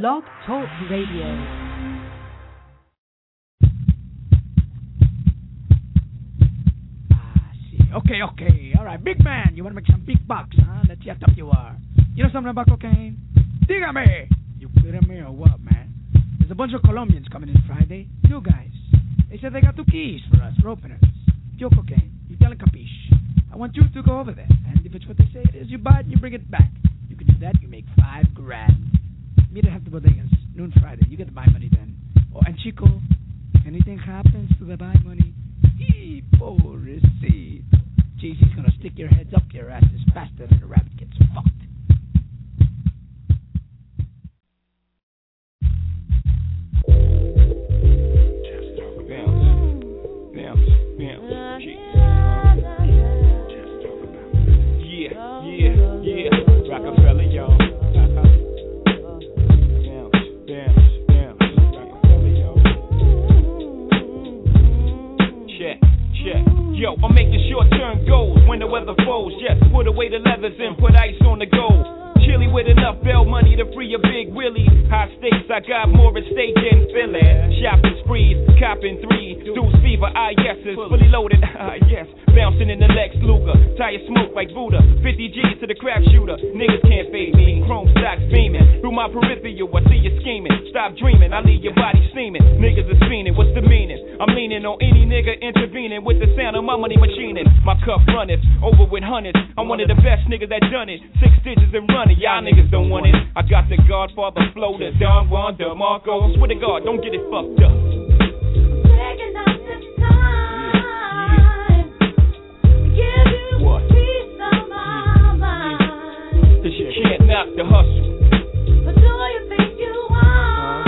Blog Talk Radio. Ah, okay, okay, all right, big man. You want to make some big bucks, huh? Let's see how tough you are. You know something about cocaine? Dígame. You kidding me or what, man? There's a bunch of Colombians coming in Friday. Two guys. They said they got two keys for us for openers. Pure cocaine. You tell them capiche. I want you to go over there, and if it's what they say it is, you buy it and you bring it back. You can do that. You make five grand. Meet at the bodegas noon Friday. You get the buy money then. Oh, and Chico, anything happens to the buy money, he pobrecito. JC's gonna stick your heads up your asses faster than a rabbit gets fucked. I'm making short term goals when the weather falls. Yes, put away the leathers and put ice on the gold. Chilly with enough bell money to free a big Willie. High stakes, I got more at stake than Philly. Shopping sprees, copping three. Deuce fever, yeses, fully loaded, ah yes. Bouncing in the Lex Luger, tire smoke like Buddha. 50 G's to the crap shooter, niggas can't fade me. Chrome stocks beaming, through my peripheral, I see you scheming. Stop dreaming, I leave your body steaming. Niggas is fiending, what's the meaning? I'm leaning on any nigga intervening with the sound of my money machining. My cup runneth, over with hundreds. I'm one of the best niggas that done it. Six digits and running, y'all niggas don't want it. I got the Godfather flow, the Don Juan DeMarco. Swear to God, don't get it fucked up. Taking up this time give you What? peace of my mind. Cause you can't knock the hustle. But do you think you are?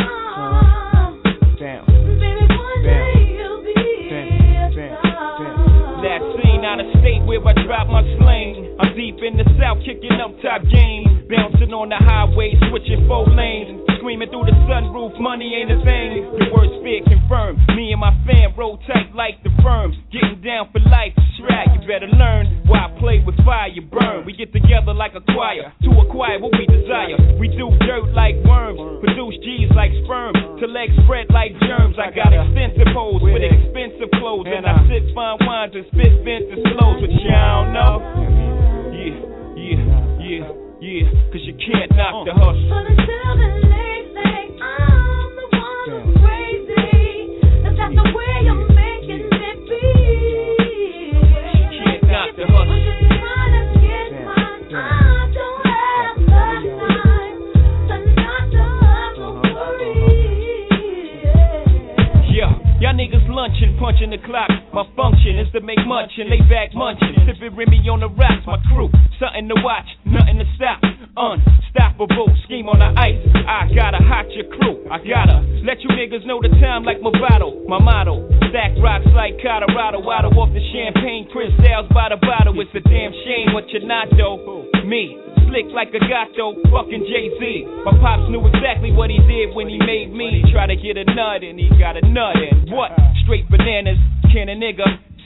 Down. Baby, one day you'll be a star. That scene out of state where I drop my sling. I'm deep in the south, kicking up top game. Bouncing on the highway, switching four lanes. Screaming through the sunroof, money ain't a thing. The words fit confirmed. Me and my fam roll tight like the firm. Getting down for life, shrag. You better learn why I play with fire, you burn. We get together like a choir to acquire what we desire. We do dirt like worms, produce G's like sperm. To legs spread like germs. I got extensive hoes with expensive clothes. And I sip fine wines and spit vintage slows, but you don't know. Yeah, yeah, yeah, yeah. Cause you can't knock the hustle. But until then, they say I'm the one who's crazy. That's not the way you're making it be. can't knock the hustle. Lunching, punching the clock. My function is to make munchin', lay back munchin', sipping Remy on the rocks. My crew, something to watch, nothing to stop. Unstoppable, scheme on the ice. I gotta hot your crew. I gotta let you niggas know the time like my bottle, my motto. Stack rocks like Colorado, waddle off the champagne, Cristal's by the bottle. It's a damn shame what you're not though. Me, slick like a gato, fucking Jay Z. My pops knew exactly what he did when he made me. He tried to get a nut and he got a nut and what? Straight bananas, can a nigga.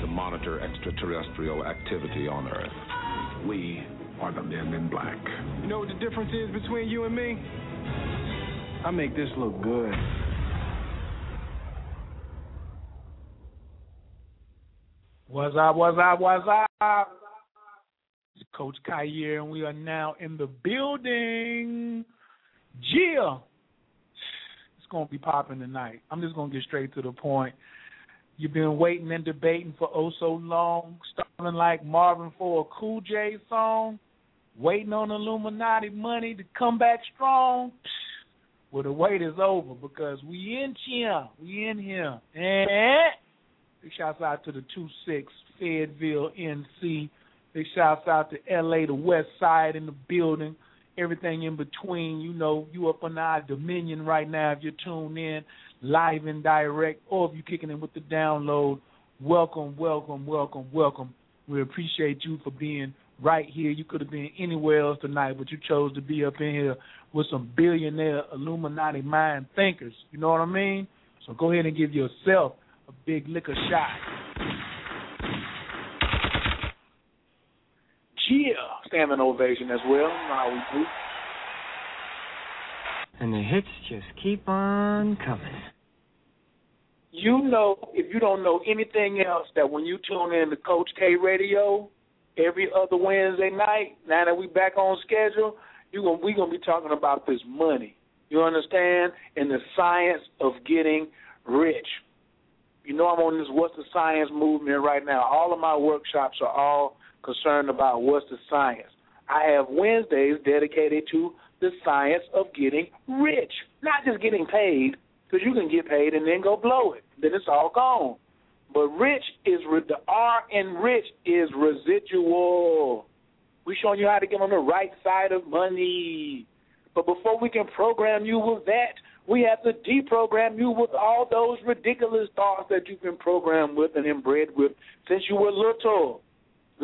to monitor extraterrestrial activity on Earth. We are the men in black. You know what the difference is between you and me? I make this look good. What's up, what's up, what's up? It's Coach Khayr, and we are now in the building. Jill. It's going to be popping tonight. I'm just going to get straight to the point. You've been waiting and debating for oh so long, starting like Marvin for a Cool J song, waiting on Illuminati money to come back strong. Well, the wait is over because we in here. We in here. And big shouts out to the 2-6 Fayetteville, NC. Big shouts out to LA, the West Side in the building. Everything in between. You know, you up on our Dominion right now if you're tuned in live and direct, or if you're kicking in with the download. Welcome, welcome, welcome, welcome. We appreciate you for being right here. You could have been anywhere else tonight, but you chose to be up in here with some billionaire Illuminati mind thinkers. You know what I mean? So go ahead and give yourself a big liquor shot. Yeah, standing ovation as well. How we do. And the hits just keep on coming. You know, if you don't know anything else, that when you tune in to Coach K Radio every other Wednesday night, now that we back on schedule, you gonna we gonna be talking about this money. You understand? And the science of getting rich. You know I'm on this what's the science movement right now. All of my workshops are all concerned about what's the science. I have Wednesdays dedicated to the science of getting rich, not just getting paid, because you can get paid and then go blow it. Then it's all gone. But rich is re- the R in rich is residual. We're showing you how to get on the right side of money. But before we can program you with that, we have to deprogram you with all those ridiculous thoughts that you've been programmed with and inbred with since you were little.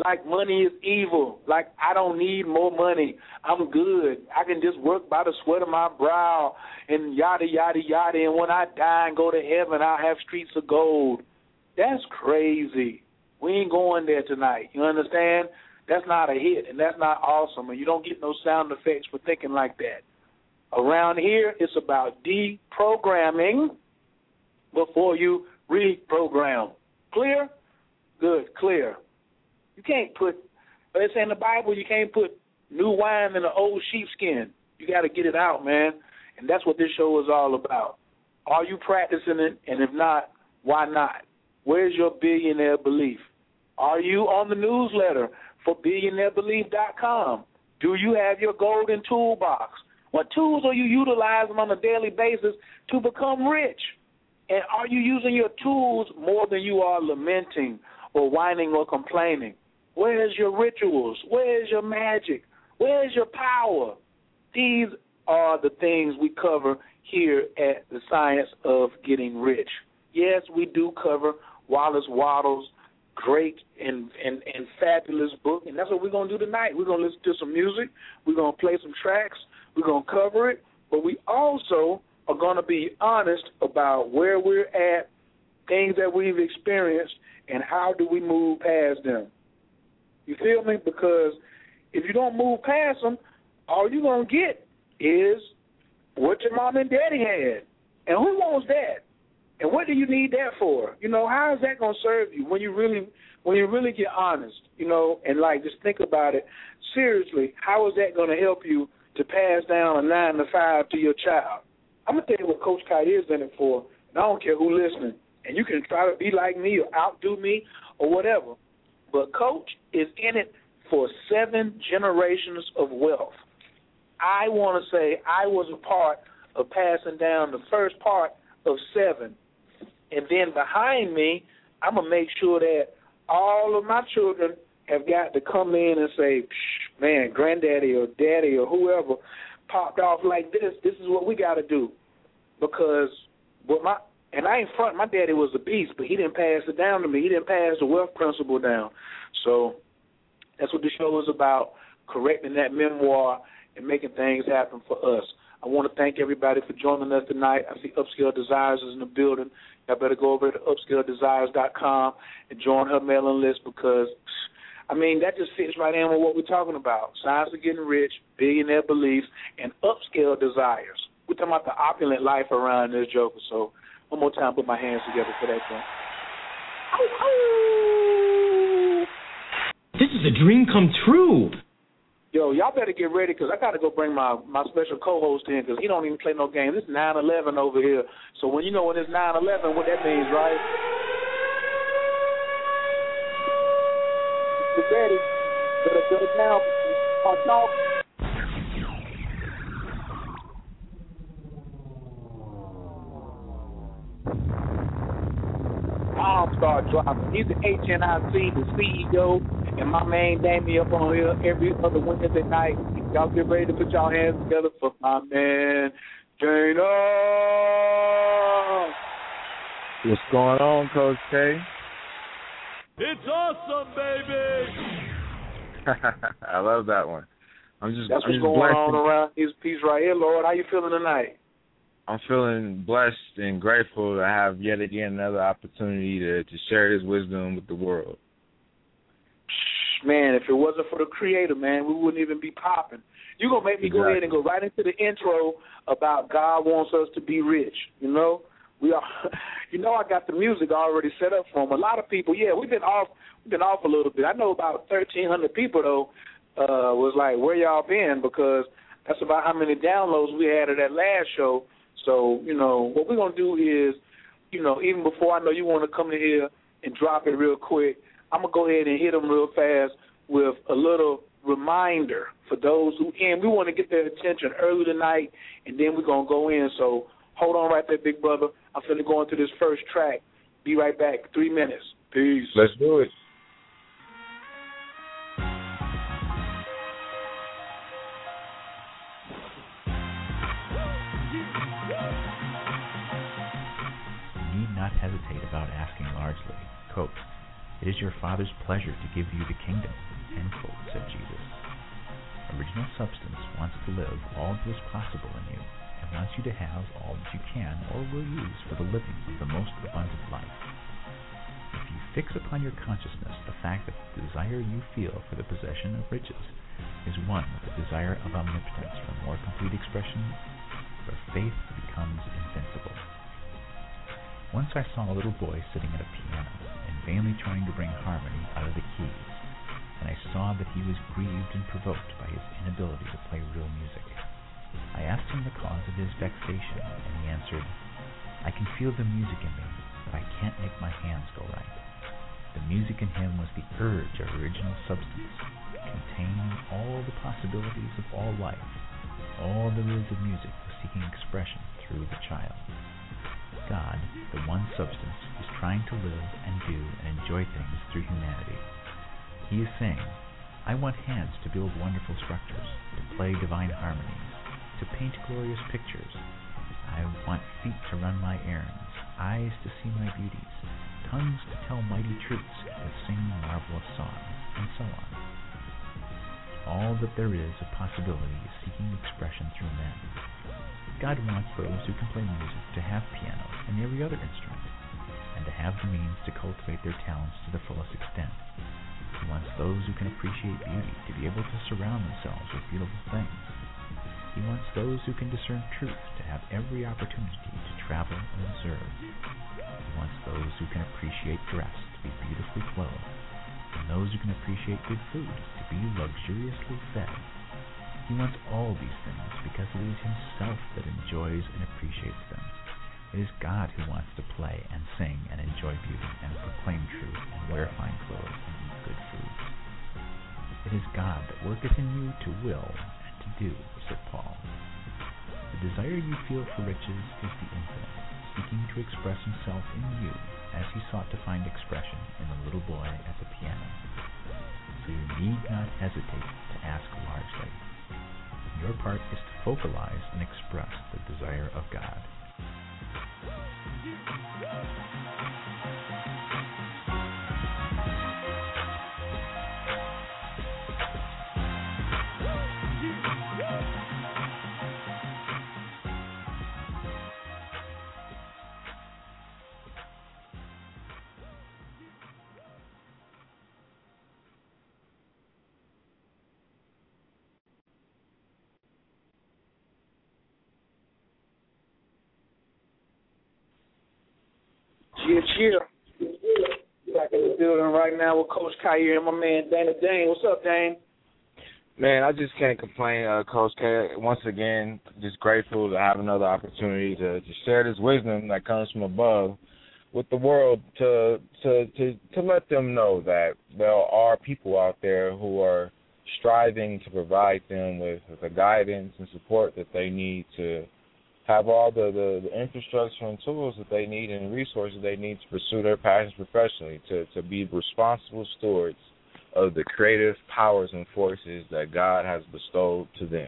Like money is evil. Like I don't need more money. I'm good. I can just work by the sweat of my brow and yada yada yada. And when I die and go to heaven, I'll have streets of gold. That's crazy. We ain't going there tonight. You understand? That's not a hit, and that's not awesome. And you don't get no sound effects for thinking like that. Around here, it's about deprogramming before you reprogram. Clear? Good, clear. You can't put, it's in the Bible, you can't put new wine in an old sheepskin. You got to get it out, man. And that's what this show is all about. Are you practicing it? And if not, why not? Where's your billionaire belief? Are you on the newsletter for billionairebelief.com? Do you have your golden toolbox? What tools are you utilizing on a daily basis to become rich? And are you using your tools more than you are lamenting or whining or complaining? Where's your rituals? Where's your magic? Where's your power? These are the things we cover here at the Science of Getting Rich. Yes, we do cover Wallace Wattles' great and, and, and fabulous book, and that's what we're going to do tonight. We're going to listen to some music. We're going to play some tracks. We're going to cover it, but we also are going to be honest about where we're at, things that we've experienced, and how do we move past them. You feel me? Because if you don't move past them, all you're going to get is what your mom and daddy had. And who wants that? And what do you need that for? You know, how is that going to serve you when you really when you really get honest, you know, and like just think about it seriously, how is that going to help you to pass down a 9 to 5 to your child? I'm going to tell you what Coach Khayr is in it for, and I don't care who listening. And you can try to be like me or outdo me or whatever. But Coach is in it for seven generations of wealth. I want to say I was a part of passing down the first part of seven. And then behind me, I'm going to make sure that all of my children have got to come in and say, man, granddaddy or daddy or whoever popped off like this. This is what we got to do because what my and I ain't front. My daddy was a beast, but he didn't pass it down to me. He didn't pass the wealth principle down. So that's what the show is about: correcting that memoir and making things happen for us. I want to thank everybody for joining us tonight. I see Upscale Desires is in the building. Y'all better go over to upscaledesires.com and join her mailing list because, I mean, that just fits right in with what we're talking about. Science of getting rich, billionaire beliefs, and upscale desires. We're talking about the opulent life around this joker. So one more time, put my hands together for that thing. This is a dream come true. Yo, y'all better get ready because I got to go bring my my special co-host in because he don't even play no games. It's 9/11 over here. So when you know when it's 9/11, what that means, right? Get ready. Better shut it down. Talk, talk. I'll start dropping. He's the HNIC, the CEO, and my man Damien up on here every other Wednesday night. Y'all get ready to put y'all hands together for my man Dana. What's going on, Coach K? It's awesome, baby. I love that one. I'm just That's I'm what's just going blessed. on around his piece right here, Lord. How you feeling tonight? I'm feeling blessed and grateful to have yet again another opportunity to to share this wisdom with the world. Man, if it wasn't for the creator, man, we wouldn't even be popping. You're gonna make me go Exactly. ahead and go right into the intro about God wants us to be rich. You know, we are. You know, I got the music already set up for him. A lot of people, yeah, we've been off. We've been off a little bit. I know about thirteen hundred people though. Uh, was like, where y'all been? Because that's about how many downloads we had of that last show. So, you know, what we're gonna do is, you know, even before I know you want to come in here and drop it real quick, I'm gonna go ahead and hit them real fast with a little reminder for those who in. We want to get their attention early tonight, and then we're gonna go in. So hold on right there, big brother. I'm finna go into this first track. Be right back. Three minutes. Peace. Let's do it. Not hesitate about asking largely. Quote, It is your Father's pleasure to give you the kingdom. Quote, said Jesus. Original substance wants to live all that is possible in you and wants you to have all that you can or will use for the living of the most abundant life. If you fix upon your consciousness the fact that the desire you feel for the possession of riches is one with the desire of omnipotence for more complete expression, your faith becomes invincible. Once I saw a little boy sitting at a piano and vainly trying to bring harmony out of the keys, and I saw that he was grieved and provoked by his inability to play real music. I asked him the cause of his vexation, and he answered, I can feel the music in me, but I can't make my hands go right. The music in him was the urge of original substance, containing all the possibilities of all life. All there is of music was seeking expression through the child. God, the one substance, is trying to live and do and enjoy things through humanity. He is saying, I want hands to build wonderful structures, to play divine harmonies, to paint glorious pictures. I want feet to run my errands, eyes to see my beauties, tongues to tell mighty truths, to sing marvelous songs, and so on. All that there is of possibility is seeking expression through men. God wants those who can play music to have pianos and every other instrument, and to have the means to cultivate their talents to the fullest extent. He wants those who can appreciate beauty to be able to surround themselves with beautiful things. He wants those who can discern truth to have every opportunity to travel and observe. He wants those who can appreciate dress to be beautifully clothed, and those who can appreciate good food to be luxuriously fed. He wants all these things because it is Himself that enjoys and appreciates them. It is God who wants to play and sing and enjoy beauty and proclaim truth and wear fine clothes and eat good food. It is God that worketh in you to will and to do, said Paul. The desire you feel for riches is the infinite, seeking to express himself in you as he sought to find expression in the little boy at the piano. So you need not hesitate to ask largely. Your part is to vocalize and express the desire of God. Cheer, cheer. Back in the building right now with Coach Khayr and my man Dana Dane. What's up, Dane? Man, I just can't complain, uh, Coach K. Once again, just grateful to have another opportunity to, to share this wisdom that comes from above with the world to to to to let them know that there are people out there who are striving to provide them with the guidance and support that they need to have all the, the, the infrastructure and tools that they need and resources they need to pursue their passions professionally, to, to be responsible stewards of the creative powers and forces that God has bestowed to them.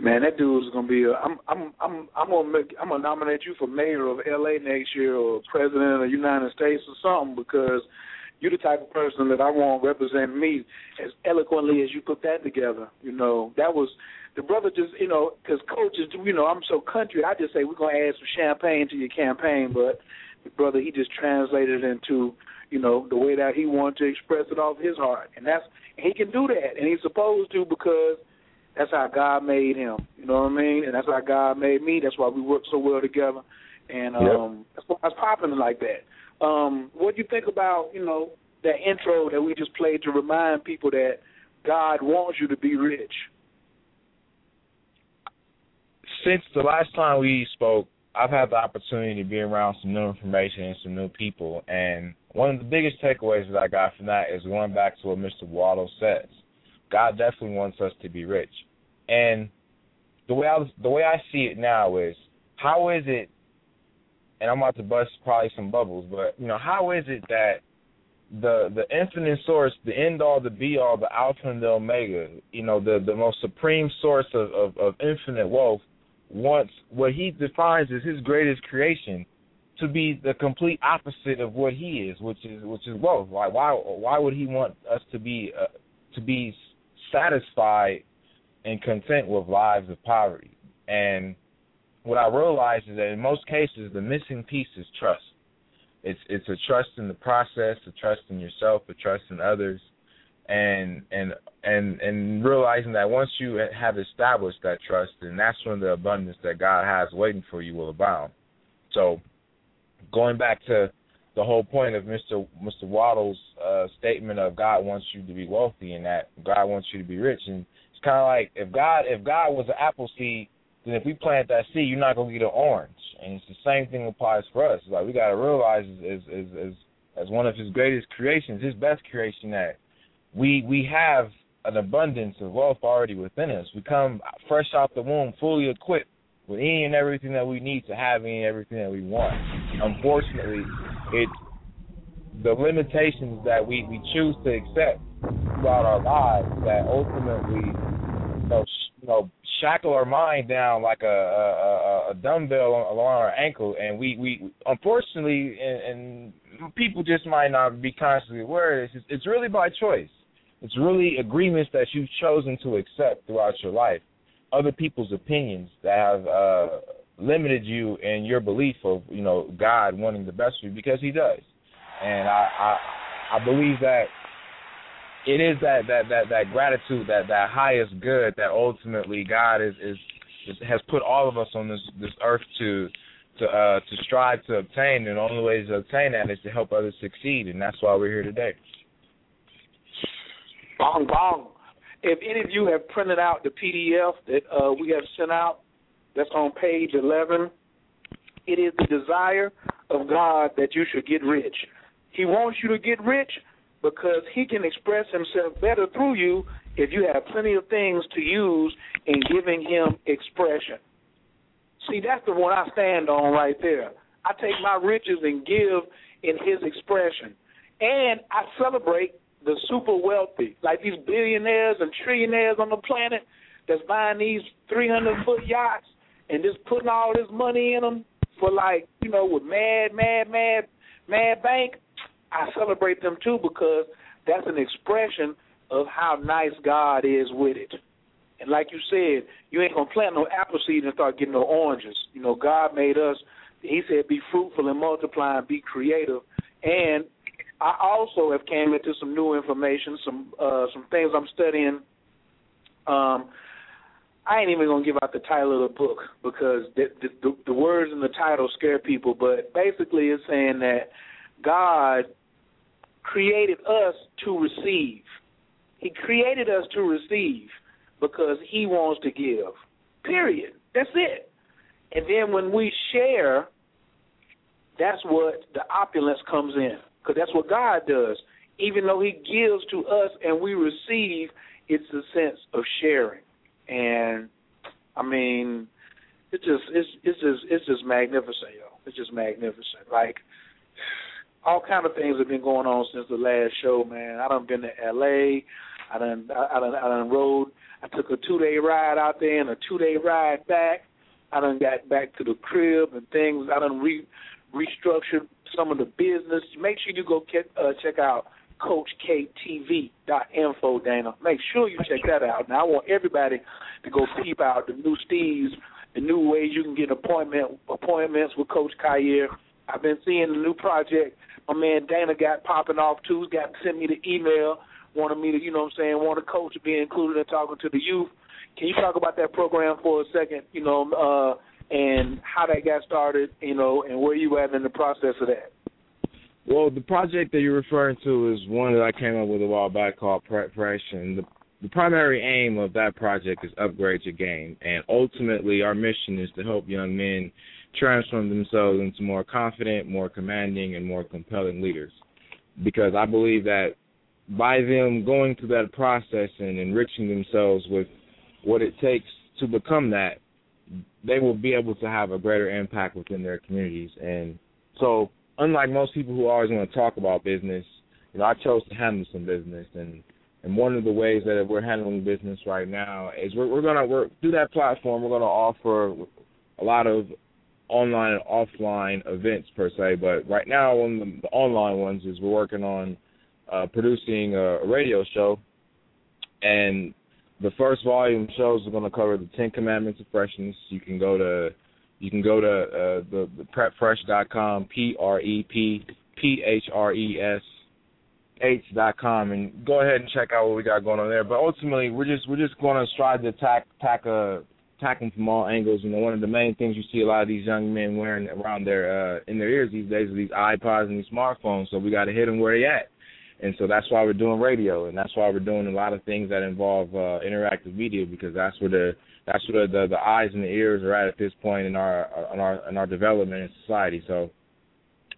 Man, that dude is gonna be. A, I'm I'm I'm I'm gonna make. I'm gonna nominate you for mayor of L.A. next year or president of the United States or something because you're the type of person that I want to represent me as eloquently as you put that together. You know, that was the brother just you know because coaches you know I'm so country. I just say we're gonna add some champagne to your campaign, but the brother he just translated it into you know the way that he wanted to express it off his heart, and that's and he can do that, and he's supposed to because that's how God made him. You know what I mean? And that's how God made me. That's why we work so well together. And um Yep. that's why I was popping like that. Um, what do you think about, you know, that intro that we just played to remind people that God wants you to be rich? Since the last time we spoke, I've had the opportunity to be around some new information and some new people, and one of the biggest takeaways that I got from that is going back to what Mr. Waldo says. God definitely wants us to be rich, and the way I the way I see it now is how is it, and I'm about to bust probably some bubbles, but you know how is it that the the infinite source, the end all, the be all, the alpha and the omega, you know the the most supreme source of of, of infinite wealth wants what he defines as his greatest creation to be the complete opposite of what he is, which is which is wealth. Why why why would he want us to be uh, to be satisfied and content with lives of poverty? And what I realize is that in most cases the missing piece is trust. It's it's a trust in the process, a trust in yourself, a trust in others, and and and and realizing that once you have established that trust, then that's when the abundance that God has waiting for you will abound. So, going back to the whole point of Mr. Mr. Wattles' uh, statement of God wants you to be wealthy and that God wants you to be rich, and it's kind of like if God if God was an apple seed, then if we plant that seed, you're not gonna get an orange, and it's the same thing applies for us. Like we gotta realize as as as as one of His greatest creations, His best creation, that we we have an abundance of wealth already within us. We come fresh out the womb, fully equipped with any and everything that we need to have any and everything that we want. Unfortunately, it the limitations that we, we choose to accept throughout our lives that ultimately know, you know shackle our mind down like a a, a, dumbbell along our ankle, and we we unfortunately and, and people just might not be consciously aware. It's it's really by choice. It's really agreements that you've chosen to accept throughout your life. Other people's opinions that have uh, limited you in your belief of you know God wanting the best for you because He does, and I I, I believe that it is that, that that that gratitude that that highest good that ultimately God is is, has put all of us on this this earth to to uh to strive to obtain and the only way to obtain that is to help others succeed and that's why we're here today. Bong bong. If any of you have printed out the PDF that uh, we have sent out, that's on page 11. It is the desire of God that you should get rich. He wants you to get rich because He can express Himself better through you if you have plenty of things to use in giving Him expression. See, that's the one I stand on right there. I take my riches and give in His expression, and I celebrate the super wealthy, like these billionaires and trillionaires on the planet that's buying these 300 foot yachts and just putting all this money in them for like you know with mad, mad, mad, mad bank. I celebrate them too because that's an expression of how nice God is with it. And like you said, you ain't gonna plant no apple seed and start getting no oranges. You know, God made us. He said, "Be fruitful and multiply and be creative." And I also have came into some new information, some uh, some things I'm studying. Um, I ain't even gonna give out the title of the book because the, the, the words in the title scare people. But basically, it's saying that God created us to receive. He created us to receive because He wants to give. Period. That's it. And then when we share, that's what the opulence comes in because that's what God does. Even though He gives to us and we receive, it's a sense of sharing. And I mean, it's just it's it's just it's just magnificent, yo. It's just magnificent. Like all kind of things have been going on since the last show, man. I done been to L.A. I done I, I done I done rode. I took a two day ride out there and a two day ride back. I done got back to the crib and things. I done re restructured some of the business. Make sure you go get, uh, check out CoachKTV.info, Dana. Make sure you check that out. Now I want everybody to go peep out the new Steves, the new ways you can get appointment appointments with Coach Khayr. I've been seeing the new project. My man Dana got popping off too. He's got sent me the email, wanted me to, you know what I'm saying, want a coach to be included in talking to the youth. Can you talk about that program for a second, you know, uh, and how that got started, you know, and where you at in the process of that? Well, the project that you're referring to is one that I came up with a while back called Prep Phresh, and the, the primary aim of that project is upgrade your game. And ultimately, our mission is to help young men transform themselves into more confident, more commanding, and more compelling leaders. Because I believe that by them going through that process and enriching themselves with what it takes to become that, they will be able to have a greater impact within their communities. And so, unlike most people who always want to talk about business, you know, I chose to handle some business, and and one of the ways that we're handling business right now is we're we're gonna work through that platform. We're gonna offer a lot of online and offline events per se, but right now one of the, the online ones is we're working on uh, producing a, a radio show, and the first volume shows are going to cover the Ten Commandments of Freshness. You can go to you can go to uh, the, the prepphresh.com, p r e p p h r e s h dot com, and go ahead and check out what we got going on there. But ultimately, we're just we're just going to strive to attack attack a attacking from all angles. You know, one of the main things you see a lot of these young men wearing around their uh, in their ears these days are these iPods and these smartphones. So we got to hit them where they at. And so that's why we're doing radio, and that's why we're doing a lot of things that involve uh, interactive media because that's where the that's where the, the eyes and the ears are at at this point in our in our in our development in society. So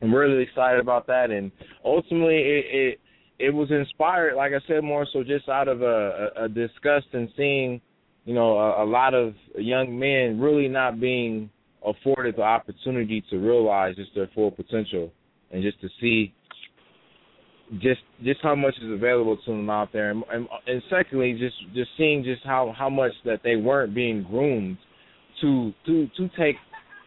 I'm really excited about that, and ultimately it it, it was inspired, like I said, more so just out of a, a, a disgust and seeing, you know, a, a lot of young men really not being afforded the opportunity to realize just their full potential, and just to see just just how much is available to them out there, and, and, and secondly, just just seeing just how how much that they weren't being groomed to to to take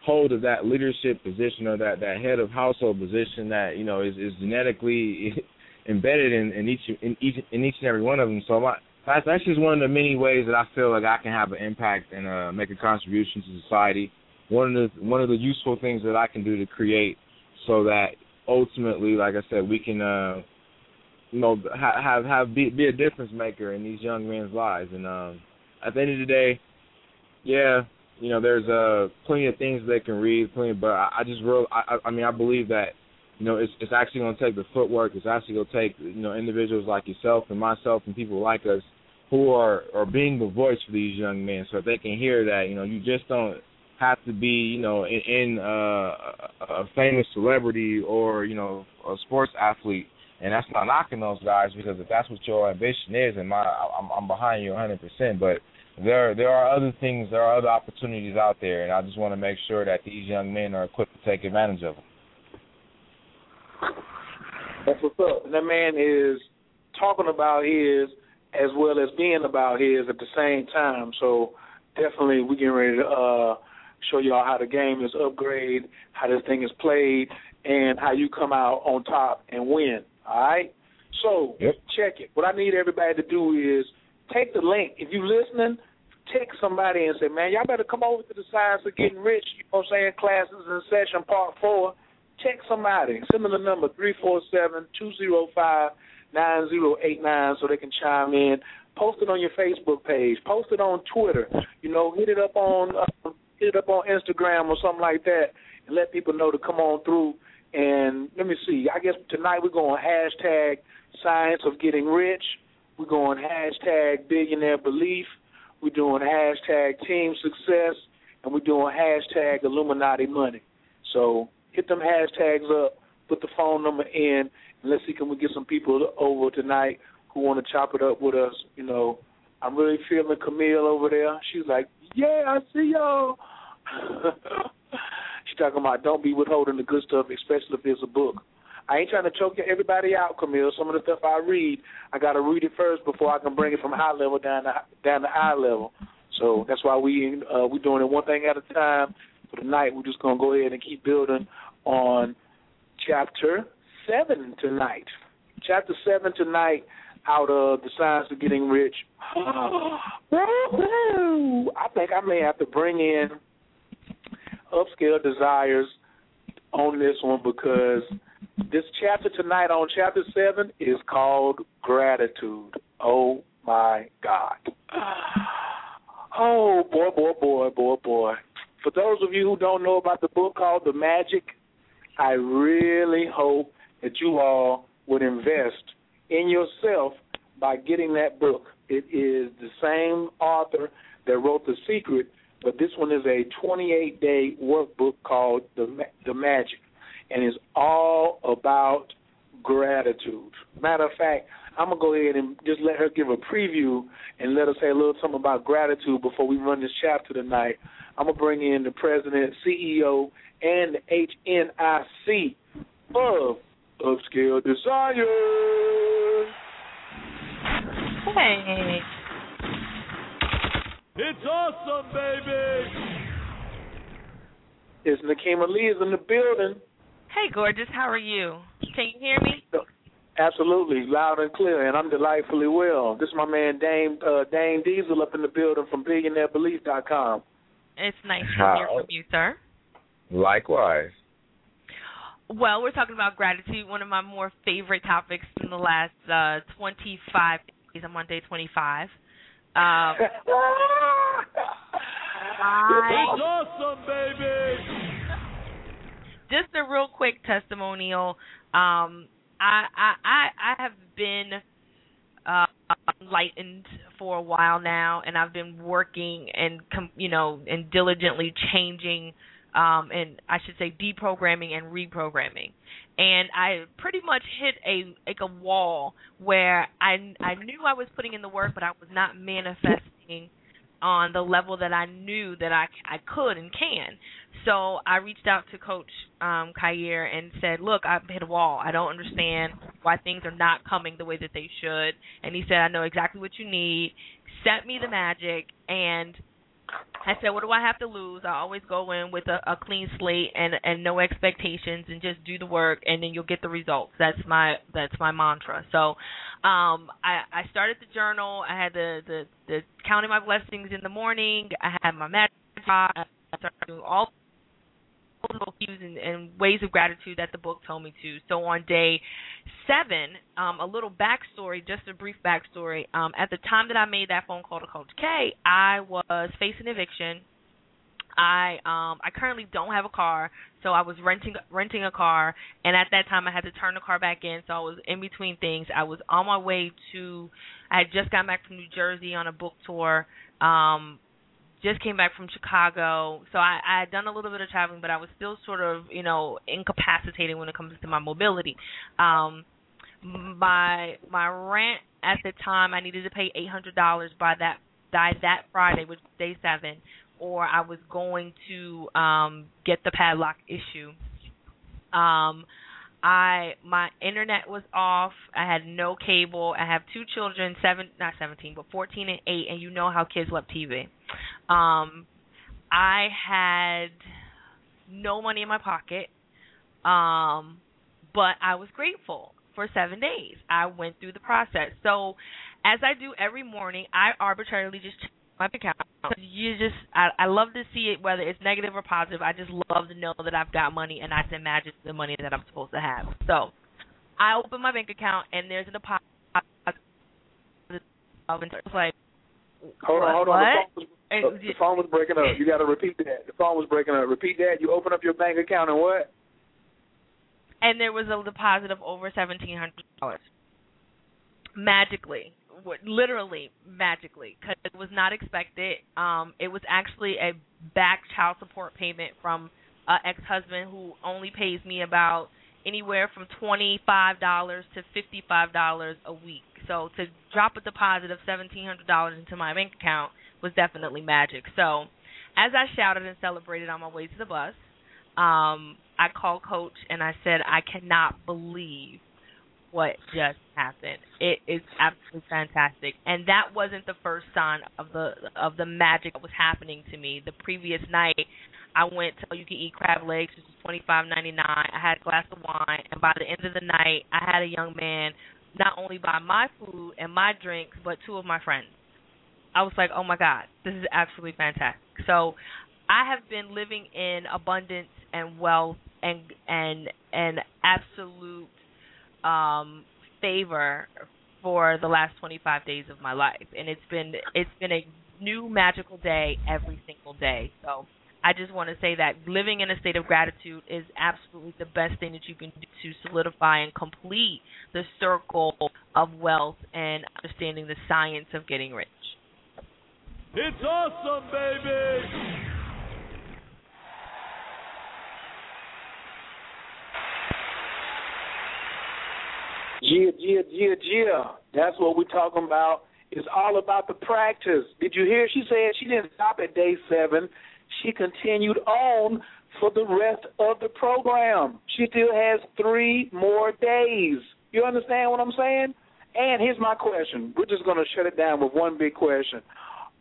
hold of that leadership position or that that head of household position that you know is is genetically embedded in, in each in each in each and every one of them. So my, that's that's just one of the many ways that I feel like I can have an impact and uh, make a contribution to society. One of the one of the useful things that I can do to create so that ultimately, like I said, we can uh, you know have have, have be, be a difference maker in these young men's lives. And um, at the end of the day, yeah, you know, there's uh plenty of things they can read, plenty, but I, I just real I, I mean I believe that you know it's it's actually going to take the footwork. It's actually going to take you know individuals like yourself and myself and people like us who are are being the voice for these young men, so they can hear that you know you just don't have to be you know in, in uh, a famous celebrity or you know a sports athlete and that's not knocking those guys because if that's what your ambition is, and my I'm, I'm behind you 100. percent But there there are other things, there are other opportunities out there, and I just want to make sure that these young men are equipped to take advantage of them. That's what's up. That man is talking about his as well as being about his at the same time. So definitely we getting ready to uh show y'all how the game is upgrade, how this thing is played, and how you come out on top and win. All right. So yep. check it. What I need everybody to do is take the link. If you're listening, text somebody and say, man, y'all better come over to the Science of Getting Rich. You know what I'm saying? Classes in session part four. Text somebody. Send them the number three four seven two zero five nine zero eight nine so they can chime in. Post it on your Facebook page. Post it on Twitter. You know, hit it up on uh, hit it up on Instagram or something like that, and let people know to come on through. And let me see. I guess tonight we're going hashtag Science of Getting Rich. We're going hashtag Billionaire Belief. We're doing hashtag Team Success, and we're doing hashtag Illuminati Money. So hit them hashtags up. Put the phone number in, and let's see can we get some people over tonight who want to chop it up with us. You know, I'm really feeling Camille over there. She's like, yeah, I see y'all. She's talking about don't be withholding the good stuff, especially if it's a book. I ain't trying to choke everybody out, Camille. Some of the stuff I read, I got to read it first before I can bring it from high level down to down to high level. So that's why we uh, we doing it one thing at a time. For tonight, we're just gonna go ahead and keep building on chapter seven tonight. Chapter seven tonight out of the science of getting rich. I think I may have to bring in upscale desires on this one because this chapter tonight on chapter seven is called gratitude. Oh my God. Oh boy, boy, boy, boy, boy. For those of you who don't know about the book called The Magic, I really hope that you all would invest in yourself by getting that book. It is the same author that wrote The Secret, but this one is a 28 day workbook called The, the Magic, and it's all about gratitude. Matter of fact, I'm gonna go ahead and just let her give a preview and let us say a little something about gratitude before we run this chapter tonight. I'm gonna bring in the president, CEO, and the HNIC of Upscale Desire. Hey. It's awesome, baby. It's Nakima Lee is in the building. Hey, gorgeous. How are you? Can you hear me? Absolutely, loud and clear, and I'm delightfully well. This is my man Dame uh, Dame Diesil up in the building from BillionaireBelief.com. It's nice to hear from you, sir. Likewise. Well, we're talking about gratitude, one of my more favorite topics in the last uh, 25 days. I'm on day 25. Um, It's awesome, baby. just a real quick testimonial. Um, I I I, I have been uh, enlightened for a while now, and I've been working and com- you know and diligently changing, um, and I should say deprogramming and reprogramming. And I pretty much hit a like a wall where I I knew I was putting in the work, but I was not manifesting on the level that I knew that I I could and can. So I reached out to Coach um Khayr and said, "Look, I've hit a wall. I don't understand why things are not coming the way that they should." And he said, "I know exactly what you need. Set me the magic." And I said, "What do I have to lose? I always go in with a, a clean slate and and no expectations, and just do the work, and then you'll get the results. That's my that's my mantra." So, um, I I started the journal. I had the the the counting my blessings in the morning. I had my magic. I started doing all little and, and ways of gratitude that the book told me to. So on day seven, um, a little backstory, just a brief backstory. Um, at the time that I made that phone call to Coach K, I was facing eviction. I um I currently don't have a car, so I was renting renting a car, and at that time I had to turn the car back in, so I was in between things. I was on my way to, I had just gotten back from New Jersey on a book tour. Um, just came back from Chicago, so I, I had done a little bit of traveling, but I was still sort of, you know, incapacitated when it comes to my mobility. Um, my my rent at the time, I needed to pay eight hundred dollars by that by that Friday, which was day seven, or I was going to um get the padlock issue. Um I my internet was off. I had no cable. I have two children, seven not seventeen, but fourteen and eight, and you know how kids love TV. Um I had no money in my pocket. Um but I was grateful for seven days. I went through the process. So as I do every morning, I arbitrarily just check bank account. You just, I, I love to see it whether it's negative or positive. I just love to know that I've got money and I can match the money that I'm supposed to have. So I open my bank account and there's a deposit. It's like, Hold on, hold what? on. The phone, was, the phone was breaking up. You got to repeat that. The phone was breaking up. Repeat that. You open up your bank account and what? and there was a deposit of over seventeen hundred dollars. Magically, literally magically, because it was not expected. Um, it was actually a back child support payment from an ex-husband who only pays me about anywhere from twenty-five dollars to fifty-five dollars a week. So to drop a deposit of seventeen hundred dollars into my bank account was definitely magic. So as I shouted and celebrated on my way to the bus, um, I called coach and I said I cannot believe what just happened. It is absolutely fantastic. And that wasn't the first sign of the of the magic that was happening to me. The previous night I went to you can eat crab legs, which is twenty five ninety nine. I had a glass of wine and by the end of the night I had a young man not only buy my food and my drinks, but two of my friends. I was like, Oh my God, this is absolutely fantastic. So I have been living in abundance and wealth and and and absolute um favor for the last 25 days of my life and it's been it's been a new magical day every single day so I just want to say that living in a state of gratitude is absolutely the best thing that you can do to solidify and complete the circle of wealth and understanding the science of getting rich. It's awesome, baby! Yeah, yeah, yeah, yeah. That's what we're talking about. It's all about the practice. Did you hear? She said she didn't stop at day seven. She continued on for the rest of the program. She still has three more days. You understand what I'm saying? And here's my question. We're just going to shut it down with one big question.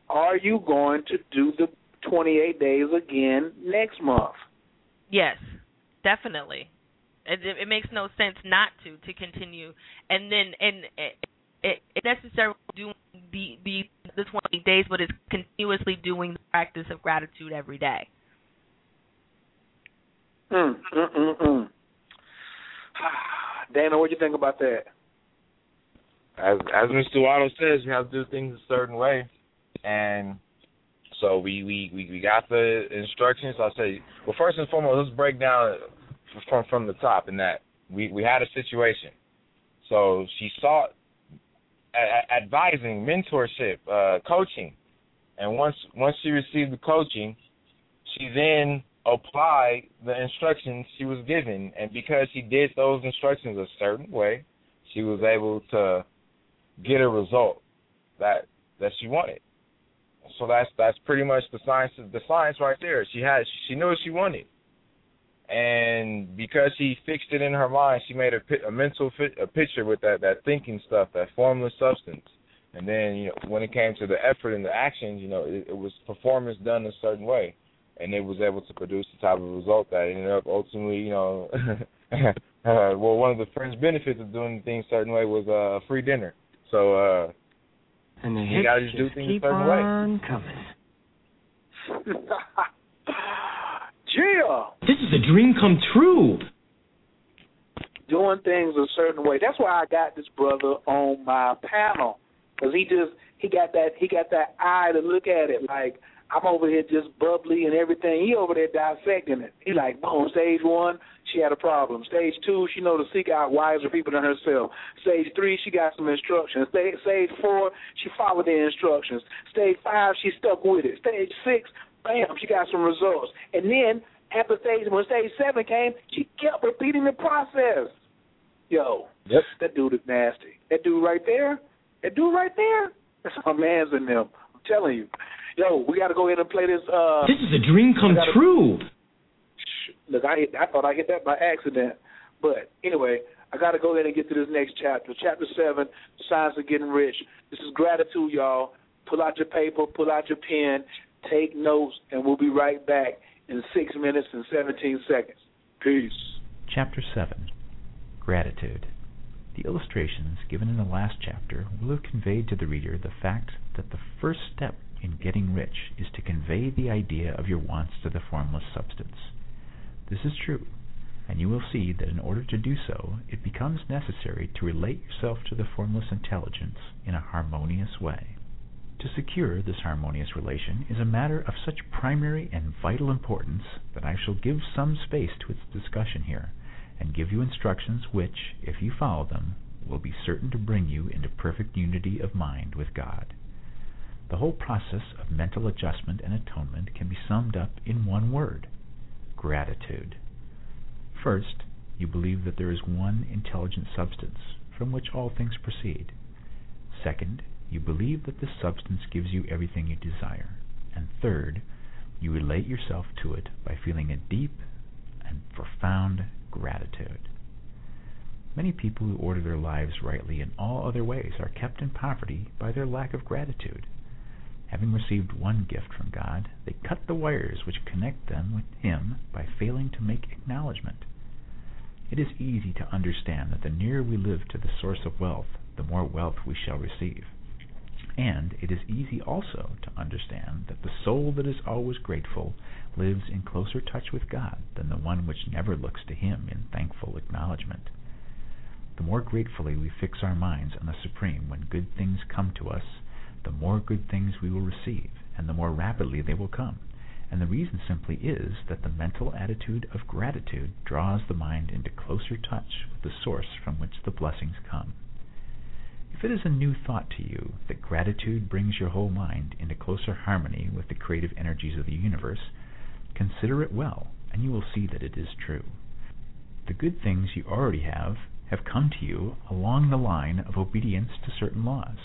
Are you going to do the 28 days again next month? Yes, definitely. It, it makes no sense not to to continue, and then and it, it, it necessarily do the the the 20 days, but it's continuously doing the practice of gratitude every day. Mm, mm, mm, mm. Dhane, what do you think about that? As as Mr. Wattles says, you have to do things a certain way, and so we we we, we got the instructions. I'll say, well, first and foremost, let's break down from from the top. In that we we had a situation, so she sought a- advising, mentorship, uh, coaching, and once once she received the coaching, she then applied the instructions she was given, and because she did those instructions a certain way, she was able to get a result that that she wanted. So that's that's pretty much the science the science right there. She had she knew what she wanted, and because she fixed it in her mind, she made a, a mental fit, a picture with that that thinking stuff, that formless substance. And then you know when it came to the effort and the actions, you know it, it was performance done a certain way, and it was able to produce the type of result that ended up ultimately, you know. uh, well, one of the fringe benefits of doing things a certain way was uh, a free dinner. So uh, and the you gotta just do just things keep a certain on way. coming. Yeah. This is a dream come true. doing things a certain way. That's why I got this brother on my panel because he just he got that he got that eye to look at it like I'm over here just bubbly and everything. He over there dissecting it. He like, boom, stage one, she had a problem. Stage two, she know to seek out wiser people than herself. Stage three, she got some instructions. Stage, stage four, she followed the instructions. Stage five, she stuck with it. Stage six, bam, she got some results. And then after stage when stage seven came, she kept repeating the process. Yo, Yep. that dude is nasty. That dude right there, that dude right there, that's my man's in them. I'm telling you. Yo, we got to go ahead and play this. Uh, this is a dream come gotta, true. Look, I hit, I thought I hit that by accident, but anyway, I got to go ahead and get to this next chapter. Chapter seven, Science of Getting Rich. This is gratitude, y'all. Pull out your paper, pull out your pen, take notes, and we'll be right back in six minutes and seventeen seconds. Peace. Chapter seven, Gratitude. The illustrations given in the last chapter will have conveyed to the reader the fact that the first step in getting rich is to convey the idea of your wants to the formless substance. This is true, and you will see that in order to do so, it becomes necessary to relate yourself to the formless intelligence in a harmonious way. To secure this harmonious relation is a matter of such primary and vital importance that I shall give some space to its discussion here, and give you instructions which, if you follow them, will be certain to bring you into perfect unity of mind with God. The whole process of mental adjustment and atonement can be summed up in one word gratitude. First, you believe that there is one intelligent substance from which all things proceed. Second, you believe that this substance gives you everything you desire. And third, you relate yourself to it by feeling a deep and profound gratitude. Many people who order their lives rightly in all other ways are kept in poverty by their lack of gratitude. Having received one gift from God, they cut the wires which connect them with Him by failing to make acknowledgment. It is easy to understand that the nearer we live to the source of wealth, the more wealth we shall receive. And it is easy also to understand that the soul that is always grateful lives in closer touch with God than the one which never looks to Him in thankful acknowledgment. The more gratefully we fix our minds on the Supreme when good things come to us, the more good things we will receive, and the more rapidly they will come. And the reason simply is that the mental attitude of gratitude draws the mind into closer touch with the source from which the blessings come. If it is a new thought to you that gratitude brings your whole mind into closer harmony with the creative energies of the universe, consider it well, and you will see that it is true. The good things you already have have come to you along the line of obedience to certain laws.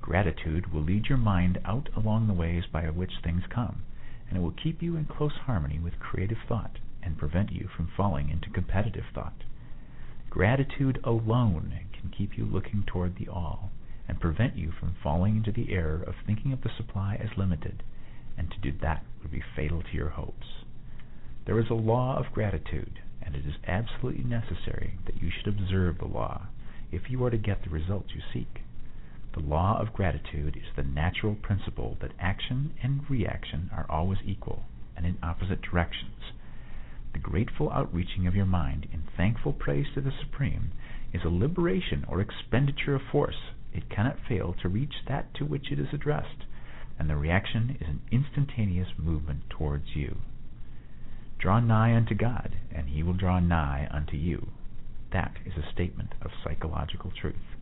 Gratitude will lead your mind out along the ways by which things come, and it will keep you in close harmony with creative thought and prevent you from falling into competitive thought. Gratitude alone keep you looking toward the all and prevent you from falling into the error of thinking of the supply as limited, and to do that would be fatal to your hopes. There is a law of gratitude, and it is absolutely necessary that you should observe the law if you are to get the results you seek. The law of gratitude is the natural principle that action and reaction are always equal and in opposite directions. The grateful outreaching of your mind in thankful praise to the Supreme is a liberation or expenditure of force. It cannot fail to reach that to which it is addressed, and the reaction is an instantaneous movement towards you. Draw nigh unto God, and he will draw nigh unto you. That is a statement of psychological truth.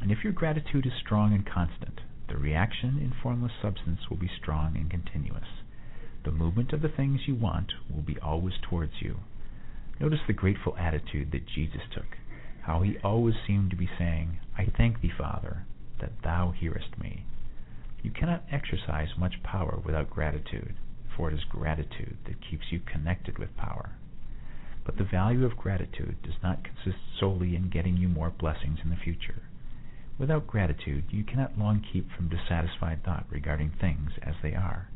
And if your gratitude is strong and constant, the reaction in formless substance will be strong and continuous. The movement of the things you want will be always towards you. Notice the grateful attitude that Jesus took, how he always seemed to be saying, I thank thee, Father, that thou hearest me. You cannot exercise much power without gratitude, for it is gratitude that keeps you connected with power. But the value of gratitude does not consist solely in getting you more blessings in the future. Without gratitude, you cannot long keep from dissatisfied thought regarding things as they are.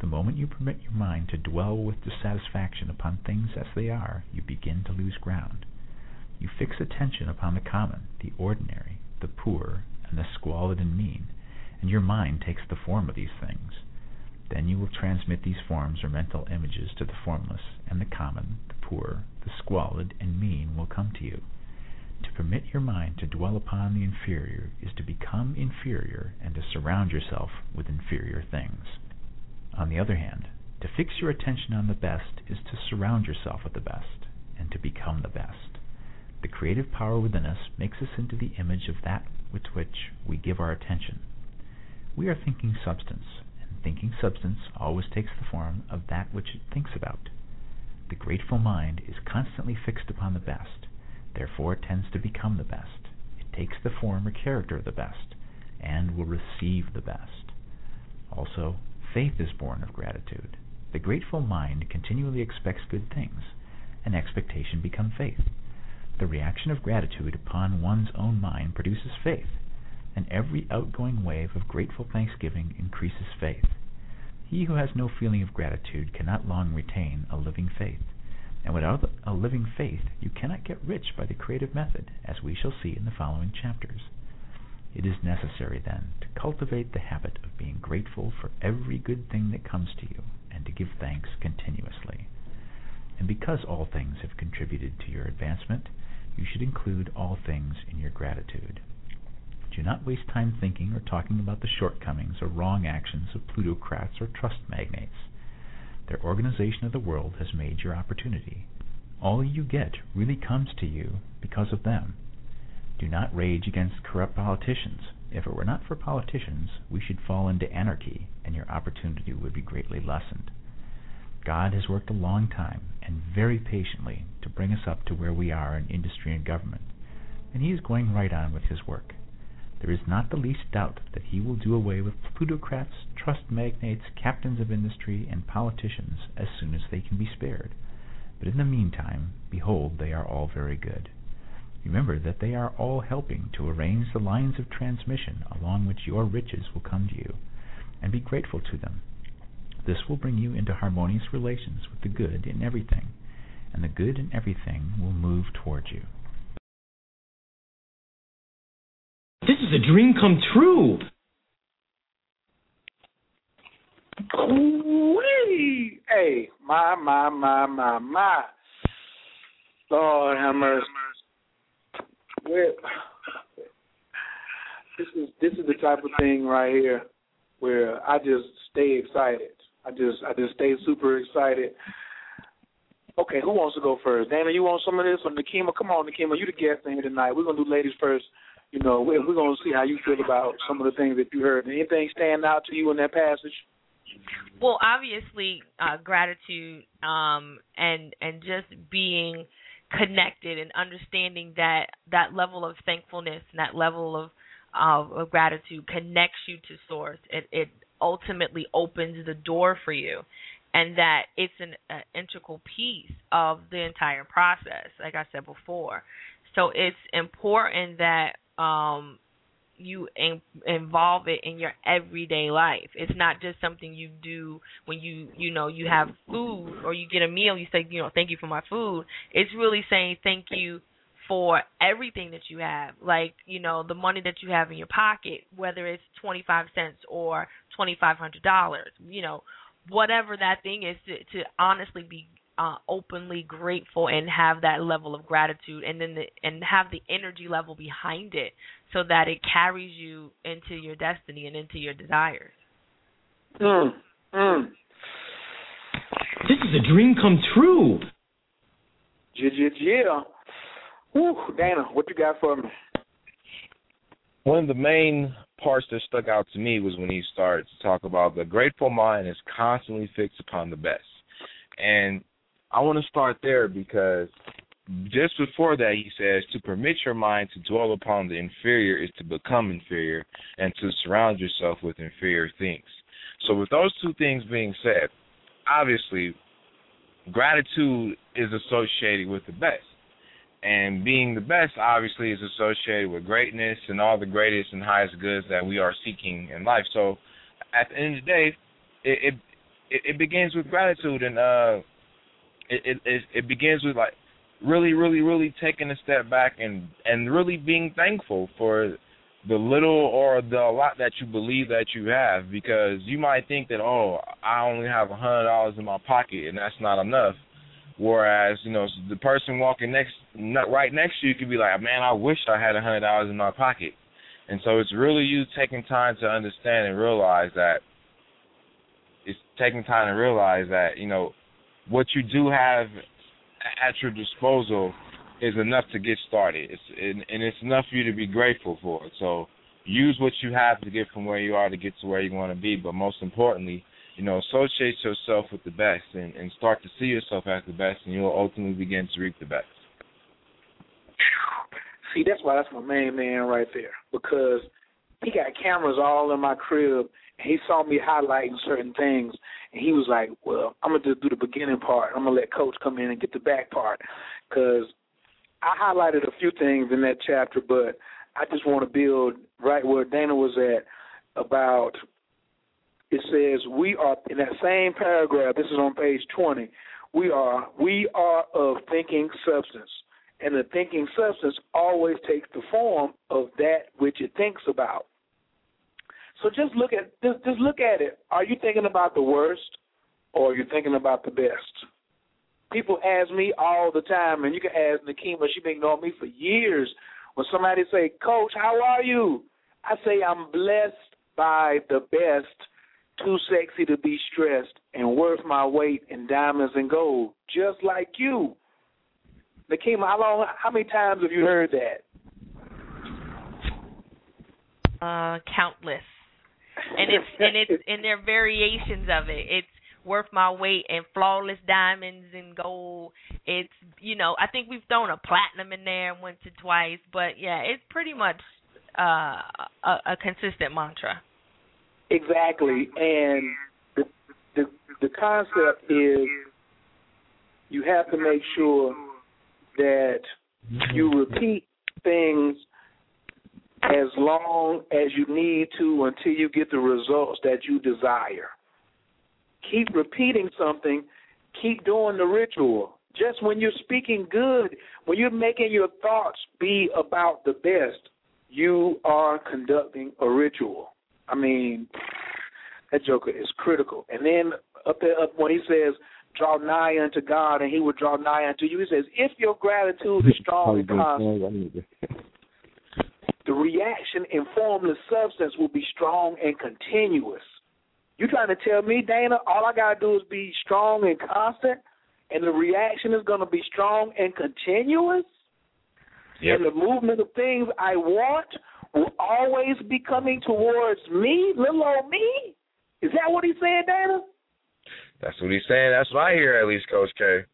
The moment you permit your mind to dwell with dissatisfaction upon things as they are, you begin to lose ground. You fix attention upon the common, the ordinary, the poor, and the squalid and mean, and your mind takes the form of these things. Then you will transmit these forms or mental images to the formless, and the common, the poor, the squalid, and mean will come to you. To permit your mind to dwell upon the inferior is to become inferior and to surround yourself with inferior things. On the other hand, to fix your attention on the best is to surround yourself with the best and to become the best. The creative power within us makes us into the image of that with which we give our attention. We are thinking substance, and thinking substance always takes the form of that which it thinks about. The grateful mind is constantly fixed upon the best, therefore it tends to become the best. It takes the form or character of the best, and will receive the best. Also, faith is born of gratitude. The grateful mind continually expects good things, and expectation becomes faith. The reaction of gratitude upon one's own mind produces faith, and every outgoing wave of grateful thanksgiving increases faith. He who has no feeling of gratitude cannot long retain a living faith. And without a living faith, you cannot get rich by the creative method, as we shall see in the following chapters. It is necessary, then, to cultivate the habit of being grateful for every good thing that comes to you, and to give thanks continuously. And because all things have contributed to your advancement, you should include all things in your gratitude. Do not waste time thinking or talking about the shortcomings or wrong actions of plutocrats or trust magnates. Their organization of the world has made your opportunity. All you get really comes to you because of them. Do not rage against corrupt politicians. If it were not for politicians, we should fall into anarchy, and your opportunity would be greatly lessened. God has worked a long time and very patiently to bring us up to where we are in industry and government, and He is going right on with His work. There is not the least doubt that He will do away with plutocrats, trust magnates, captains of industry, and politicians as soon as they can be spared. But in the meantime, behold, they are all very good. Remember that they are all helping to arrange the lines of transmission along which your riches will come to you, and be grateful to them. This will bring you into harmonious relations with the good in everything, and the good in everything will move towards you. This is a dream come true. Wee! Hey, my, my, my, my, my. Lord have mercy. Where, this is this is the type of thing right here where I just stay excited. I just I just stay super excited. Okay, who wants to go first? Dhane, you want some of this? Or Nakima, come on, Nakima, you the guest in here tonight. We're gonna do ladies first. You know, we're, we're gonna see how you feel about some of the things that you heard. Anything stand out to you in that passage? Well, obviously, uh, gratitude um, and and just being connected and understanding that that level of thankfulness and that level of uh, of gratitude connects you to source. It it ultimately opens the door for you, and that it's an uh, integral piece of the entire process. Like I said before, so it's important that um, you in, involve it in your everyday life. It's not just something you do when you you know you have food or you get a meal. You say you know thank you for my food. It's really saying thank you for everything that you have. Like you know the money that you have in your pocket, whether it's twenty five cents or twenty five hundred dollars. You know whatever that thing is to, to honestly be uh, openly grateful and have that level of gratitude and then the, and have the energy level behind it so that it carries you into your destiny and into your desires. Mm, mm. This is a dream come true. Yeah, yeah, yeah. Whew, Dhane, what you got for me? One of the main parts that stuck out to me was when he started to talk about the grateful mind is constantly fixed upon the best. And I want to start there because just before that, he says, to permit your mind to dwell upon the inferior is to become inferior and to surround yourself with inferior things. So, with those two things being said, obviously, gratitude is associated with the best. And being the best, obviously, is associated with greatness and all the greatest and highest goods that we are seeking in life. So, at the end of the day, it it, it begins with gratitude, and uh, it, it it begins with like really, really, really taking a step back and and really being thankful for the little or the lot that you believe that you have because you might think that oh I only have a hundred dollars in my pocket and that's not enough. Whereas you know the person walking next right next to you could be like man I wish I had a hundred dollars in my pocket. And so it's really you taking time to understand and realize that it's taking time to realize that you know what you do have at your disposal is enough to get started. It's and, and it's enough for you to be grateful for. So use what you have to get from where you are to get to where you want to be. But most importantly, you know, associate yourself with the best and, and start to see yourself as the best, and you'll ultimately begin to reap the best. See, that's why that's my main man right there. Because he got cameras all in my crib, and he saw me highlighting certain things, and he was like, "Well, I'm gonna just do the beginning part. I'm gonna let Coach come in and get the back part, because I highlighted a few things in that chapter, but I just want to build right where Dhane was at about. It says we are in that same paragraph. This is on page 20. We are we are of thinking substance, and the thinking substance always takes the form of that which it thinks about. So just look at just, just look at it. Are you thinking about the worst, or are you thinking about the best? People ask me all the time, and you can ask Nakima. She's been knowing me for years. When somebody say, "Coach, how are you?" I say, "I'm blessed by the best, too sexy to be stressed, and worth my weight in diamonds and gold, just like you." Nakima, how long? How many times have you heard that? Uh, countless. And it's and it's and there are variations of it. It's worth my weight in flawless diamonds and gold. It's you know I think we've thrown a platinum in there once or twice, but yeah, it's pretty much uh, a, a consistent mantra. Exactly, and the the the concept is you have to make sure that you repeat things as long as you need to until you get the results that you desire. Keep repeating something, keep doing the ritual. Just when you're speaking good, when you're making your thoughts be about the best, you are conducting a ritual. I mean, that joker is critical. And then up there, up when he says, "Draw nigh unto God, and He will draw nigh unto you," he says, "If your gratitude is strong and constant, the reaction in formless substance will be strong and continuous." You trying to tell me, Dhane, all I gotta do is be strong and constant, and the reaction is gonna be strong and continuous? Yep. And the movement of things I want will always be coming towards me, little old me? Is that what he's saying, Dhane? That's what he's saying. That's what I hear, at least, Coach K.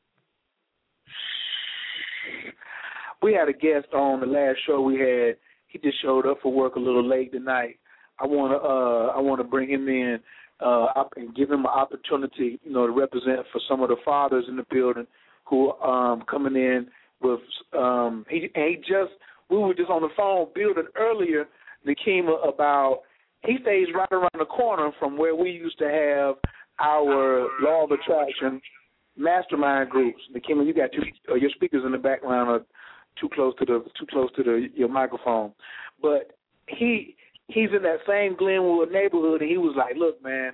We had a guest on the last show we had. He just showed up for work a little late tonight. I wanna uh I wanna bring him in uh and give him an opportunity, you know, to represent for some of the fathers in the building who um coming in with um he he just we were just on the phone building earlier Nakima about he stays right around the corner from where we used to have our law of attraction mastermind groups. Nakima, you got two uh, your speakers in the background are too close to the too close to the your microphone. But he he's in that same Glenwood neighborhood and he was like, Look, man,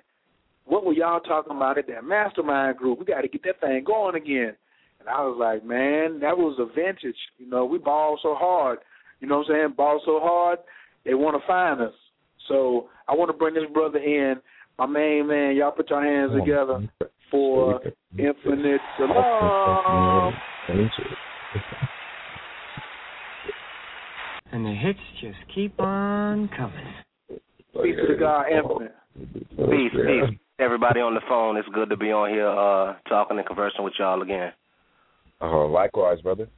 what were y'all talking about at that mastermind group? We gotta get that thing going again. And I was like, Man, that was a vintage. You know, we ball so hard. You know what I'm saying? Ball so hard, they wanna find us. So I want to bring this brother in, my main man. Y'all put your hands together for Infinite Salam. And the hits just keep on coming. Peace to the God, Infinite. Peace, peace. Everybody on the phone, it's good to be on here uh talking and conversing with y'all again. Oh, likewise, brother.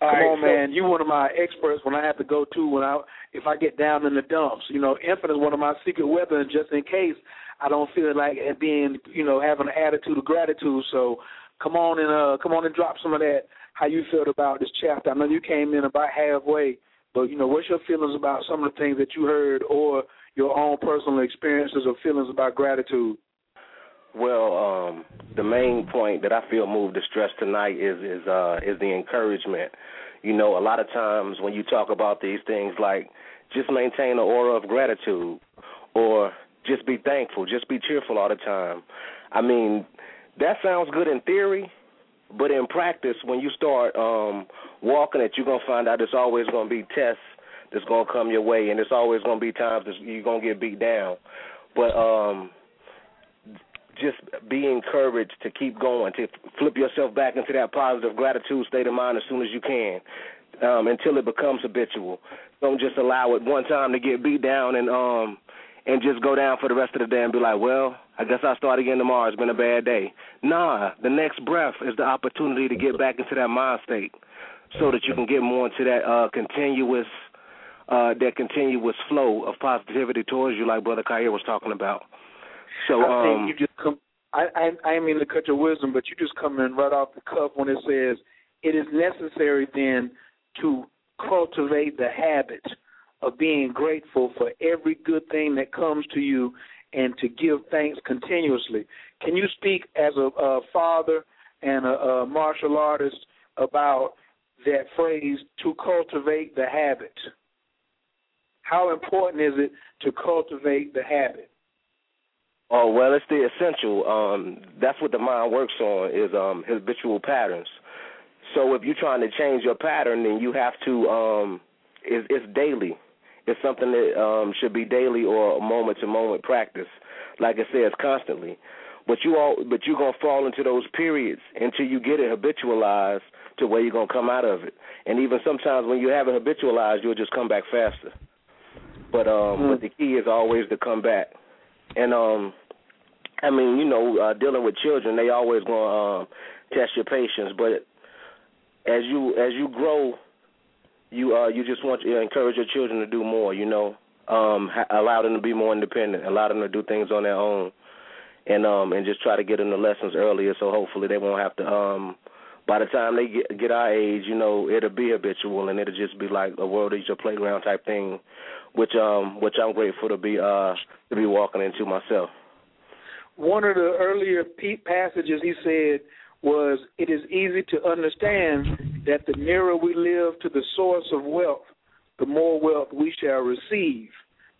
Come on, man. You one of my experts when I have to go to when I if I get down in the dumps. You know, Infinite is one of my secret weapons just in case I don't feel like being, you know, having an attitude of gratitude. So come on and uh come on and drop some of that how you felt about this chapter. I know you came in about halfway, but you know, what's your feelings about some of the things that you heard or your own personal experiences or feelings about gratitude? Well, um, the main point that I feel moved to stress tonight is is uh, is the encouragement. You know, a lot of times when you talk about these things, like just maintain an aura of gratitude, or just be thankful, just be cheerful all the time. I mean, that sounds good in theory, but in practice, when you start um, walking it, you're gonna find out there's always gonna be tests that's gonna come your way, and there's always gonna be times that you're gonna get beat down. But um, just be encouraged to keep going, to flip yourself back into that positive gratitude state of mind as soon as you can, um, until it becomes habitual. Don't just allow it one time to get beat down and um and just go down for the rest of the day and be like, well, I guess I'll start again tomorrow. It's been a bad day. Nah, the next breath is the opportunity to get back into that mind state so that you can get more into that uh, continuous uh, that continuous flow of positivity towards you, like Brother Khayr was talking about. So I um, think you just come. I, I I mean to cut your wisdom, but you just come in right off the cuff when it says it is necessary then to cultivate the habit of being grateful for every good thing that comes to you and to give thanks continuously. Can you speak as a, a father and a, a martial artist about that phrase to cultivate the habit? How important is it to cultivate the habit? Oh well, it's the essential. Um, that's what the mind works on is um, habitual patterns. So if you're trying to change your pattern, then you have to. Um, it's, it's daily. It's something that um, should be daily or moment to moment practice. Like it says, constantly. But you all, but you're gonna fall into those periods until you get it habitualized to where you're gonna come out of it. And even sometimes when you have it habitualized, you'll just come back faster. But um, mm-hmm. but the key is always to come back. And um, I mean, you know, uh, dealing with children, they always gonna um, test your patience. But as you as you grow, you uh you just want to encourage your children to do more. You know, um, allow them to be more independent, allow them to do things on their own, and um and just try to get them the lessons earlier. So hopefully they won't have to um. By the time they get get our age, you know, it'll be habitual and it'll just be like a world is your playground type thing, which um which I'm grateful to be uh to be walking into myself. One of the earlier passages he said was it is easy to understand that the nearer we live to the source of wealth, the more wealth we shall receive.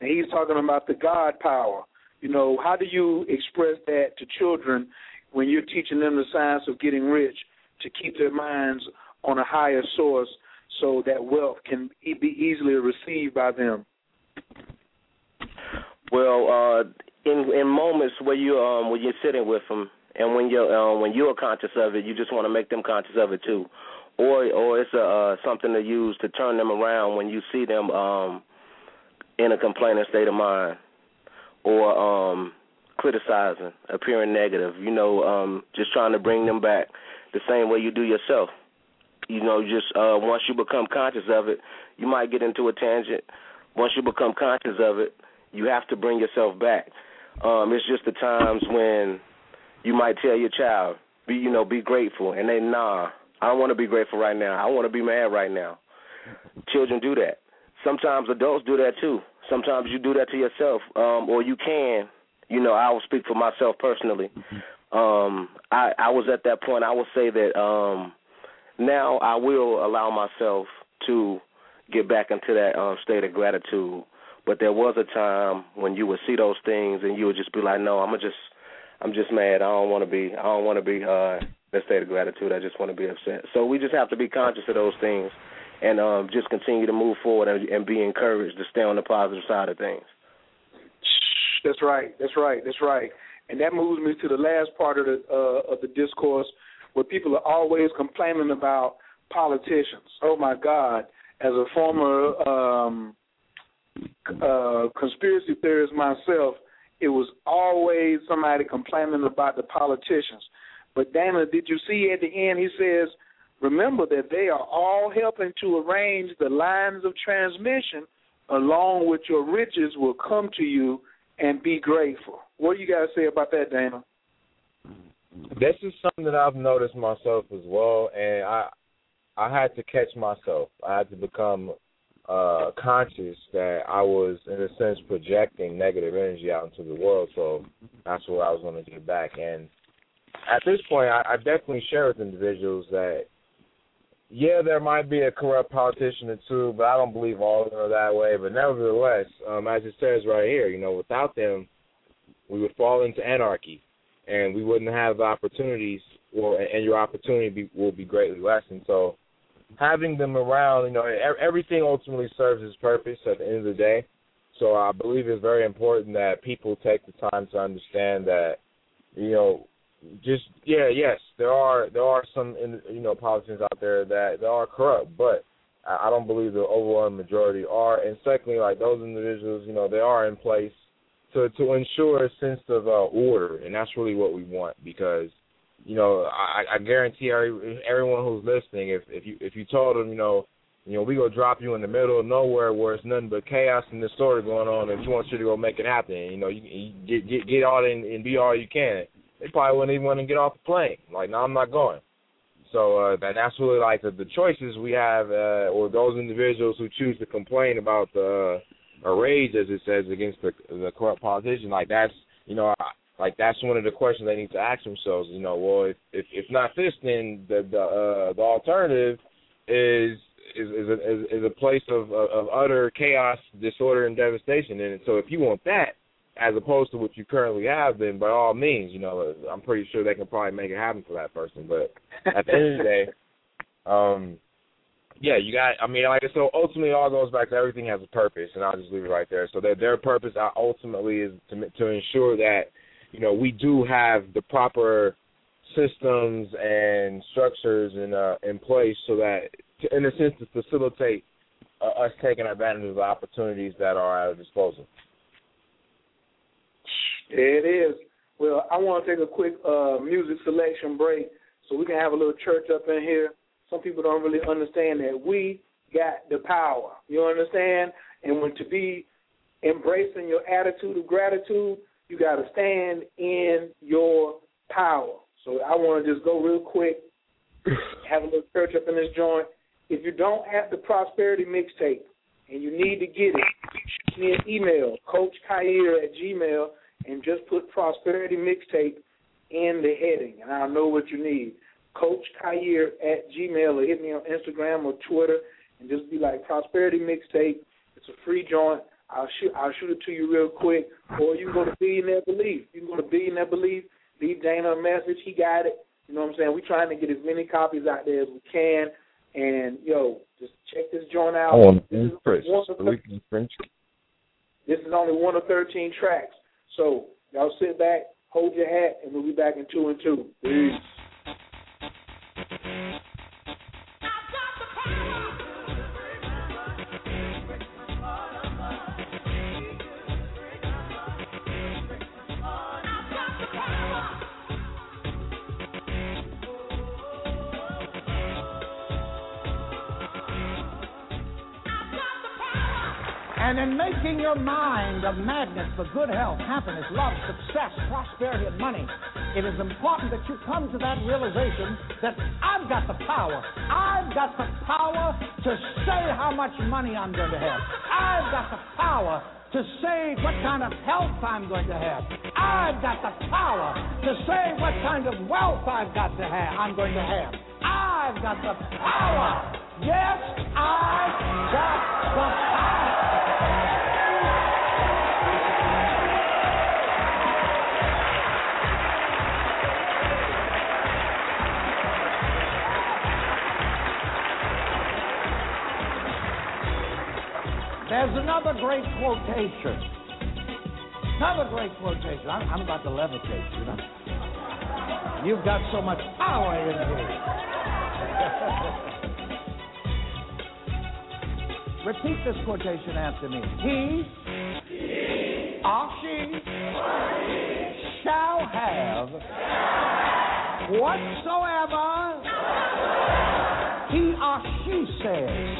And he's talking about the God power. You know, how do you express that to children when you're teaching them the science of getting rich to keep their minds on a higher source so that wealth can be easily received by them? Well, uh, in in moments where you um when you're sitting with them and when you're um, when you're conscious of it, you just want to make them conscious of it too, or or it's a, uh, something to use to turn them around when you see them um, in a complaining state of mind, or um, criticizing, appearing negative. You know, um, just trying to bring them back the same way you do yourself. You know, just uh, once you become conscious of it, you might get into a tangent. Once you become conscious of it, you have to bring yourself back. Um, it's just the times when you might tell your child, be you know, be grateful, and they nah, I don't want to be grateful right now. I want to be mad right now. Children do that. Sometimes adults do that too. Sometimes you do that to yourself, um, or you can. You know, I will speak for myself personally. Um, I, I was at that point. I will say that um, now I will allow myself to get back into that um, state of gratitude. But there was a time when you would see those things and you would just be like, "No, I'm just I'm just mad. I don't want to be. I don't want to be uh, a state of gratitude. I just want to be upset. So we just have to be conscious of those things, and um, just continue to move forward and, and be encouraged to stay on the positive side of things. That's right. That's right. That's right. And that moves me to the last part of the uh, of the discourse, where people are always complaining about politicians. Oh my God! As a former um, uh, conspiracy theorist myself, it was always somebody complaining about the politicians. But Dhane, did you see at the end he says, remember that they are all helping to arrange the lines of transmission along with your riches will come to you and be grateful. What do you guys say about that, Dhane? This is something that I've noticed myself as well, and I I had to catch myself. I had to become uh, conscious that I was, in a sense, projecting negative energy out into the world. So that's what I was going to get back. And at this point, I, I definitely share with individuals that, yeah, there might be a corrupt politician or two, but I don't believe all of them are that way. But nevertheless, um, as it says right here, you know, without them, we would fall into anarchy, and we wouldn't have opportunities, or and your opportunity be, will be greatly lessened. So having them around, you know, everything ultimately serves its purpose at the end of the day. So I believe it's very important that people take the time to understand that, you know, just yeah, yes, there are there are some you know politicians out there that that are corrupt, but I don't believe the overwhelming majority are. And secondly, like those individuals, you know, they are in place to to ensure a sense of uh, order, and that's really what we want because you know, I, I guarantee every, everyone who's listening, if if you if you told them, you know, you know, we gonna drop you in the middle of nowhere where it's nothing but chaos and disorder going on, and you want you to go make it happen. You know, you, you get get get all in and be all you can. They probably wouldn't even want to get off the plane. Like, no, I'm not going. So uh, that that's really like the, the choices we have, uh, or those individuals who choose to complain about the uh, rage, as it says, against the the corrupt politician. Like that's you know, like that's one of the questions they need to ask themselves. You know, well, if if, if not this, then the the uh, the alternative is is is a, is, is a place of, of of utter chaos, disorder, and devastation. And so, if you want that, as opposed to what you currently have, then by all means, you know, I'm pretty sure they can probably make it happen for that person. But at the end of the day, um, yeah, you got. I mean, like so, ultimately, all goes back to everything has a purpose, and I'll just leave it right there. So that their purpose ultimately is to to ensure that you know we do have the proper systems and structures in uh, in place so that, to, in a sense, to facilitate uh, us taking advantage of the opportunities that are at our disposal. There it is. Well, I want to take a quick uh, music selection break so we can have a little church up in here. Some people don't really understand that we got the power. You understand? And when to be embracing your attitude of gratitude, you got to stand in your power. So I want to just go real quick, have a little church up in this joint. If you don't have the prosperity mixtape and you need to get it, send me an email, Coach Khayr at Gmail, and just put prosperity mixtape in the heading, and I'll know what you need. Coach Khayr at Gmail, or hit me on Instagram or Twitter, and just be like prosperity mixtape. It's a free joint. I'll shoot I'll shoot it to you real quick. Or you can go to Billionaire Belief. You can go to Billionaire Belief, leave Dhane a message. He got it. You know what I'm saying? We're trying to get as many copies out there as we can. And yo, just check this joint out. Oh, this, is French. one of Speaking French. this is only one of thirteen tracks. So y'all sit back, hold your hat, and we'll be back in two and two. Peace. And in making your mind a magnet for good health, happiness, love, success, prosperity, and money, it is important that you come to that realization that I've got the power. I've got the power to say how much money I'm going to have. I've got the power to say what kind of health I'm going to have. I've got the power to say what kind of wealth I've got to have. I'm going to have. I've got the power. Yes, I've got the power. There's another great quotation. Another great quotation. I'm, I'm about to levitate, you know. You've got so much power in here. Repeat this quotation after me. He, or she, shall have whatsoever he or she says.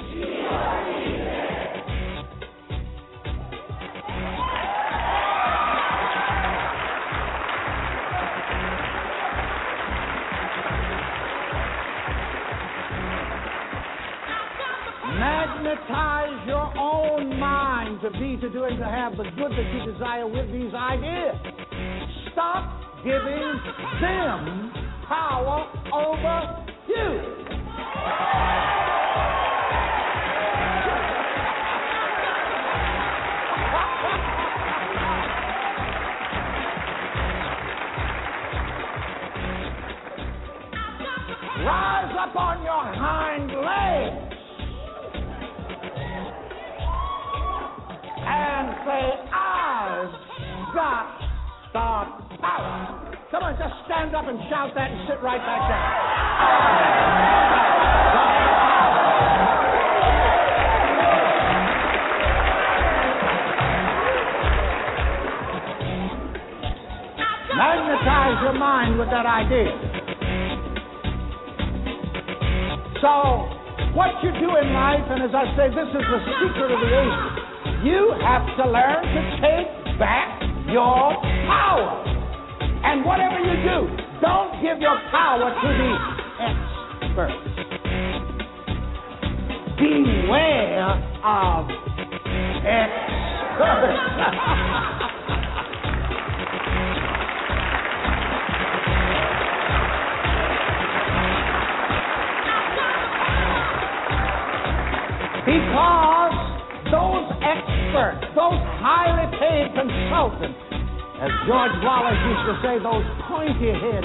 Magnetize your own mind to be, to do, and to have the good that you desire with these ideas. Stop giving them power over up and shout that and sit right back down. Magnetize your mind with that idea. So, what you do in life, and as I say, this is the secret of the ages, you have to learn to take back your power. And whatever you do, give your power to the experts. Beware of experts. Because those experts, those highly paid consultants, as George Wallace used to say, those head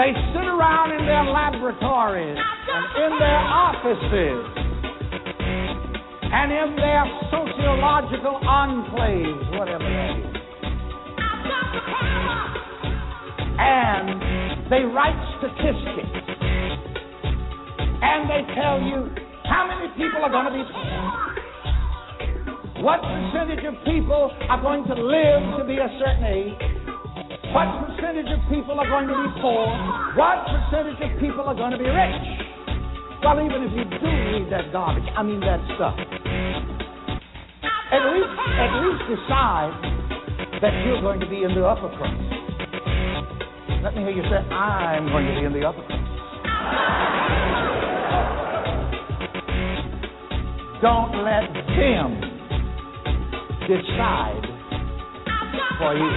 they sit around in their laboratories and in their offices and in their sociological enclaves, whatever that is. And they write statistics and they tell you how many people are going to be. What percentage of people are going to live to be a certain age? What percentage of people are going to be poor? What percentage of people are going to be rich? Well, even if you do read that garbage, I mean that stuff, at least at least decide that you're going to be in the upper crust. Let me hear you say, I'm going to be in the upper crust. Don't let them decide for you.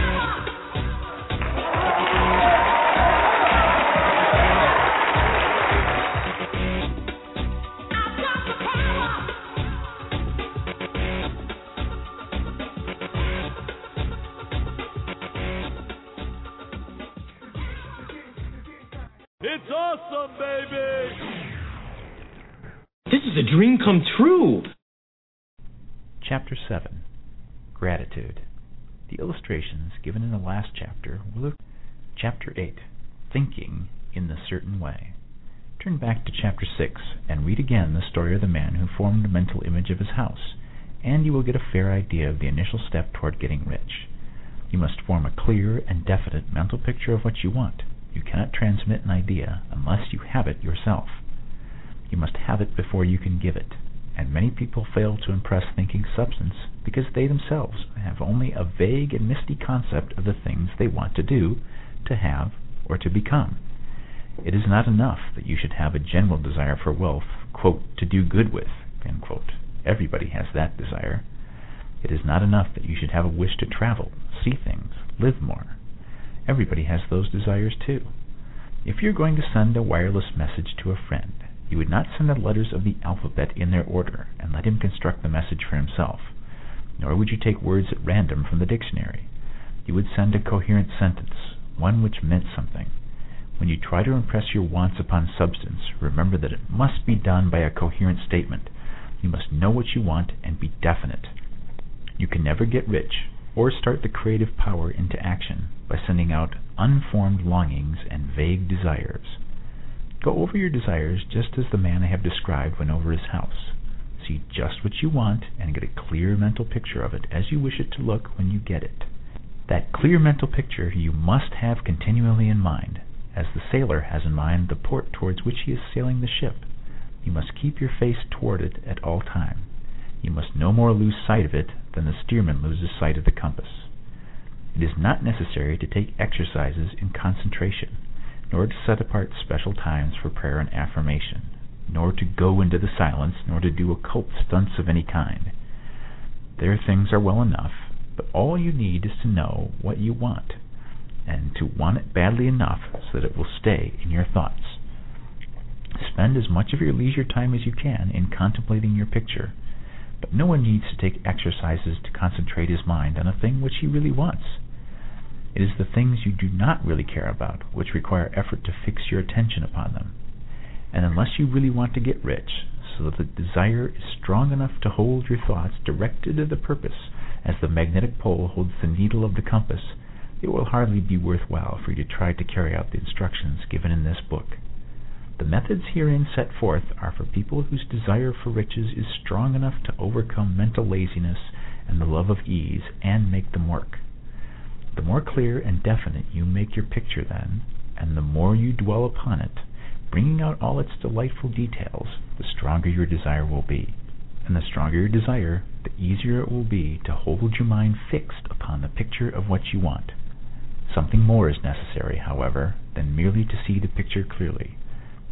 It's awesome, baby! This is a dream come true. Chapter 7 Gratitude. The illustrations given in the last chapter will. Chapter 8 Thinking in the Certain Way. Turn back to Chapter 6 and read again the story of the man who formed a mental image of his house, and you will get a fair idea of the initial step toward getting rich. You must form a clear and definite mental picture of what you want. You cannot transmit an idea unless you have it yourself. You must have it before you can give it, and many people fail to impress thinking substance because they themselves have only a vague and misty concept of the things they want to do, to have, or to become. It is not enough that you should have a general desire for wealth, to do good with, Everybody has that desire. It is not enough that you should have a wish to travel, see things, live more. Everybody has those desires too. If you're going to send a wireless message to a friend, you would not send the letters of the alphabet in their order and let him construct the message for himself. Nor would you take words at random from the dictionary. You would send a coherent sentence, one which meant something. When you try to impress your wants upon substance, remember that it must be done by a coherent statement. You must know what you want and be definite. You can never get rich or start the creative power into action by sending out unformed longings and vague desires. Go over your desires just as the man I have described went over his house. See just what you want and get a clear mental picture of it as you wish it to look when you get it. That clear mental picture you must have continually in mind, as the sailor has in mind the port towards which he is sailing the ship. You must keep your face toward it at all time. You must no more lose sight of it than the steersman loses sight of the compass. It is not necessary to take exercises in concentration, nor to set apart special times for prayer and affirmation, nor to go into the silence, nor to do occult stunts of any kind. Their things are well enough, but all you need is to know what you want, and to want it badly enough so that it will stay in your thoughts. Spend as much of your leisure time as you can in contemplating your picture but no one needs to take exercises to concentrate his mind on a thing which he really wants. It is the things you do not really care about which require effort to fix your attention upon them. And unless you really want to get rich, so that the desire is strong enough to hold your thoughts directed to the purpose as the magnetic pole holds the needle of the compass, it will hardly be worth while for you to try to carry out the instructions given in this book. The methods herein set forth are for people whose desire for riches is strong enough to overcome mental laziness and the love of ease and make them work. The more clear and definite you make your picture then, and the more you dwell upon it, bringing out all its delightful details, the stronger your desire will be. And the stronger your desire, the easier it will be to hold your mind fixed upon the picture of what you want. Something more is necessary, however, than merely to see the picture clearly.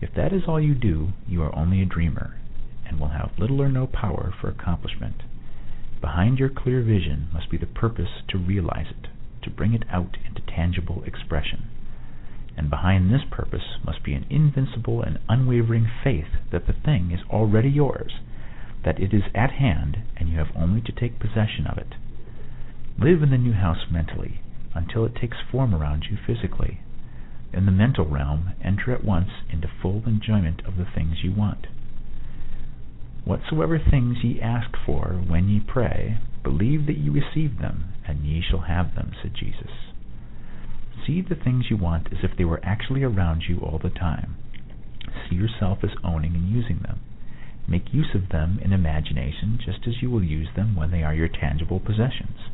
If that is all you do, you are only a dreamer, and will have little or no power for accomplishment. Behind your clear vision must be the purpose to realize it, to bring it out into tangible expression. And behind this purpose must be an invincible and unwavering faith that the thing is already yours, that it is at hand and you have only to take possession of it. Live in the new house mentally until it takes form around you physically. In the mental realm, enter at once into full enjoyment of the things you want. Whatsoever things ye ask for when ye pray, believe that ye receive them, and ye shall have them, said Jesus. See the things you want as if they were actually around you all the time. See yourself as owning and using them. Make use of them in imagination just as you will use them when they are your tangible possessions.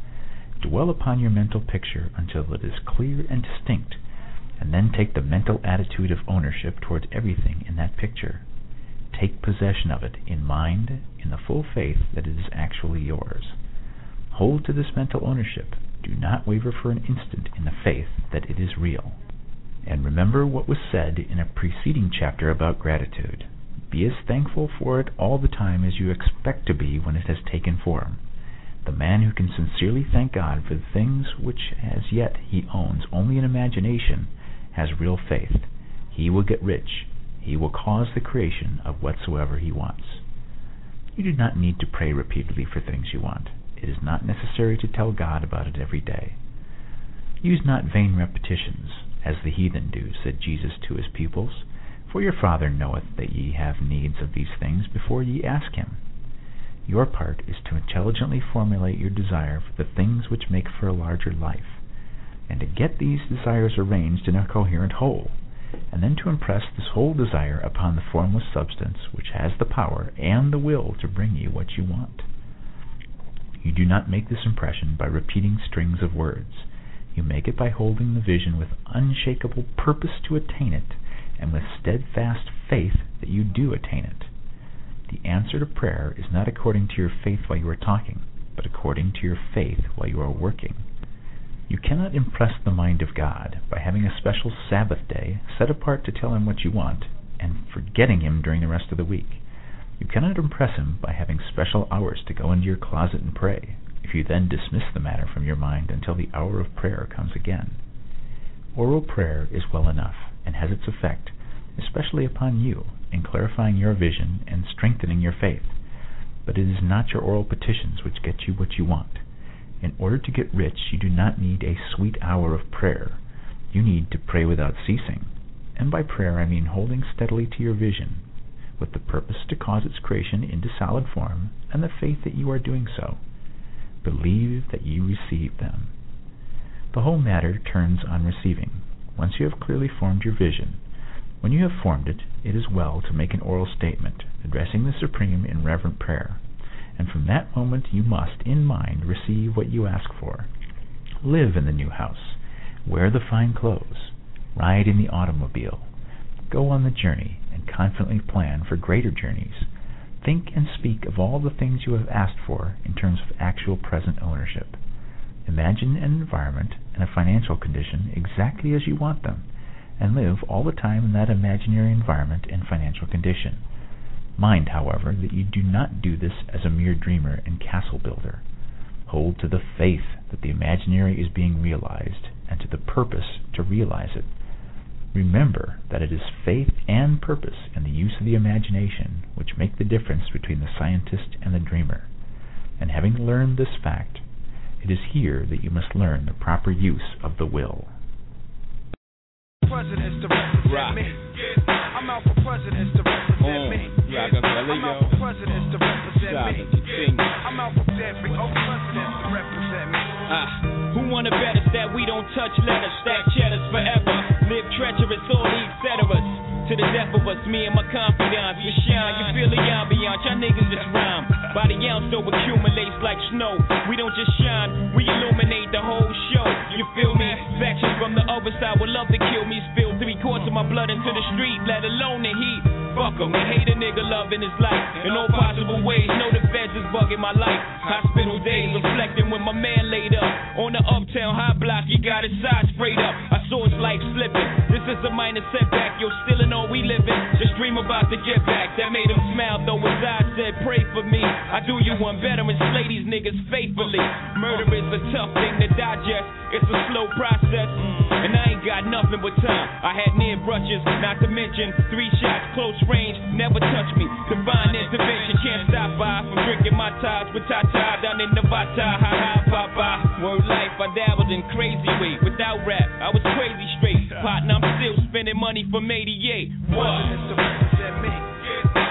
Dwell upon your mental picture until it is clear and distinct, and then take the mental attitude of ownership towards everything in that picture. Take possession of it in mind in the full faith that it is actually yours. Hold to this mental ownership. Do not waver for an instant in the faith that it is real. And remember what was said in a preceding chapter about gratitude. Be as thankful for it all the time as you expect to be when it has taken form. The man who can sincerely thank God for the things which as yet he owns only in imagination has real faith. He will get rich. He will cause the creation of whatsoever he wants. You do not need to pray repeatedly for things you want. It is not necessary to tell God about it every day. Use not vain repetitions, as the heathen do, said Jesus to his pupils, for your Father knoweth that ye have needs of these things before ye ask him. Your part is to intelligently formulate your desire for the things which make for a larger life, and to get these desires arranged in a coherent whole, and then to impress this whole desire upon the formless substance which has the power and the will to bring you what you want. You do not make this impression by repeating strings of words. You make it by holding the vision with unshakable purpose to attain it, and with steadfast faith that you do attain it. The answer to prayer is not according to your faith while you are talking, but according to your faith while you are working. You cannot impress the mind of God by having a special Sabbath day set apart to tell him what you want, and forgetting him during the rest of the week. You cannot impress him by having special hours to go into your closet and pray, if you then dismiss the matter from your mind until the hour of prayer comes again. Oral prayer is well enough, and has its effect, especially upon you, in clarifying your vision and strengthening your faith. But it is not your oral petitions which get you what you want. In order to get rich, you do not need a sweet hour of prayer. You need to pray without ceasing. And by prayer I mean holding steadily to your vision, with the purpose to cause its creation into solid form, and the faith that you are doing so. Believe that you receive them. The whole matter turns on receiving. Once you have clearly formed your vision, when you have formed it, it is well to make an oral statement, addressing the Supreme in reverent prayer, and from that moment you must, in mind, receive what you ask for. Live in the new house, wear the fine clothes, ride in the automobile, go on the journey, and confidently plan for greater journeys. Think and speak of all the things you have asked for in terms of actual present ownership. Imagine an environment and a financial condition exactly as you want them, and live all the time in that imaginary environment and financial condition. Mind, however, that you do not do this as a mere dreamer and castle builder. Hold to the faith that the imaginary is being realized, and to the purpose to realize it. Remember that it is faith and purpose in the use of the imagination which make the difference between the scientist and the dreamer. And having learned this fact, it is here that you must learn the proper use of the will. Presidents to represent Rock. me. I'm out for presidents to represent me. I'm out for oh, presidents to represent me. I'm ah. out for every presidents to represent me. Who wanna bet us that we don't touch letters, stack cheddars forever, live treacherous, all these ceteras. To the death of us, me and my confidants, you shine, you feel the ambiance, y'all niggas just rhyme. By the ounce though accumulates like snow. We don't just shine, we illuminate the whole show. You feel me? Factions from the other side would love to kill me, spill three quarters of my blood into the street, let alone the heat. Fuck 'em and hate a nigga loving his life in all possible ways. The feds is bugging my life. Hospital days reflecting when my man laid up on the uptown high block. He got his side sprayed up. I his life slipping. This is a minor setback. Yo, still in all we living. Just dream about the get back. That made him smile though his eyes said, Pray for me. I do you one better and slay these niggas faithfully. Murder is a tough thing to digest. It's a slow process. Mm, and I ain't got nothing but time. I had near brushes, not to mention three shots, close range, never touch me. Divine intervention can't stop by from drinking my ties with Tata down in Nevada. Ha ha, papa. Word life, I dabbled in crazy way. Without rap, I was crazy straight. Partner, I'm still spending money for 88. What?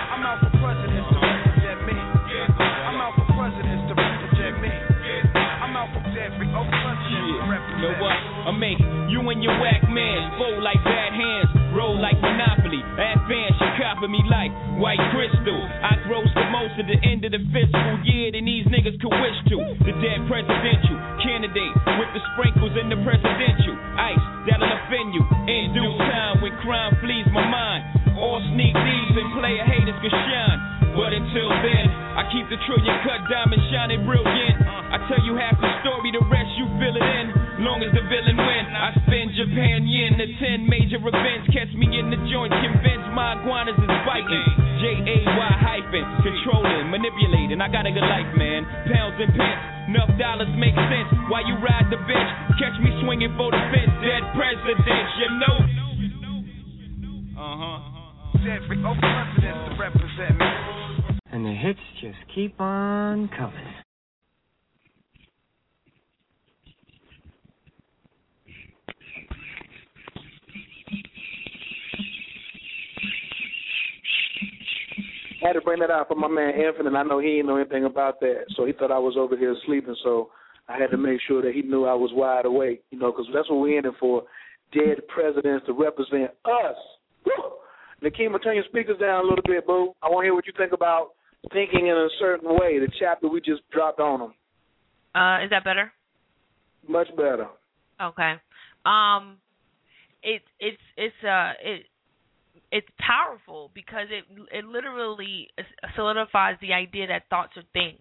I'm out for presidents to represent me. I'm out for presidents to represent me. I'm out for every president to represent You know what? I make you and your whack man fold like bad hands, roll like Monopoly. Advance, you copy me like white crystal. I gross the most at the end of the fiscal year than these niggas could wish to. The dead presidential candidate with the sprinkles in the presidential ice that'll offend you in due time when crime flees my mind. All sneak thieves and player haters can shine. But until then, I keep the trillion cut diamond shining brilliant. I tell you half the story, the rest you fill it in. Long as the villain I spend Japan yen to ten major events. Catch me in the joint, convinced my iguanas is. J A Y controlling, manipulating. I got a good life, man. Pounds and pence, enough dollars make sense. While you ride the bench, catch me swinging for the fence. Dead you know. Uh huh. And the hits just keep on coming. Had to bring that out for my man Infinite. And I know he didn't know anything about that, so he thought I was over here sleeping. So I had to make sure that he knew I was wide awake, you know, because that's what we're in it for. Dead presidents to represent us. Woo! Nakima, turn your speakers down a little bit, boo. I want to hear what you think about thinking in a certain way. The chapter we just dropped on them. Uh, is that better? Much better. Okay. Um, it's it's it's uh it it's powerful because it it literally solidifies the idea that thoughts are things,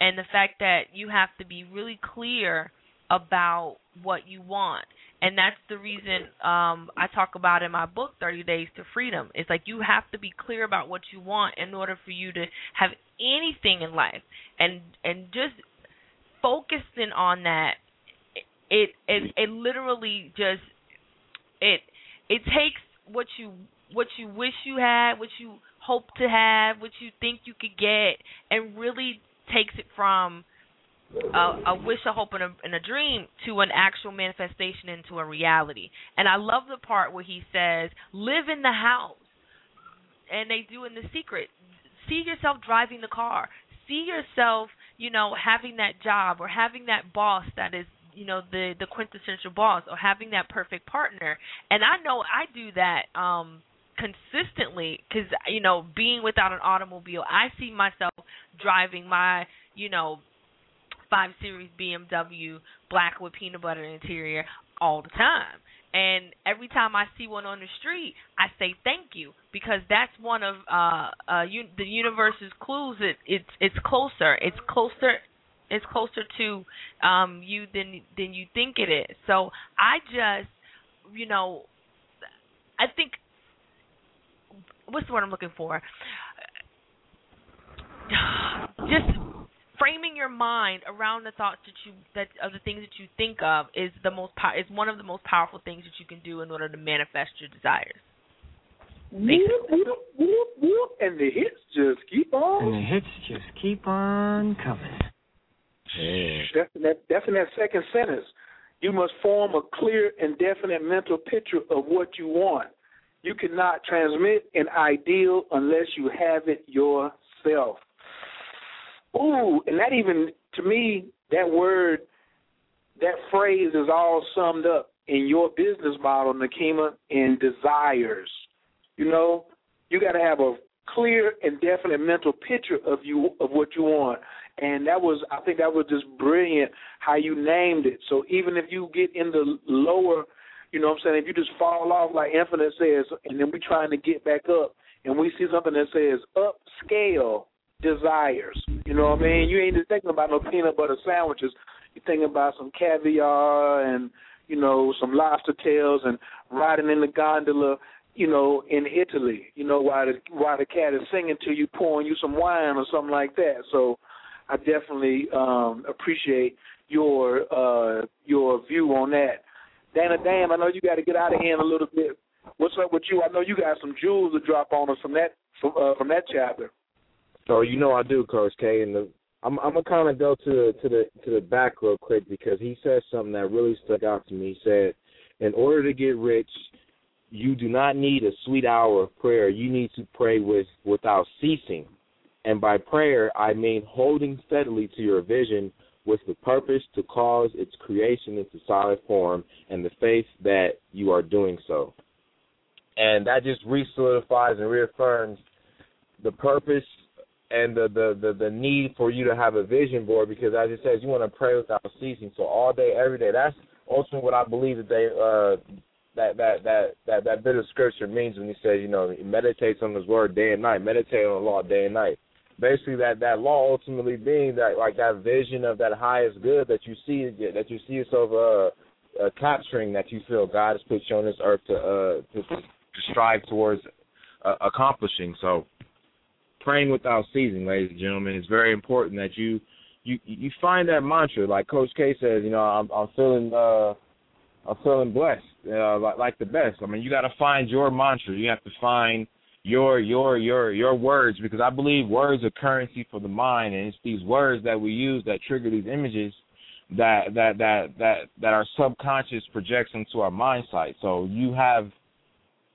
and the fact that you have to be really clear about what you want. And that's the reason um I talk about in my book 30 Days to Freedom. It's like you have to be clear about what you want in order for you to have anything in life. And and just focusing on that it it it literally just it it takes what you what you wish you had, what you hope to have, what you think you could get, and really takes it from a, a wish, a hope, and a, and a dream to an actual manifestation into a reality. And I love the part where he says, "Live in the house," and they do in the secret. See yourself driving the car. See yourself, you know, having that job or having that boss that is you know the the quintessential boss or having that perfect partner and i know i do that um consistently because you know being without an automobile i see myself driving my you know five series bmw black with peanut butter interior all the time. And every time i see one on the street i say thank you because that's one of uh uh un- the universe's clues. It it's it's closer. It's closer it's closer to um you than than you think it is. So I just you know I think what's the word I'm looking for? Just framing your mind around the thoughts that you that of the things that you think of is the most pow- is one of the most powerful things that you can do in order to manifest your desires. Whoop, whoop, whoop, whoop, and the hits just keep on. And the hits just keep on coming. That's in that, that's in that second sentence. You must form a clear and definite mental picture of what you want. You cannot transmit an ideal unless you have it yourself. Ooh, and that even to me, that word, that phrase is all summed up in your business model, Nakima, in desires. You know, you got to have a clear and definite mental picture of you of what you want and that was I think that was just brilliant how you named it. So even if you get in the lower You know what I'm saying? If you just fall off like Infinite says, and then we trying to get back up, and we see something that says upscale desires. You know what I mean? You ain't just thinking about no peanut butter sandwiches. You're thinking about some caviar and you know some lobster tails and riding in the gondola. You know, in Italy. You know, while the while the cat is singing to you, pouring you some wine or something like that. So, I definitely um appreciate your uh your view on that. Dana Dam, I know you got to get out of here a little bit. What's up with you? I know you got some jewels to drop on us from that from, uh, from that chapter. So you know I do, Coach K, and the, I'm I'm gonna kind of go to the to the to the back real quick because he said something that really stuck out to me. He said, "In order to get rich, you do not need a sweet hour of prayer. You need to pray with without ceasing." And by prayer, I mean holding steadily to your vision with the purpose to cause its creation into solid form and the faith that you are doing so. And that just re-solidifies and reaffirms the purpose and the, the, the, the need for you to have a vision board because as it says, you want to pray without ceasing. So all day, every day. That's ultimately what I believe that they uh that that that that that bit of scripture means when he says, you know, he meditates on his word day and night, meditate on the law day and night basically that that law ultimately being that like that vision of that highest good that you see that you see yourself uh, uh capturing that you feel God has put you on this earth to uh to, to strive towards uh, accomplishing. So praying without ceasing ladies and gentlemen it's very important that you you you find that mantra. Like coach K says you know I'm I'm feeling uh I'm feeling blessed uh like, like the best. I mean you got to find your mantra. You have to find your your your your words because I believe words are currency for the mind and it's these words that we use that trigger these images that that that that that our subconscious projects into our mind sight. So you have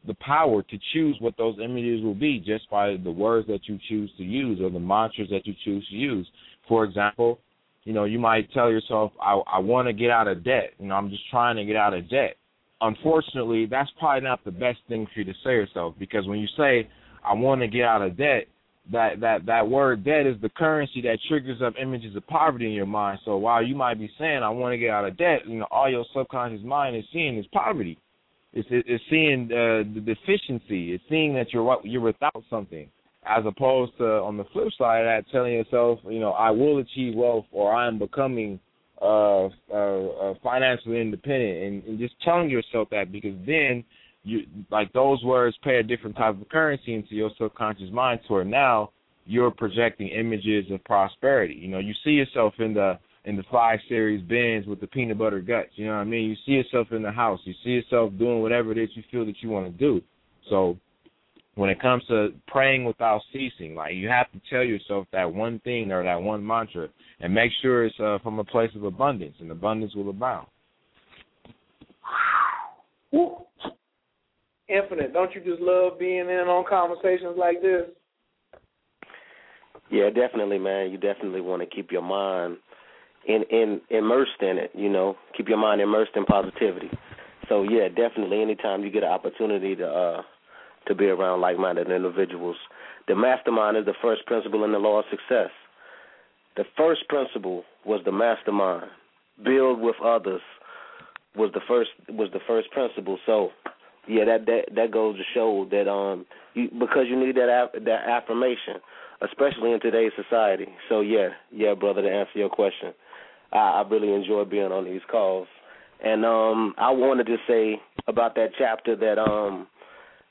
the power to choose what those images will be just by the words that you choose to use or the mantras that you choose to use. For example, you know, you might tell yourself, I, I want to get out of debt. You know, I'm just trying to get out of debt unfortunately, that's probably not the best thing for you to say yourself because when you say I want to get out of debt, that that that word debt is the currency that triggers up images of poverty in your mind. So while you might be saying I want to get out of debt, you know all your subconscious mind is seeing is poverty. It's it's seeing uh, the deficiency. It's seeing that you're you're without something, as opposed to on the flip side of that, telling yourself, you know, I will achieve wealth or I am becoming uh, uh, financially independent, and, and just telling yourself that because then you like those words pay a different type of currency into your subconscious mind. To where now you're projecting images of prosperity. You know, you see yourself in the in the five series bins with the peanut butter guts. You know what I mean? You see yourself in the house. You see yourself doing whatever it is you feel that you want to do. So when it comes to praying without ceasing, like you have to tell yourself that one thing or that one mantra, and make sure it's uh, from a place of abundance, and abundance will abound. Infinite, don't you just love being in on conversations like this? Yeah, definitely, man. You definitely want to keep your mind in in immersed in it. You know, keep your mind immersed in positivity. So yeah, definitely. Anytime you get an opportunity to uh to be around like-minded individuals. The mastermind is the first principle in the law of success. The first principle was the mastermind. Build with others was the first was the first principle. So, yeah, that that that goes to show that um you, because you need that af- that affirmation, especially in today's society. So yeah, yeah, brother, to answer your question, I, I really enjoy being on these calls. And um I wanted to say about that chapter that um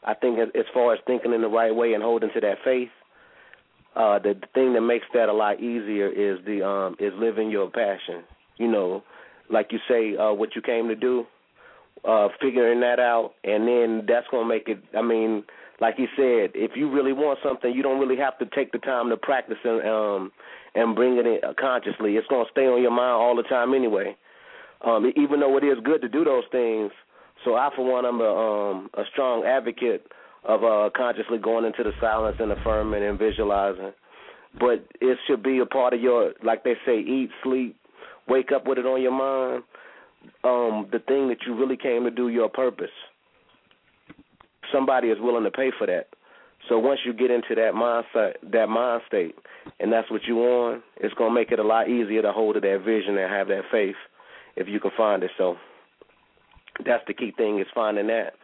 I think as far as thinking in the right way and holding to that faith, uh, the thing that makes that a lot easier is the um, is living your passion. You know, like you say, uh, what you came to do, uh, figuring that out, and then that's gonna make it. I mean, like you said, if you really want something, you don't really have to take the time to practice and um, and bring it in consciously. It's gonna stay on your mind all the time anyway. Um, even though it is good to do those things, so I, for one, I'm a, um, a strong advocate of uh, consciously going into the silence and affirming and visualizing. But it should be a part of your, like they say, eat, sleep, wake up with it on your mind. Um, the thing that you really came to do, your purpose. Somebody is willing to pay for that. So once you get into that mindset, that mind state, and that's what you want, it's gonna make it a lot easier to hold to that vision and have that faith if you can find it. So That's the key thing is finding that,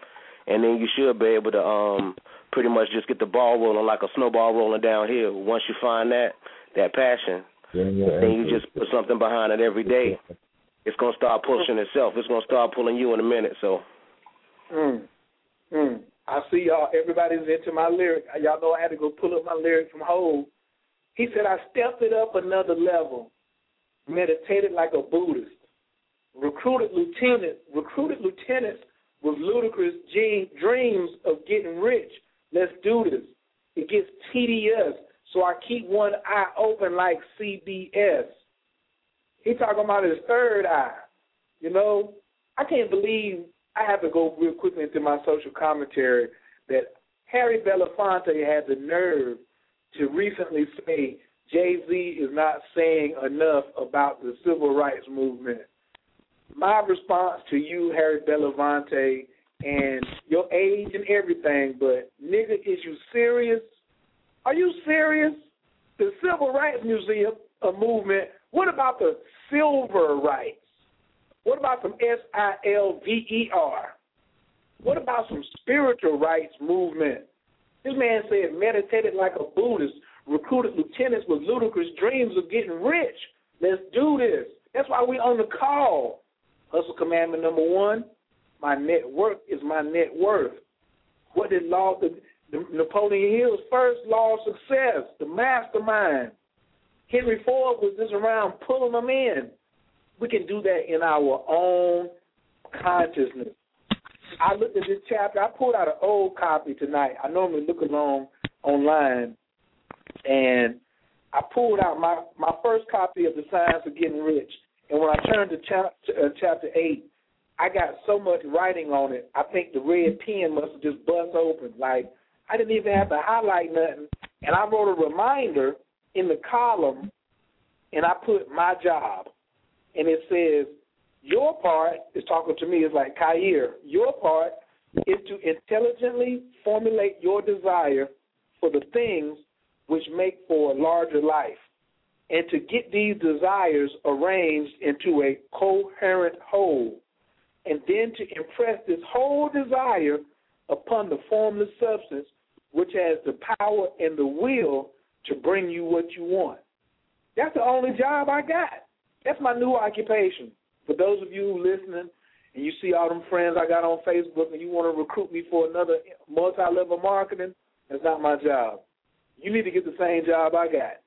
and then you should be able to um pretty much just get the ball rolling like a snowball rolling downhill. Once you find that that passion, Yeah, yeah, then you just put something behind it every day. It's gonna start pushing itself. It's gonna start pulling you in a minute. So Mm. Mm. I see y'all. Everybody's into my lyric. Y'all know I had to go pull up my lyric from Hov. He said, I stepped it up another level, meditated like a Buddhist, recruited lieutenant, recruited lieutenants with ludicrous dreams of getting rich. Let's do this. It gets tedious, so I keep one eye open like CBS. He talking about his third eye. You know, I can't believe I have to go real quickly into my social commentary that Harry Belafonte had the nerve to recently say Jay Z is not saying enough about the civil rights movement. My response to you, Harry Belafonte, and your age and everything, but nigga, is you serious? Are you serious? The Civil Rights Museum a movement. What about the silver rights? What about some S I L V E R? What about some spiritual rights movement? This man said meditated like a Buddhist, recruited lieutenants with ludicrous dreams of getting rich. Let's do this. That's why we on the call. Hustle commandment number one, my net worth is my net worth. What did law the, the Napoleon Hill's first law of success, the mastermind. Henry Ford was just around pulling them in. We can do that in our own consciousness. I looked at this chapter. I pulled out an old copy tonight. I normally look along online, and I pulled out my my first copy of the Science of Getting Rich. When I turned to chapter uh, chapter eight, I got so much writing on it. I think the red pen must have just bust open. Like I didn't even have to highlight nothing. And I wrote a reminder in the column, and I put my job, and it says your part is talking to me is like Kair. Your part is to intelligently formulate your desire for the things which make for a larger life, and to get these desires arranged into a coherent whole, and then to impress this whole desire upon the formless substance which has the power and the will to bring you what you want. That's the only job I got. That's my new occupation. For those of you listening and you see all them friends I got on Facebook and you want to recruit me for another multi level marketing, that's not my job. You need to get the same job I got.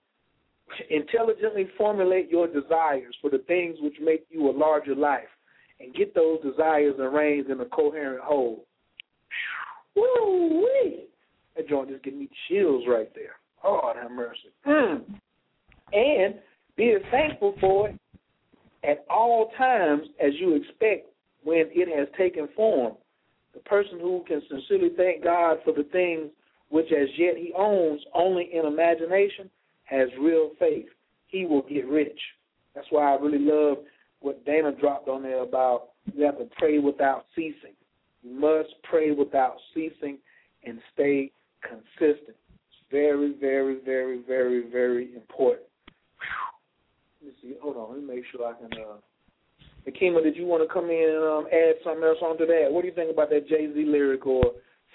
Intelligently formulate your desires for the things which make you a larger life and get those desires arranged in a coherent whole. Woo wee! That joint just giving me chills right there. Oh, have mercy. Mm. And be thankful for it at all times as you expect when it has taken form. The person who can sincerely thank God for the things which as yet he owns only in imagination has real faith. He will get rich. That's why I really love what Dana dropped on there about you have to pray without ceasing. You must pray without ceasing and stay consistent. It's very, very, very, very, very important. Let me see. Hold on. Let me make sure I can. Uh... Akima, did you want to come in and um, add something else onto that? What do you think about that Jay Z lyric or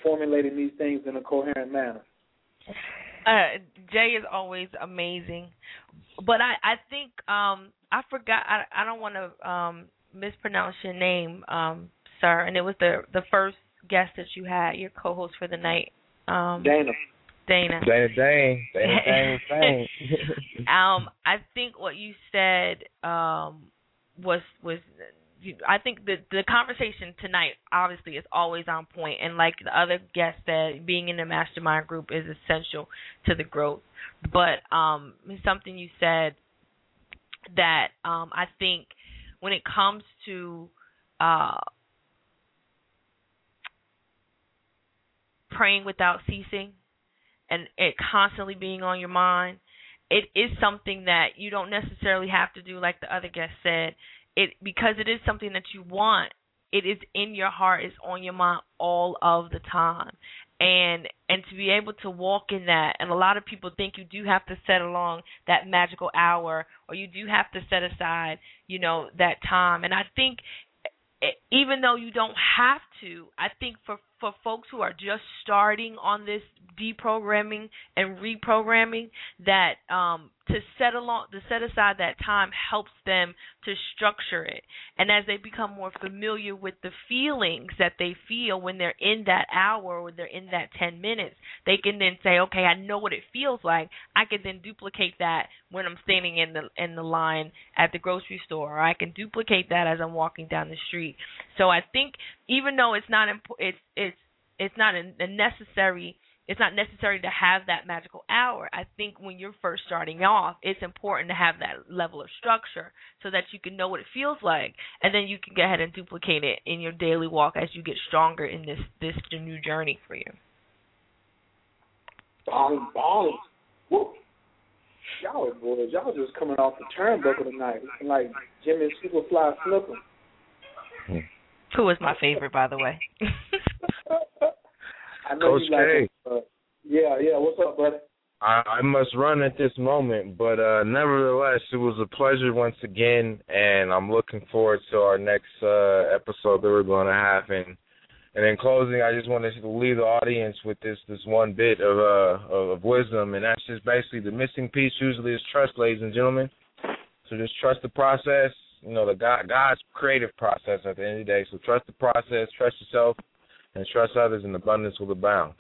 formulating these things in a coherent manner? Uh, Jay is always amazing, but I I think um I forgot I I don't want to um mispronounce your name um sir, and it was the the first guest that you had, your co-host for the night. Um, Dana. Dana. Dana Dane. Dana Dane Dane. um, I think what you said um was was I think the the conversation tonight obviously is always on point, and like the other guest said, being in the mastermind group is essential to the growth. But um, something you said that um, I think when it comes to uh, praying without ceasing and it constantly being on your mind, it is something that you don't necessarily have to do like the other guest said. It because it is something that you want. It is in your heart, it's on your mind all of the time. And and to be able to walk in that and a lot of people think you do have to set along that magical hour or you do have to set aside, you know, that time. And I think even though you don't have to, I think for for folks who are just starting on this deprogramming and reprogramming, that um, to set along to set aside that time helps them to structure it. And as they become more familiar with the feelings that they feel when they're in that hour or they're in that 10 minutes, they can then say, "Okay, I know what it feels like. I can then duplicate that when I'm standing in the in the line at the grocery store, or I can duplicate that as I'm walking down the street." So I think even though it's not imp- it's it's it's not a necessary it's not necessary to have that magical hour. I think when you're first starting off, it's important to have that level of structure so that you can know what it feels like, and then you can go ahead and duplicate it in your daily walk as you get stronger in this this new journey for you. Bong bong. Whoop. Y'all boys, y'all just coming off the turnbuckle tonight, looking like Jimmy Superfly Snuka. Who is my favorite, by the way? I know Coach you like K. it, yeah, yeah. What's up, buddy? I, I must run at this moment, but uh, nevertheless, it was a pleasure once again, and I'm looking forward to our next uh, episode that we're going to have. And and in closing, I just want to leave the audience with this this one bit of uh of, of wisdom, and that's just basically the missing piece. Usually, is trust, ladies and gentlemen. So just trust the process. You know, the God God's creative process at the end of the day. So trust the process, trust yourself, and trust others, and abundance will abound.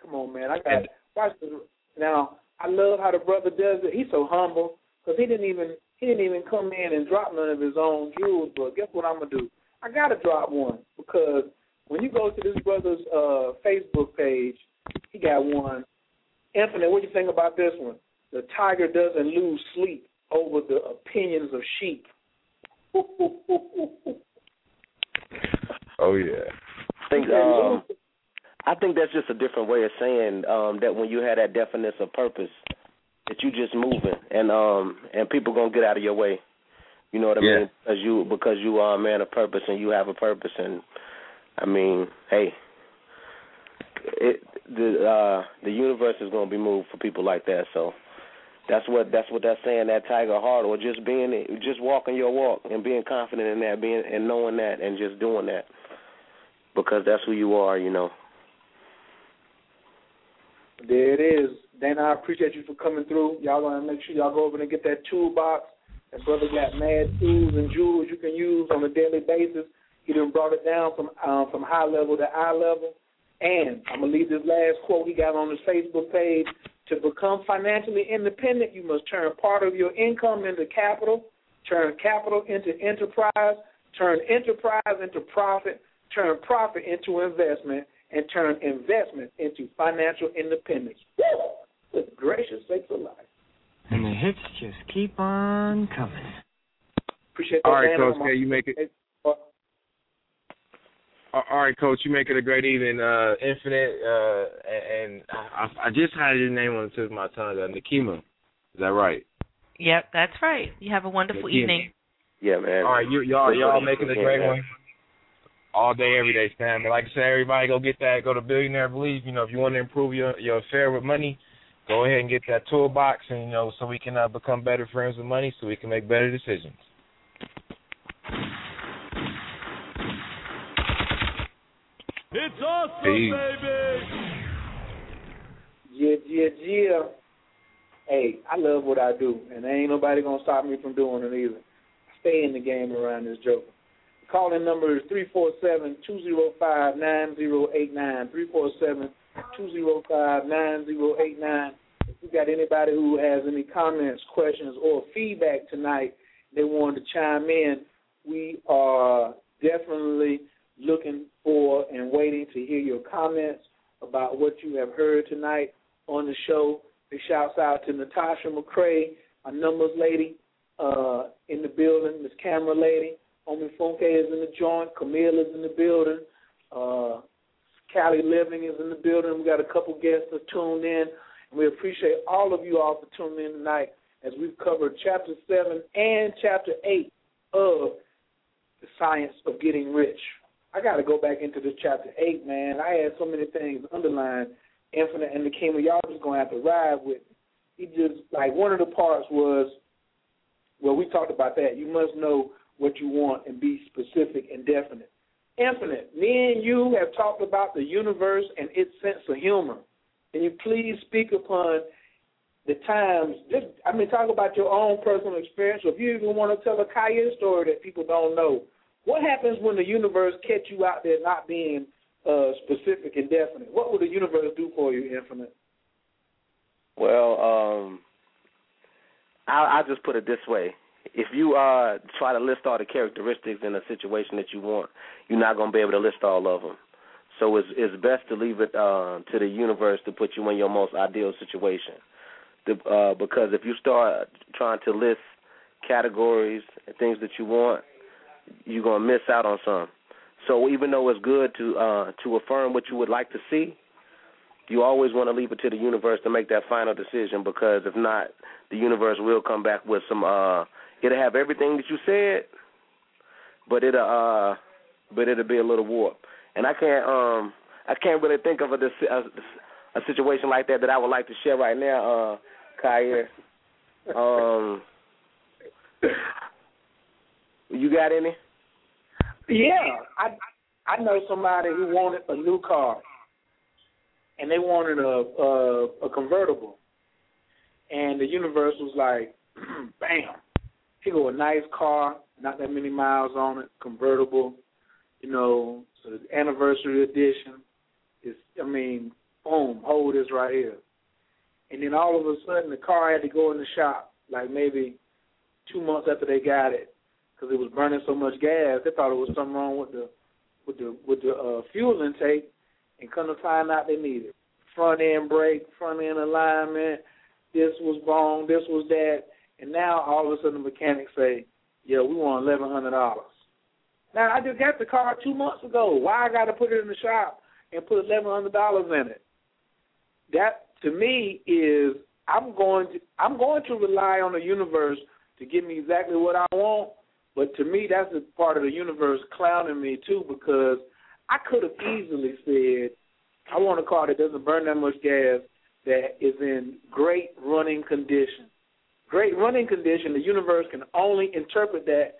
Come on, man. I got watch this. Now. I love how the brother does it. He's so humble because he didn't even he didn't even come in and drop none of his own jewels. But guess what I'm gonna do? I gotta drop one because when you go to this brother's uh Facebook page, he got one. Infinite. What do you think about this one? The tiger doesn't lose sleep over the opinions of sheep. Oh yeah. I think um, I think that's just a different way of saying um, that when you have that definition of purpose, that you just moving and um and people gonna get out of your way. You know what I Yeah. mean? Because you because you are a man of purpose and you have a purpose and I mean, hey, it the uh the universe is gonna be moved for people like that. So that's what that's what that's saying. That tiger heart or just being just walking your walk and being confident in that, being and knowing that and just doing that because that's who you are. You know. There it is. Dana, I appreciate you for coming through. Y'all gonna make sure y'all go over and get that toolbox. That brother got mad tools and jewels you can use on a daily basis. He done brought it down from um, from high level to eye level. And I'm gonna leave this last quote he got on his Facebook page. To become financially independent, you must turn part of your income into capital, turn capital into enterprise, turn enterprise into profit, turn profit into investment, and turn investment into financial independence. Woo! Good gracious sakes alive. And the hits just keep on coming. Appreciate that. All right, man. Coach K, you make it. All right, Coach, you make it a great evening. Uh, Infinite, uh, and, and I, I just had your name on the tip of my tongue. Uh, Nikima, is that right? Yep, that's right. You have a wonderful Nikima. evening. Yeah, man. All right, you, y'all y'all making a great man. one. All day, every day, Stan. Like I said, everybody go get that. Go to Billionaire Beliefs. You know, if you want to improve your your affair with money, go ahead and get that toolbox, and you know, so we can uh, become better friends with money, so we can make better decisions. It's awesome, Peace. baby. Yeah, yeah, yeah. Hey, I love what I do, and ain't nobody gonna stop me from doing it either. I stay in the game around this joker. The calling number is three four seven two zero five nine zero eight nine. Three four seven two zero five nine zero eight nine. If you got anybody who has any comments, questions, or feedback tonight, they wanted to chime in. We are definitely looking for and waiting to hear your comments about what you have heard tonight on the show. Big shouts out to Natasha McCrae, our numbers lady uh, in the building, Miss Camera lady. Homie Funke is in the joint. Camille is in the building. Uh, Cali Living is in the building. We got a couple guests that tuned in. And we appreciate all of you all for tuning in tonight as we've covered chapter 7 and chapter 8 of The Science of Getting Rich. I got to go back into this chapter 8, man. I had so many things underlined. Infinite and the Kingdom, y'all just to have to ride with me. He just, like, one of the parts was, well, we talked about that. You must know what you want and be specific and definite. Infinite, me and you have talked about the universe and its sense of humor. Can you please speak upon the times? Just, I mean, talk about your own personal experience. Or if you even want to tell a Kaya story that people don't know, what happens when the universe catch you out there not being uh, specific and definite? What would the universe do for you, Infinite? Well, um, I'll, I'll just put it this way: if you uh try to list all the characteristics in a situation that you want, you're not going to be able to list all of them. So it's it's best to leave it uh, to the universe to put you in your most ideal situation. The, uh, because if you start trying to list categories and things that you want, you're gonna miss out on some. So even though it's good to uh, to affirm what you would like to see, you always want to leave it to the universe to make that final decision. Because if not, the universe will come back with some. Uh, it'll have everything that you said, but it'll uh, but it'll be a little warped. And I can't um I can't really think of a a, a situation like that that I would like to share right now, uh, Khayr. Um, you got any? Yeah, I I know somebody who wanted a new car, and they wanted a a, a convertible, and the universe was like, bam, here go a nice car, not that many miles on it, convertible, you know, so anniversary edition is, I mean, boom, hold this right here. And then all of a sudden, the car had to go in the shop, like maybe two months after they got it, because it was burning so much gas. They thought it was something wrong with the with the with the uh, fuel intake, and to find out they needed front end brake, front end alignment. This was wrong. This was that. And now all of a sudden, the mechanics say, "Yeah, we want eleven hundred dollars." Now I just got the car two months ago. Why I got to put it in the shop and put eleven hundred dollars in it? That to me is I'm going to I'm going to rely on the universe to give me exactly what I want. But to me, that's a part of the universe clowning me too because I could have easily said I want a car that doesn't burn that much gas that is in great running condition. Great running condition. The universe can only interpret that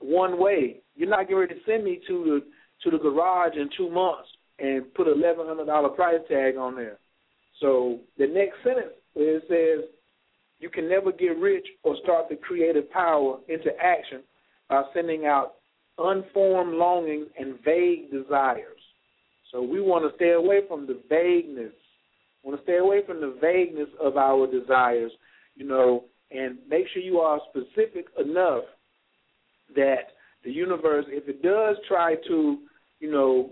one way. You're not getting ready to send me to the to the garage in two months and put a eleven hundred dollar price tag on there. So the next sentence it says you can never get rich or start the creative power into action by sending out unformed longings and vague desires. So we want to stay away from the vagueness. We want to stay away from the vagueness of our desires, you know, and make sure you are specific enough that the universe, if it does try to, you know,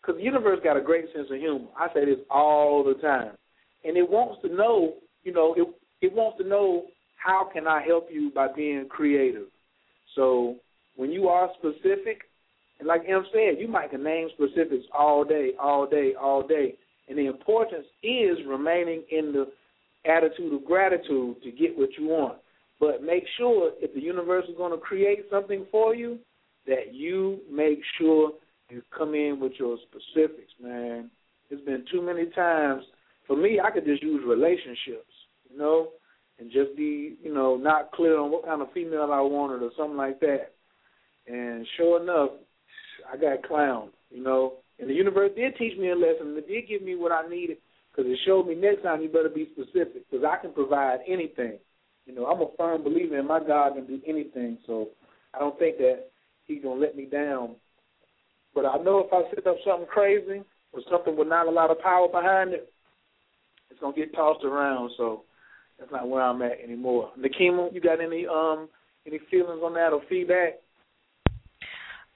because the universe got a great sense of humor. I say this all the time, and it wants to know, you know, it it wants to know how can I help you by being creative. So when you are specific, and like M said, you might can name specifics all day, all day, all day, and the importance is remaining in the attitude of gratitude to get what you want. But make sure if the universe is going to create something for you, that you make sure you come in with your specifics, man. It's been too many times. For me, I could just use relationships, you know, and just be, you know, not clear on what kind of female I wanted or something like that. And sure enough, I got clowned, you know. And the universe did teach me a lesson. It did give me what I needed because it showed me next time you better be specific because I can provide anything. You know, I'm a firm believer in my God can do anything, so I don't think that He's gonna let me down. But I know if I set up something crazy or something with not a lot of power behind it, it's gonna get tossed around. So that's not where I'm at anymore. Nikeema, you got any um any feelings on that or feedback?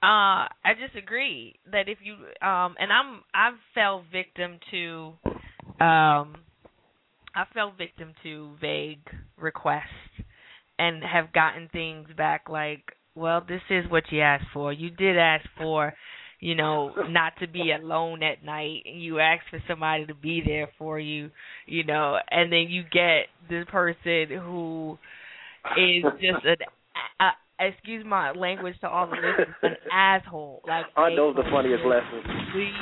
Uh, I just agree that if you um and I'm I've fell victim to um I fell victim to vague requests and have gotten things back like, well, this is what you asked for. You did ask for, you know, not to be alone at night. And you ask for somebody to be there for you, you know, and then you get this person who is just an uh, excuse my language to all the listeners, an asshole. Like aren't those the funniest lessons? Complete,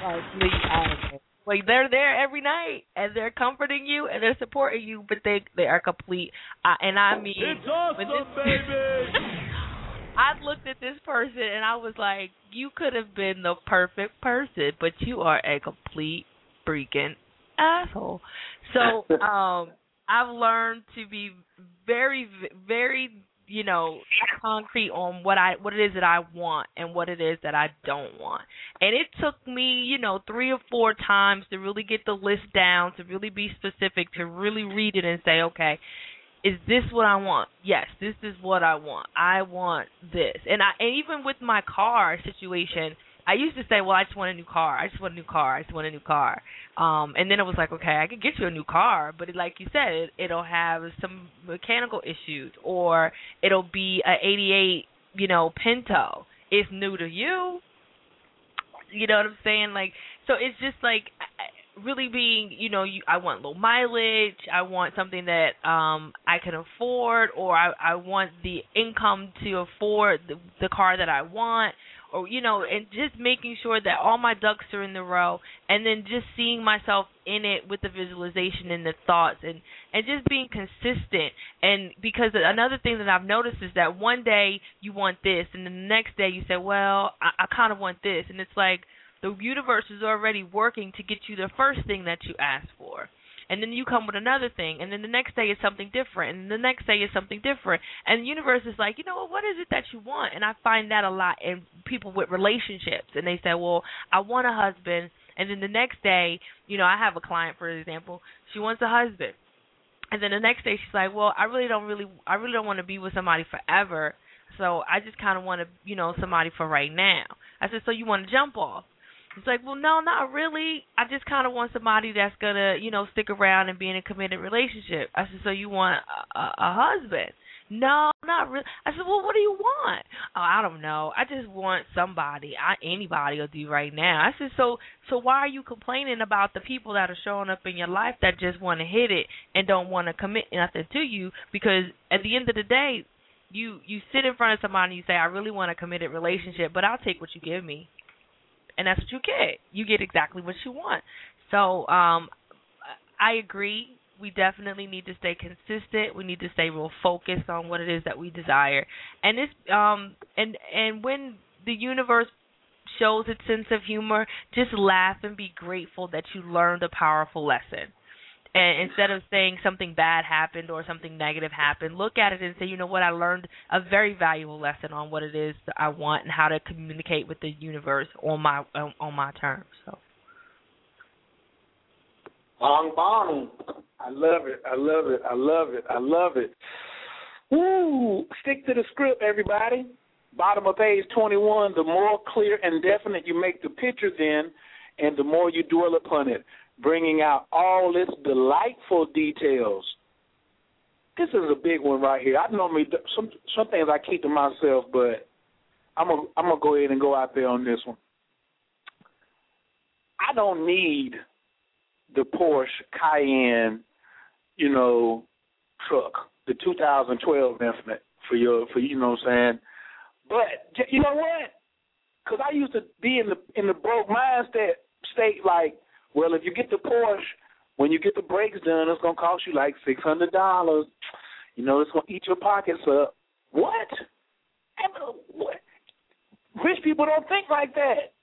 complete asshole. Like they're there every night and they're comforting you and they're supporting you, but they they are complete. Uh, and I mean, it's awesome, this, baby. I looked at this person and I was like, you could have been the perfect person, but you are a complete freaking asshole. So, um, I've learned to be very, very, you know, concrete on what I what it is that I want and what it is that I don't want. And it took me, you know, three or four times to really get the list down, to really be specific, to really read it and say, okay, is this what I want? Yes, this is what I want. I want this. And I and even with my car situation, I used to say, well, I just want a new car. I just want a new car. I just want a new car. Um, and then it was like, okay, I could get you a new car, but it, like you said, it, it'll have some mechanical issues, or it'll be a '88, you know, Pinto. It's new to you. You know what I'm saying? Like, so it's just like really being, you know, you, I want low mileage. I want something that um I can afford, or I I want the income to afford the, the car that I want, or you know, and just making sure that all my ducks are in the row, and then just seeing myself in it with the visualization and the thoughts, and and just being consistent. And because another thing that I've noticed is that one day you want this, and the next day you say, well, I, I kind of want this, and it's like the universe is already working to get you the first thing that you asked for. And then you come with another thing, and then the next day is something different, and the next day is something different. And the universe is like, you know what, what is it that you want? And I find that a lot in people with relationships. And they say, well, I want a husband. And then the next day, you know, I have a client, for example, she wants a husband. And then the next day she's like, well, I really don't really, I really don't want to be with somebody forever. So I just kind of want to, you know, somebody for right now. I said, so you want to jump off? It's like, well, no, not really. I just kind of want somebody that's gonna, you know, stick around and be in a committed relationship. I said, so you want a, a, a husband? No, not really. I said, well, what do you want? Oh, I don't know. I just want somebody. I anybody will do right now. I said, so so why are you complaining about the people that are showing up in your life that just want to hit it and don't want to commit nothing to you? Because at the end of the day, you you sit in front of somebody and you say, I really want a committed relationship, but I'll take what you give me and that's what you get. You get exactly what you want. So um, I agree. We definitely need to stay consistent. We need to stay real focused on what it is that we desire. And this um and and when the universe shows its sense of humor, just laugh and be grateful that you learned a powerful lesson and instead of saying something bad happened or something negative happened, look at it and say, you know what, I learned a very valuable lesson on what it is that I want and how to communicate with the universe on my on my terms. So. Bong bong. I love it. I love it. I love it. I love it. Woo! Stick to the script, everybody. Bottom of page 21. The more clear and definite you make the picture, then, and the more you dwell upon it bringing out all its delightful details. This is a big one right here. I normally some some things I keep to myself, but I'm gonna I'm gonna go ahead and go out there on this one. I don't need the Porsche Cayenne, you know, truck, the 2012 Infinite for your for you know what I'm saying. But you know what? Because I used to be in the in the broke mindset state like well, if you get the Porsche, when you get the brakes done, it's gonna cost you like six hundred dollars. You know, it's gonna eat your pockets up. What? what? Rich people don't think like that.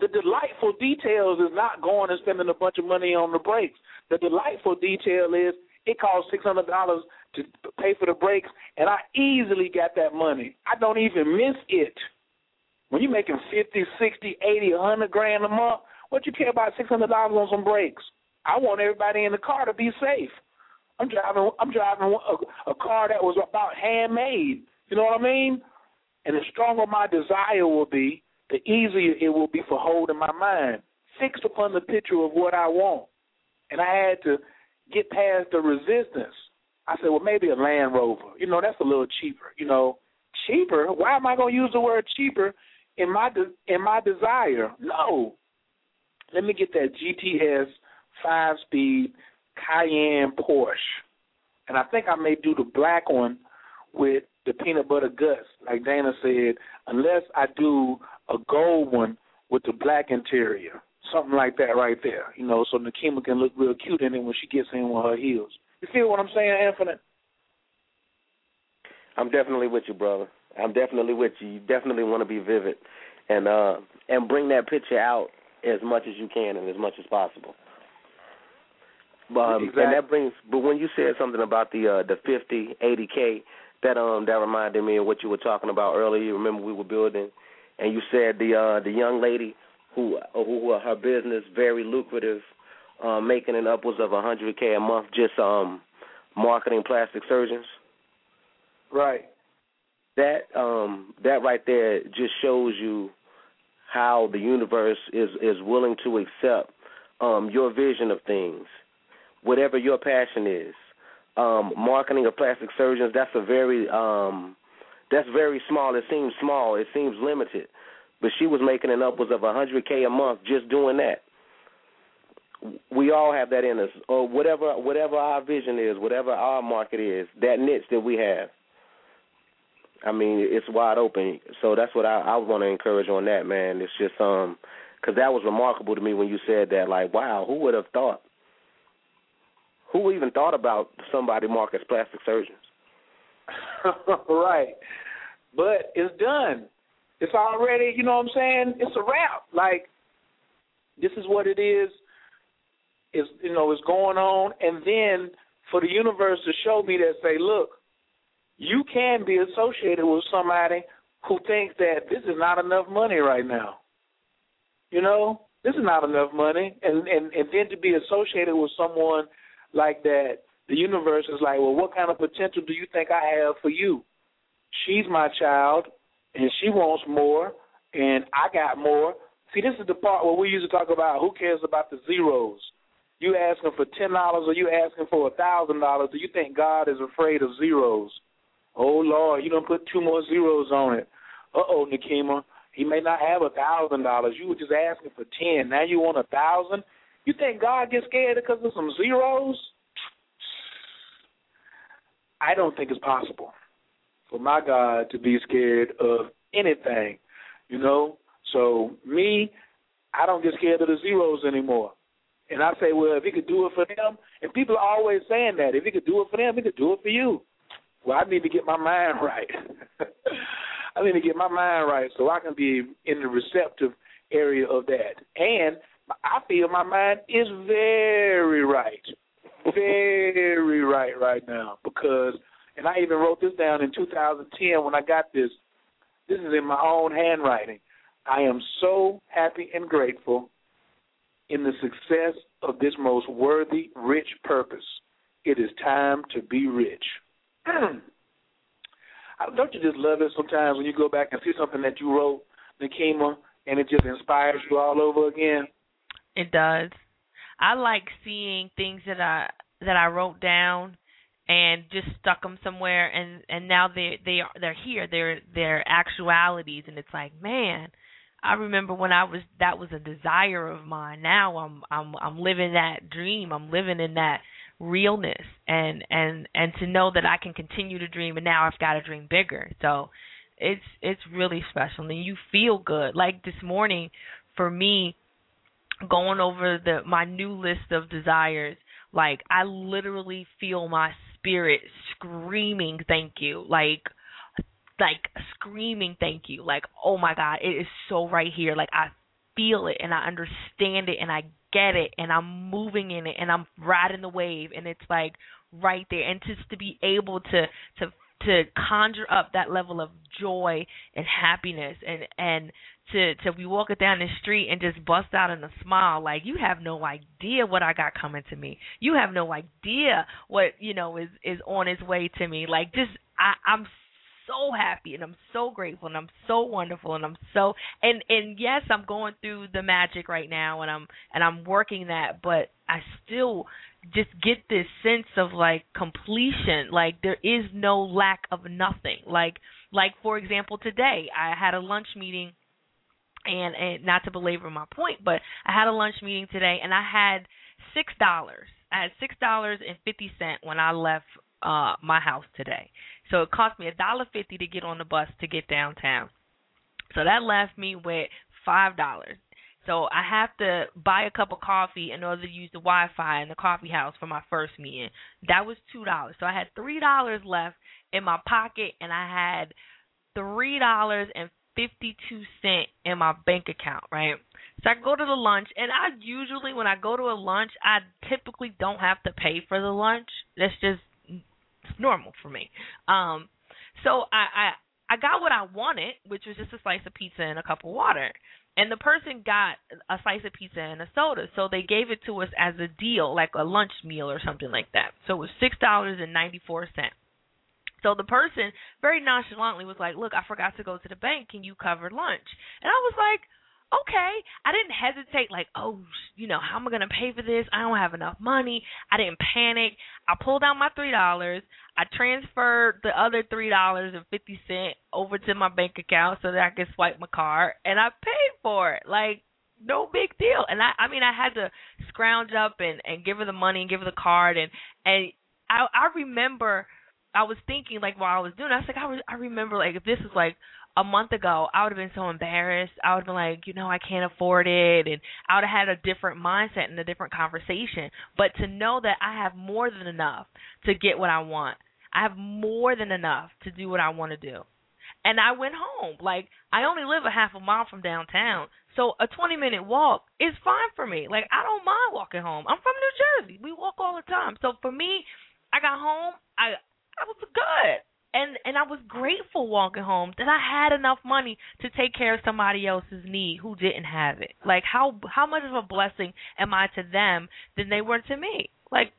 The delightful details is not going and spending a bunch of money on the brakes. The delightful detail is it costs six hundred dollars to pay for the brakes, and I easily got that money. I don't even miss it. When you're making fifty, sixty, eighty, a hundred grand a month, what you care about six hundred dollars on some brakes? I want everybody in the car to be safe. I'm driving. I'm driving a, a car that was about handmade. You know what I mean? And the stronger my desire will be, the easier it will be for holding my mind fixed upon the picture of what I want. And I had to get past the resistance. I said, well, maybe a Land Rover. You know, that's a little cheaper. You know, cheaper. Why am I going to use the word cheaper in my de- in my desire? No, let me get that GTS five speed Cayenne Porsche. And I think I may do the black one with the peanut butter guts, like Dana said, unless I do a gold one with the black interior. Something like that right there. You know, so Nikeema can look real cute in it when she gets in with her heels. You feel what I'm saying, Infinite? I'm definitely with you, brother. I'm definitely with you. You definitely want to be vivid, and uh, and bring that picture out as much as you can and as much as possible. Um, Exactly. And that brings. But when you said something about the uh, the 50, 80 k, that um that reminded me of what you were talking about earlier. You remember we were building, and you said the uh the young lady who who uh, her business very lucrative, uh, making an upwards of a hundred k a month just um marketing plastic surgeons. Right. That um that right there just shows you how the universe is is willing to accept um your vision of things, whatever your passion is. Um, marketing of plastic surgeons that's a very um that's very small. It seems small. It seems limited, but she was making an upwards of a hundred k a month just doing that. We all have that in us, or whatever whatever our vision is, whatever our market is, that niche that we have. I mean, it's wide open. So that's what I, I want to encourage on that, man. It's just um, because that was remarkable to me when you said that. Like, wow, who would have thought? Who even thought about somebody markets plastic surgeons? right. But it's done. It's already, you know what I'm saying? It's a wrap. Like this is what it is. Is you know, it's going on and then for the universe to show me that say, look, you can be associated with somebody who thinks that this is not enough money right now. You know, this is not enough money, and and and then to be associated with someone like that, the universe is like, well, what kind of potential do you think I have for you? She's my child, and she wants more, and I got more. See, this is the part where we used to talk about who cares about the zeros. You asking for ten dollars or you asking for a thousand dollars? Do you think God is afraid of zeros? Oh Lord, you don't put two more zeros on it. Uh oh, Nikeema, he may not have a thousand dollars. You were just asking for ten. Now you want a thousand. You think God gets scared because of some zeros? I don't think it's possible for my God to be scared of anything. You know, so me, I don't get scared of the zeros anymore. And I say, well, if he could do it for them, and people are always saying that, if he could do it for them, he could do it for you. Well, I need to get my mind right. I need to get my mind right so I can be in the receptive area of that. And I feel my mind is very right, very right right now because, and I even wrote this down in 2010 when I got this. This is in my own handwriting. I am so happy and grateful in the success of this most worthy, rich purpose. It is time to be rich. Don't you just love it sometimes when you go back and see something that you wrote, Nikeema, and it just inspires you all over again? It does. I like seeing things that I that I wrote down and just stuck them somewhere, and and now they they are they're here. They're they're actualities, and it's like, man, I remember when I was that was a desire of mine. Now I'm I'm I'm living that dream. I'm living in that realness and and and to know that I can continue to dream and now I've got to dream bigger. So it's it's really special and you feel good. Like this morning for me going over the my new list of desires, like I literally feel my spirit screaming thank you. Like like screaming thank you. Like, oh my God, it is so right here. Like I feel it and I understand it and I get it and I'm moving in it and I'm riding the wave and it's like right there. And just to be able to to to conjure up that level of joy and happiness and and to to be walking down the street and just bust out in a smile like you have no idea what I got coming to me. You have no idea what, you know, is is on its way to me. Like just I I'm so happy and I'm so grateful and I'm so wonderful and I'm so and and yes, I'm going through the magic right now and I'm and I'm working that, but I still just get this sense of like completion. Like there is no lack of nothing. Like like for example today, I had a lunch meeting and and not to belabor my point, but I had a lunch meeting today and I had six dollars. I had six dollars and fifty cent when I left uh my house today. So it cost me a dollar fifty to get on the bus to get downtown. So that left me with five dollars. So I have to buy a cup of coffee in order to use the Wi-Fi in the coffee house for my first meeting. That was two dollars. So I had three dollars left in my pocket, and I had three dollars and fifty two cent in my bank account, right? So I go to the lunch, and I usually when I go to a lunch, I typically don't have to pay for the lunch. That's just normal for me. Um, so I, I I got what I wanted, which was just a slice of pizza and a cup of water. And the person got a slice of pizza and a soda, so they gave it to us as a deal, like a lunch meal or something like that. So it was six dollars and ninety four cents. So the person very nonchalantly was like, "Look, I forgot to go to the bank. Can you cover lunch?" And I was like, "Okay." I didn't hesitate like, "Oh, you know, how am I going to pay for this? I don't have enough money." I didn't panic. I pulled out my $3. I transferred the other $3.50 over to my bank account so that I could swipe my card and I paid for it. Like no big deal. And I I mean I had to scrounge up and and give her the money and give her the card and and I I remember I was thinking like while I was doing it, I was like I I remember like if this was like a month ago, I would have been so embarrassed. I would have been like, you know, I can't afford it, and I would have had a different mindset and a different conversation. But to know that I have more than enough to get what I want, I have more than enough to do what I want to do. And I went home. Like I only live a half a mile from downtown, so a 20 minute walk is fine for me. Like I don't mind walking home. I'm from New Jersey. We walk all the time. So for me, I got home. I I was good and and I was grateful walking home that I had enough money to take care of somebody else's need who didn't have it. Like how how much of a blessing am I to them than they were to me? Like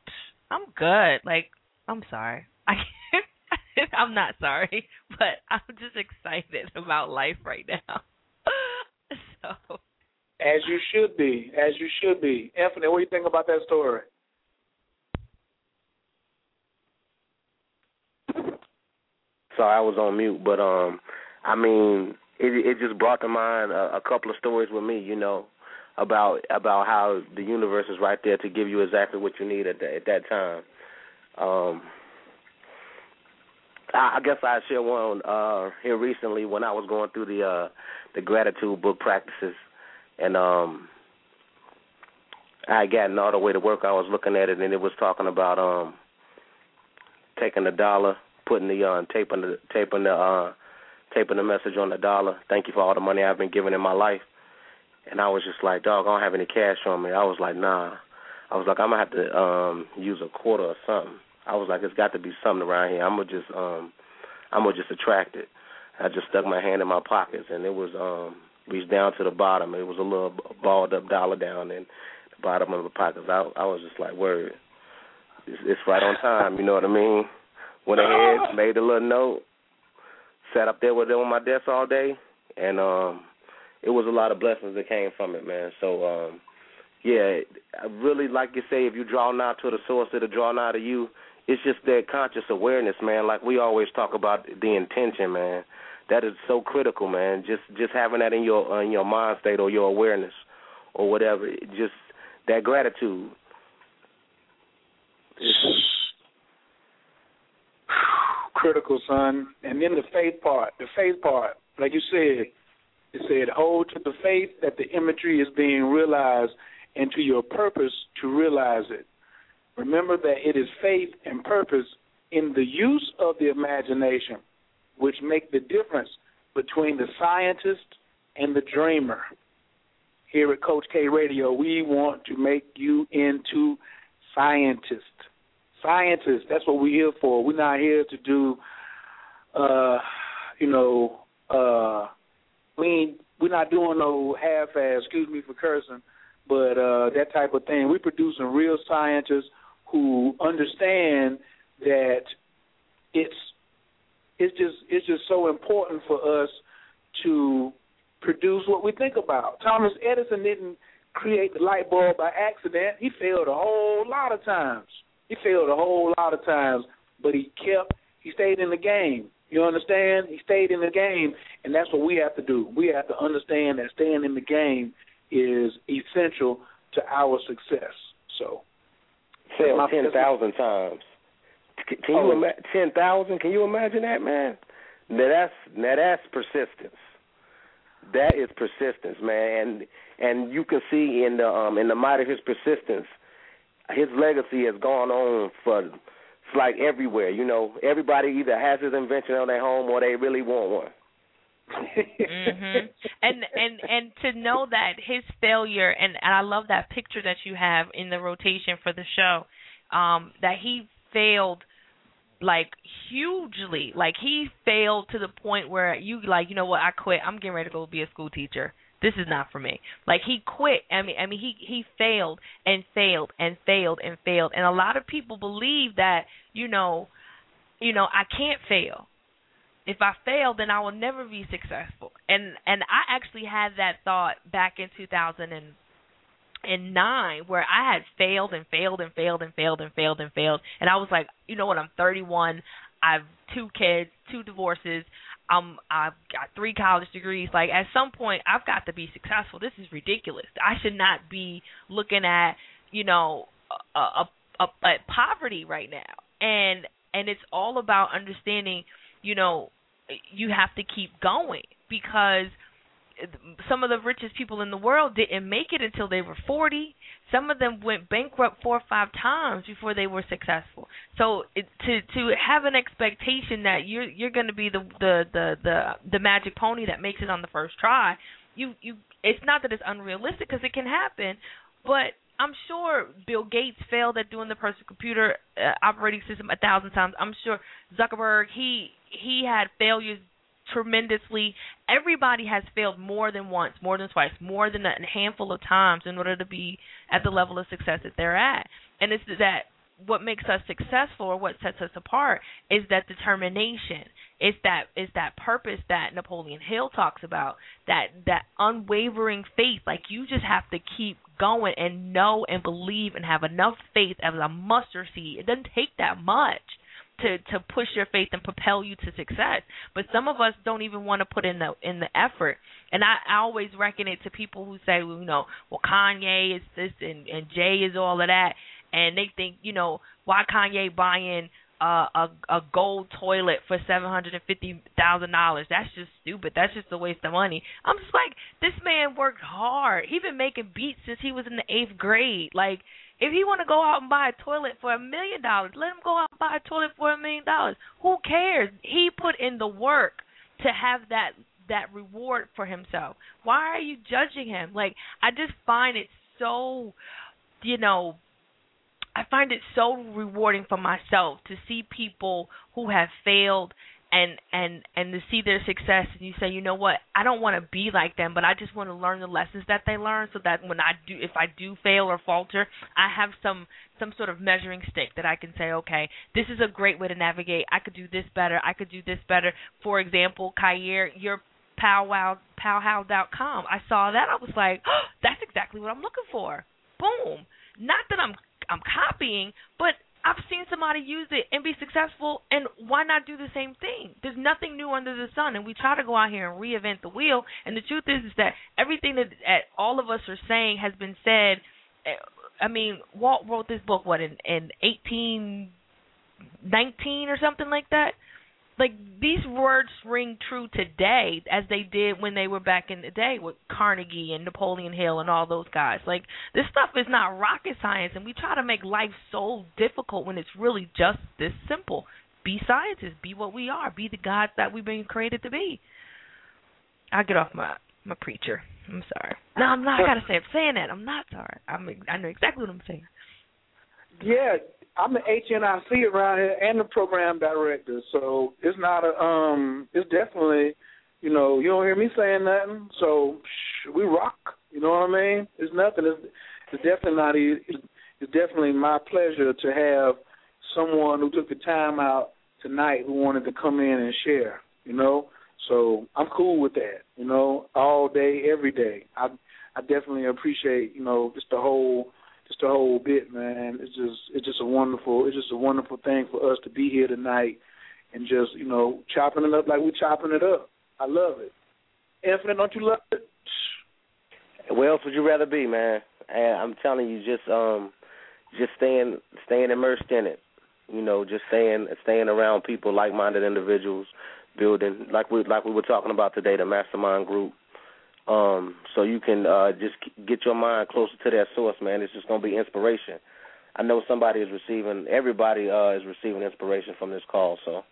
I'm good. Like I'm sorry. I can't, I'm not sorry, but I'm just excited about life right now. so as you should be, as you should be. Anthony, what do you think about that story? Sorry, I was on mute, but um, I mean, it it just brought to mind a, a couple of stories with me, you know, about about how the universe is right there to give you exactly what you need at that at that time. Um, I, I guess I shared one uh here recently when I was going through the uh the gratitude book practices, and um, I had gotten all the way to work. I was looking at it, and it was talking about um taking a dollar putting the uh, taping the taping the uh, taping the message on the dollar. Thank you for all the money I've been given in my life. And I was just like, dog, I don't have any cash on me. I was like, nah. I was like, I'm gonna have to um use a quarter or something. I was like, it's got to be something around here. I'm gonna just um I'm gonna just attract it. I just stuck my hand in my pockets and it was um reached down to the bottom. It was a little balled up dollar down in the bottom of the pockets. I I was just like, word, it's right on time. You know what I mean? Went ahead, made a little note, sat up there with it on my desk all day, and um, it was a lot of blessings that came from it, man. So, um, yeah, I really like you say, if you draw nigh to the source, it'll draw nigh to you. It's just that conscious awareness, man. Like we always talk about the intention, man. That is so critical, man. Just just having that in your uh, in your mind state or your awareness or whatever. Just that gratitude. It's, critical, son. And then the faith part. The faith part, like you said, it said, hold to the faith that the imagery is being realized and to your purpose to realize it. Remember that it is faith and purpose in the use of the imagination which make the difference between the scientist and the dreamer. Here at Coach K Radio, we want to make you into scientists scientists. That's what we're here for. We're not here to do, uh, you know, uh, we we're not doing no half-ass. Excuse me for cursing, but uh, that type of thing. We're producing real scientists who understand that it's it's just it's just so important for us to produce what we think about. Thomas Edison didn't create the light bulb by accident. He failed a whole lot of times. He failed a whole lot of times, but he kept he stayed in the game. You understand? He stayed in the game, and that's what we have to do. We have to understand that staying in the game is essential to our success. So, fail ten thousand times. Can you oh. imagine ten thousand? Can you imagine that, man? Now that's now that's persistence. That is persistence, man, and and you can see in the um in the might of his persistence his legacy has gone on for it's like everywhere. You know, everybody either has his invention on their home or they really want one. mm-hmm. And and and to know that his failure and and I love that picture that you have in the rotation for the show, um, that he failed like hugely. Like he failed to the point where you like, you know what, I quit. I'm getting ready to go be a school teacher. This is not for me. Like he quit. I mean I mean he he failed and failed and failed and failed. And a lot of people believe that, you know, you know, I can't fail if I fail, then I will never be successful. And and I actually had that thought back in 2009 where I had failed and failed and failed and failed and failed and failed, and I was like, you know what? I'm 31. I've two kids, two divorces. Um, I've got three college degrees. Like at some point, I've got to be successful. This is ridiculous. I should not be looking at you know a, a, a, a poverty right now. And and it's all about understanding you know, you have to keep going because some of the richest people in the world didn't make it until they were 40. Some of them went bankrupt four or five times before they were successful. So it, to to have an expectation that you're you're going to be the, the the the the magic pony that makes it on the first try, you you it's not that it's unrealistic because it can happen, but I'm sure Bill Gates failed at doing the personal computer uh, operating system a thousand times. I'm sure Zuckerberg he he had failures tremendously. Everybody has failed more than once, more than twice, more than a handful of times in order to be at the level of success that they're at. And it's that what makes us successful or what sets us apart is that determination. It's that it's that purpose that Napoleon Hill talks about. That that unwavering faith. Like you just have to keep going and know and believe and have enough faith as a mustard seed. It doesn't take that much to to push your faith and propel you to success. But some of us don't even want to put in the in the effort. And I, I always reckon it to people who say, well, you know, well Kanye is this and and Jay is all of that, and they think, you know, why Kanye buying uh, a a gold toilet for seven hundred and fifty thousand dollars. That's just stupid. That's just a waste of money. I'm just like, this man worked hard. He been making beats since he was in the eighth grade. Like if he want to go out and buy a toilet for a million dollars, let him go out and buy a toilet for a million dollars. Who cares? He put in the work to have that that reward for himself. Why are you judging him? Like I just find it so, you know, I find it so rewarding for myself to see people who have failed and and and to see their success and you say you know what? I don't want to be like them but i just want to learn the lessons that they learn so that when i do if i do fail or falter i have some some sort of measuring stick that i can say okay this is a great way to navigate. I could do this better. I could do this better. For example Khayr, your powwow powwow.com i saw that. I was like oh, that's exactly what i'm looking for. Boom. Not that i'm i'm copying but I've seen somebody use it and be successful, and why not do the same thing? There's nothing new under the sun, and we try to go out here and reinvent the wheel. And the truth is, is that everything that, that all of us are saying has been said. Eh, I mean, Walt wrote this book what in in 1819 or something like that like these words ring true today as they did when they were back in the day with Carnegie and Napoleon Hill and all those guys. Like this stuff is not rocket science and we try to make life so difficult when it's really just this simple. Be scientists, be what we are, be the gods that we've been created to be. I get off my my preacher. I'm sorry. No, I'm not. I gotta say, I'm saying that. I'm not sorry. I'm. I know exactly what I'm saying. Yeah, I'm the HNIC around here and the program director, so it's not a um. It's definitely, you know, you don't hear me saying nothing, so we rock. You know what I mean? It's nothing. It's, it's definitely not. It's, it's definitely my pleasure to have someone who took the time out tonight who wanted to come in and share. You know, so I'm cool with that. You know, all day, every day. I I definitely appreciate you know just the whole the whole bit, man. It's just it's just a wonderful it's just a wonderful thing for us to be here tonight and just you know chopping it up like we're chopping it up. I love it. Infinite, don't you love it? Where else would you rather be, man? And I'm telling you, just um, just staying staying immersed in it. You know, just staying staying around people, like-minded individuals, building like we like we were talking about today, the mastermind group um, so you can uh, just get your mind closer to that source, man. It's just gonna be inspiration. I know somebody is receiving. Everybody uh, is receiving inspiration from this call, so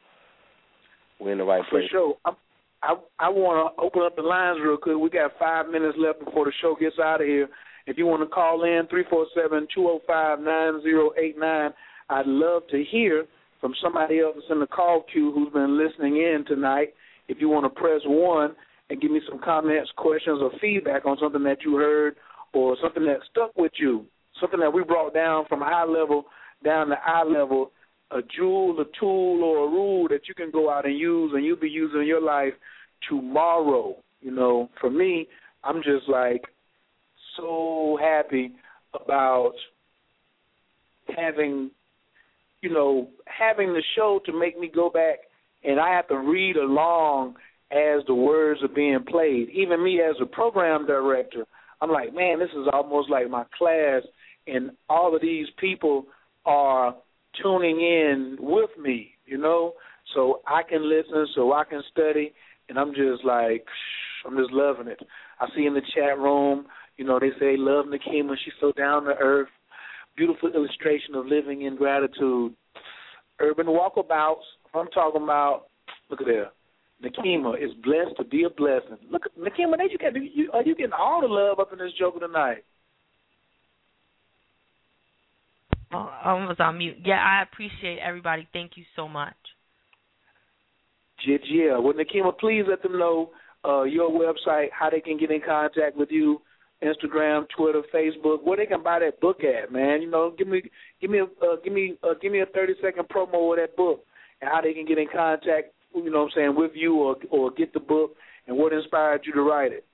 we're in the right For place. sure. I'm, I I want to open up the lines real quick. We got five minutes left before the show gets out of here. If you want to call in three four seven two zero five nine zero eight nine, I'd love to hear from somebody else in the call queue who's been listening in tonight. If you want to press one and give me some comments, questions, or feedback on something that you heard or something that stuck with you, something that we brought down from high level down to eye level, a jewel, a tool, or a rule that you can go out and use and you'll be using in your life tomorrow. You know, for me, I'm just like so happy about having, you know, having the show to make me go back and I have to read along as the words are being played. Even me as a program director, I'm like, man, this is almost like my class, and all of these people are tuning in with me, you know, so I can listen, so I can study, and I'm just like, I'm just loving it. I see in the chat room, you know, they say love Nikeema, she's so down to earth. Beautiful illustration of living in gratitude. Urban walkabouts. I'm talking about. Look at there. Nikeema is blessed to be a blessing. Look, Nikeema, you you are you getting all the love up in this joker tonight? Oh, I was on mute. Yeah, I appreciate everybody. Thank you so much. Yeah, yeah. Well, Nikeema, please let them know uh, your website, how they can get in contact with you, Instagram, Twitter, Facebook, where they can buy that book at, man. You know, give me, give me, a, uh, give me, uh, give me a thirty second promo of that book, and how they can get in contact. You know, what I'm saying with you or or get the book, and what inspired you to write it.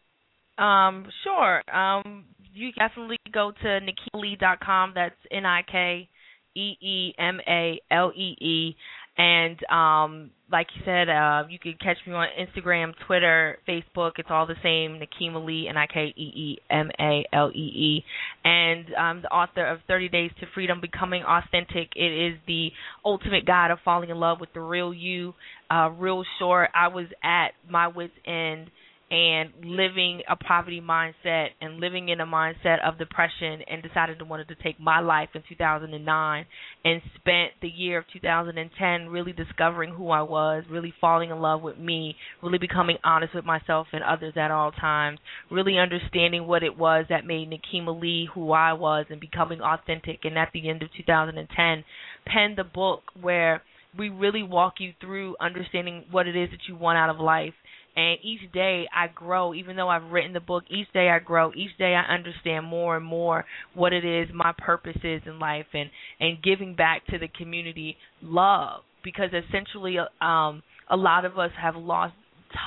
Um, sure. Um, you definitely go to nikeemalee.com. That's N I K E E M A L E E. And um, like you said, uh, you can catch me on Instagram, Twitter, Facebook. It's all the same. Nikeema Lee, N I K E E M A L E E. And I'm the author of 30 Days to Freedom, Becoming Authentic. It is the ultimate guide of falling in love with the real you. Uh, real short. I was at my wits' end and living a poverty mindset and living in a mindset of depression and decided to wanted to take my life in 2009 and spent the year of 2010 really discovering who I was, really falling in love with me, really becoming honest with myself and others at all times, really understanding what it was that made Nikeema Lee who I was and becoming authentic. And at the end of 2010 penned the book where we really walk you through understanding what it is that you want out of life and each day I grow even though I've written the book each day I grow each day I understand more and more what it is my purpose is in life and and giving back to the community love. Because essentially um a lot of us have lost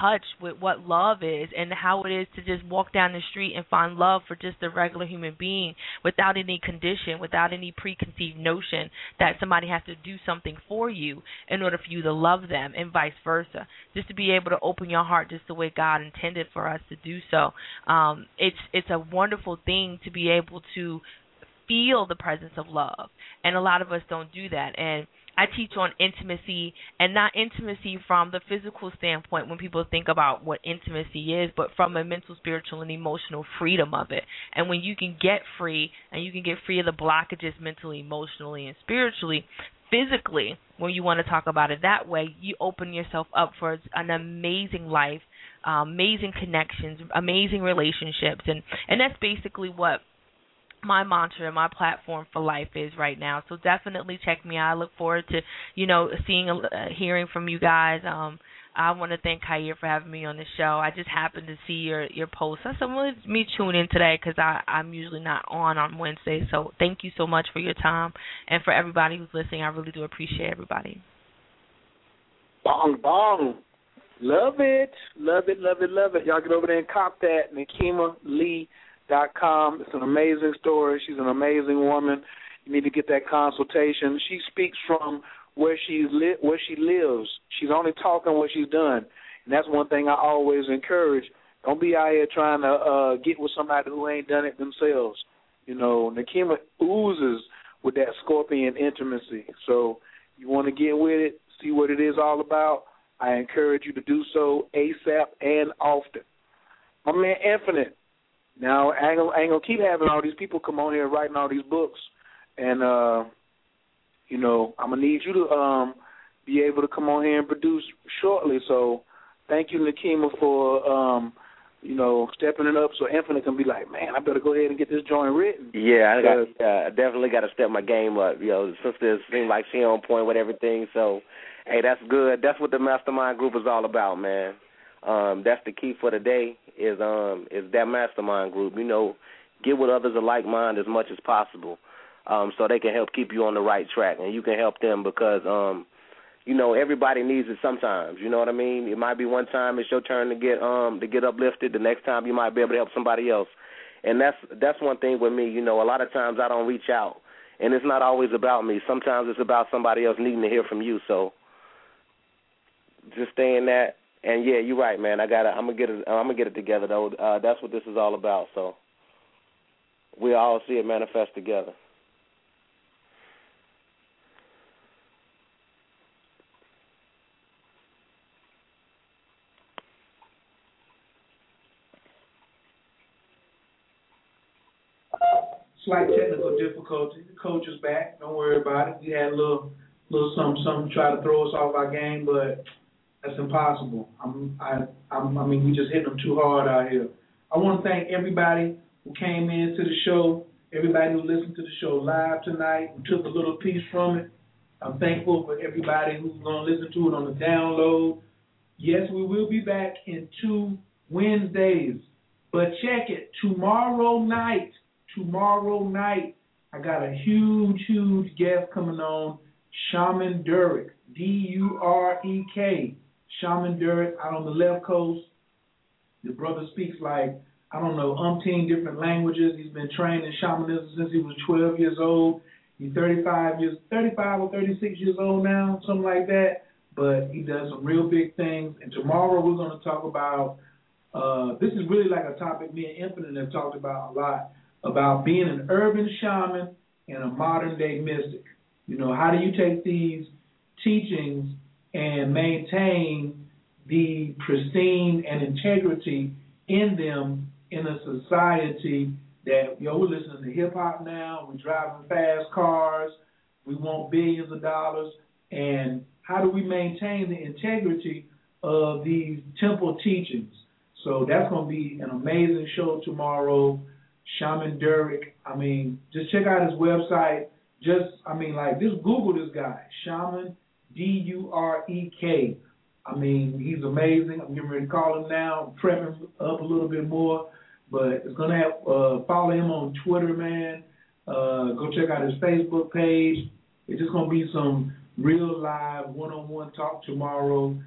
touch with what love is and how it is to just walk down the street and find love for just a regular human being without any condition, without any preconceived notion that somebody has to do something for you in order for you to love them and vice versa. Just to be able to open your heart just the way God intended for us to do so. Um, it's it's a wonderful thing to be able to feel the presence of love. And a lot of us don't do that. And I teach on intimacy and not intimacy from the physical standpoint when people think about what intimacy is, but from a mental, spiritual, and emotional freedom of it. And when you can get free and you can get free of the blockages mentally, emotionally, and spiritually, physically, when you want to talk about it that way, you open yourself up for an amazing life, uh, amazing connections, amazing relationships, and and that's basically what my mantra and my platform for life is right now. So definitely check me out. I look forward to, you know, seeing, uh, hearing from you guys. Um, I want to thank Khayr for having me on the show. I just happened to see your your post. I said, well, me tune in today because I'm usually not on on Wednesday. So thank you so much for your time and for everybody who's listening. I really do appreciate everybody. Bong bong. Love it. Love it, love it, love it. Y'all get over there and cop that. Nikeema Lee dot com. It's an amazing story. She's an amazing woman. You need to get that consultation. She speaks from where she's li- where she lives. She's only talking what she's done, and that's one thing I always encourage. Don't be out here trying to uh, get with somebody who ain't done it themselves. You know, Nikeema oozes with that scorpion intimacy. So you want to get with it, see what it is all about. I encourage you to do so ASAP and often. My man Infinite, now I ain't, gonna, I ain't gonna keep having all these people come on here writing all these books, and uh, you know I'm gonna need you to um, be able to come on here and produce shortly. So thank you, Nikeema, for um, you know, stepping it up so Infinite can be like, man, I better go ahead and get this joint written. Yeah, I got uh, definitely got to step my game up. You know, the sister seems like she on point with everything. So, hey, that's good. That's what the mastermind group is all about, man. Um, that's the key for today is um is that mastermind group. You know, get with others of like mind as much as possible, um, so they can help keep you on the right track, and you can help them because um you know everybody needs it sometimes. You know what i mean? It might be one time it's your turn to get um to get uplifted. The next time you might be able to help somebody else. And that's that's one thing with me. You know a lot of times i don't reach out and it's not always about me. Sometimes it's about somebody else needing to hear from you. So just stay that and yeah you're right man i gotta i'm gonna get it i'm gonna get it together though uh that's what this is all about so we all see it manifest together slight technical difficulty. The coach is back. Don't worry about it. We had a little, little something, something to try to throw us off our game, but that's impossible. I'm, I, I'm, I mean, we just hit them too hard out here. I want to thank everybody who came in to the show, everybody who listened to the show live tonight, who took a little piece from it. I'm thankful for everybody who's going to listen to it on the download. Yes, we will be back in two Wednesdays, but check it tomorrow night tomorrow night, I got a huge, huge guest coming on, Shaman Durek, D U R E K. Shaman Durek out on the left coast. The brother speaks like, I don't know, umpteen different languages. He's been trained in shamanism since he was 12 years old. He's 35 years, 35 or 36 years old now, something like that. But he does some real big things. And tomorrow we're going to talk about. Uh, this is really like a topic me and Infinite have talked about a lot about being an urban shaman and a modern day mystic. You know, how do you take these teachings and maintain the pristine and integrity in them in a society that, yo, we're listening to hip hop now, we're driving fast cars, we want billions of dollars, and how do we maintain the integrity of these temple teachings? So that's going to be an amazing show tomorrow. Shaman Durek. I mean, just check out his website. Just, I mean, like, just Google this guy, Shaman D U R E K. I mean, he's amazing. I'm getting ready to call him now, prep him up a little bit more. But it's gonna have uh, follow him on Twitter, man. Uh, go check out his Facebook page. It's just gonna be some real live one-on-one talk tomorrow.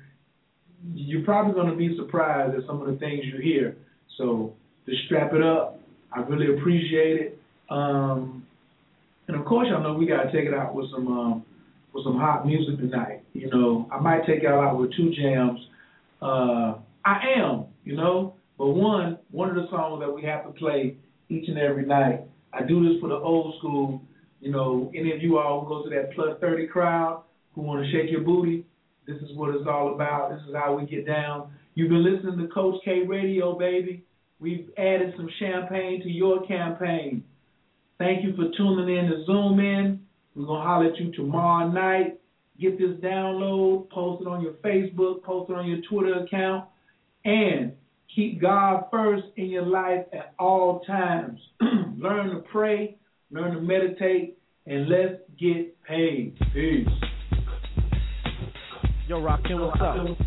You're probably gonna be surprised at some of the things you hear. So just strap it up I really appreciate it. Um, and of course, y'all know we gotta take it out with some um, with some hot music tonight. You know, I might take y'all out with two jams. Uh, I am, you know, but one one of the songs that we have to play each and every night. I do this for the old school. You know, any of you all who go to that plus thirty crowd who want to shake your booty, this is what it's all about. This is how we get down. You've been listening to Coach K Radio, baby. We've added some champagne to your campaign. Thank you for tuning in to Zoom In. We're going to holler at you tomorrow night. Get this download, post it on your Facebook, post it on your Twitter account, and keep God first in your life at all times. learn to pray, learn to meditate, and let's get paid. Peace. Yo, Rakim, what's up?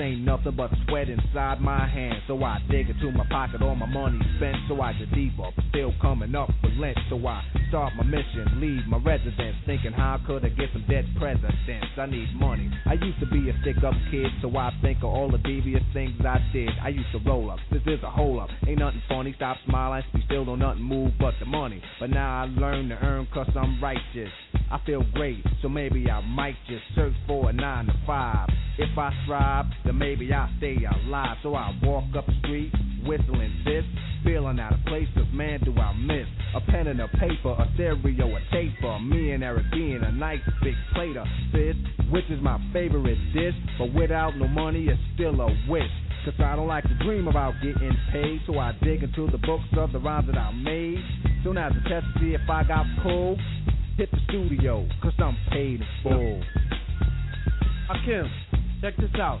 Ain't nothing but sweat inside my hands. So I dig into my pocket, all my money spent. So I get deeper, still coming up for lint. So I start my mission, leave my residence, thinking how could I get some dead presidents? I need money. I used to be a stick up kid, so I think of all the devious things I did. I used to roll up. This is a hole up. Ain't nothing funny. Stop smiling. We still don't nothing move but the money. But now I learn to earn cause I'm righteous. I feel great, so maybe I might just search for a nine to five. If I strive, then maybe I'll stay alive. So I walk up the street, whistling this, feeling out of place, cause man, do I miss a pen and a paper, a stereo, a tape, taper. Me and Eric being a nice big plate of fish, which is my favorite dish. But without no money, it's still a wish. Cause I don't like to dream about getting paid, so I dig into the books of the rhymes that I made. Soon as I test to see if I got pulled, hit the studio, cause I'm paid in full. Rakim, check this out.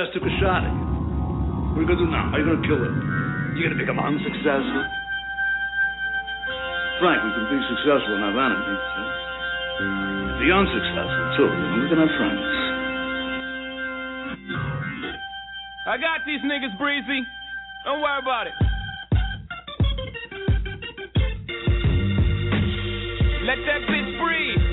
success took a shot at you. What are you gonna do now? How are you gonna kill it? You gonna become unsuccessful? Frank, we can be successful and have enemies. Be unsuccessful too, and we can have friends. I got these niggas, Breezy. Don't worry about it. Let that bitch breathe.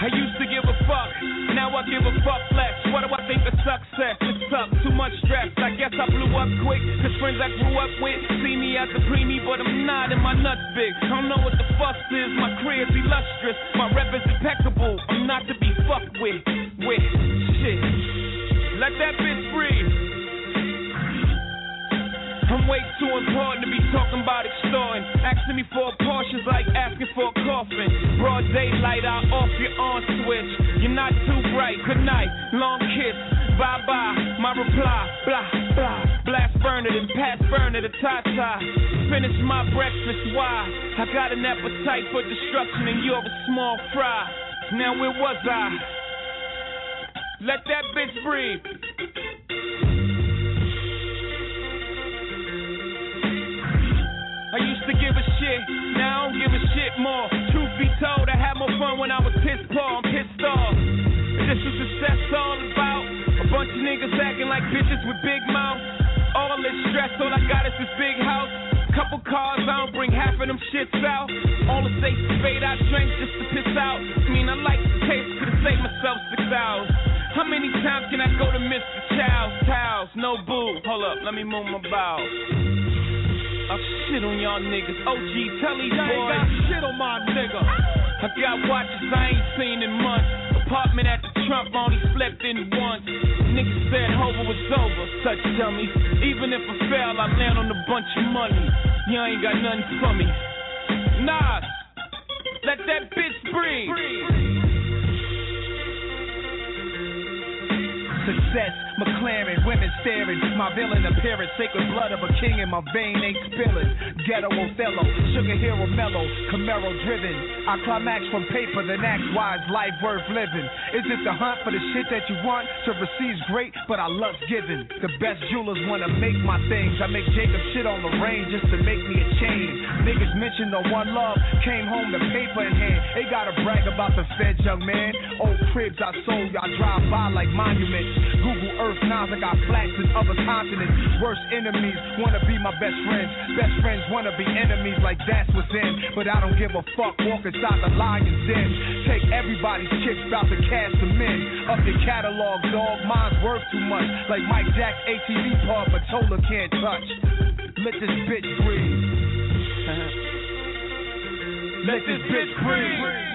I used to give a fuck, now I give a fuck less. What do I think of success? It's tough, too much stress. I guess I blew up quick, cause friends I grew up with see me as a preemie, but I'm not, and my nuts big. I don't know what the fuss is, my career's illustrious, my rep is impeccable. I'm not to be fucked with, with shit. Let that bitch breathe. I'm way too important to be talking about extorting. Asking me for a Porsche's like asking for a coffin. Broad daylight, I off your on switch. You're not too bright. Good night, long kiss. Bye bye. My reply, blah blah. Blast burner, then pass burner to Tata. Finish my breakfast. Why? I got an appetite for destruction, and you're a small fry. Now where was I? Let that bitch breathe. Used to give a shit, now I don't give a shit more. Truth be told, I had more fun when I was pissed poor, I'm pissed off. Is this what success all about? A bunch of niggas acting like bitches with big mouths. All this stress, all I got is this big house. Couple cars, I don't bring half of them shits out. All the safe spade I drank just to piss out. I mean, I like the taste, could've saved myself six hours. How many times can I go to Mr. Chow's house? No boo. Hold up, let me move my bowels. I shit on y'all niggas. OG, tell these Y'all ain't boys. got shit on my nigga. I got watches I ain't seen in months. Apartment at the Trump, only slept in once. Niggas said Hova was over, such dummies. Even if I fail, I land on a bunch of money. Y'all ain't got nothing for me. Nas, let that bitch breathe. Success, McLaren, women staring. My villain appearance, sacred blood of a king in my vein ain't spilling. Ghetto Othello, sugar hero mellow, Camaro driven. I climax from paper, then act wise, life worth living. Is it the hunt for the shit that you want? To receive's great, but I love giving. The best jewelers wanna make my things. I make Jacob shit on the range just to make me a chain. Niggas mention the one love, came home the paper in hand. They gotta brag about the feds, young man. Old cribs I sold, y'all drive by like monuments. Google Earth now, I got flats in other continents. Worst enemies wanna be my best friends. Best friends wanna be enemies, like that's what's in. But I don't give a fuck, walk inside the lion's den. Take everybody's chips, about to cash them in. Up your catalog, dog, mine's worth too much. Like Mike Jack's ATV pub, but Tola can't touch. Let this bitch breathe. Let this bitch breathe.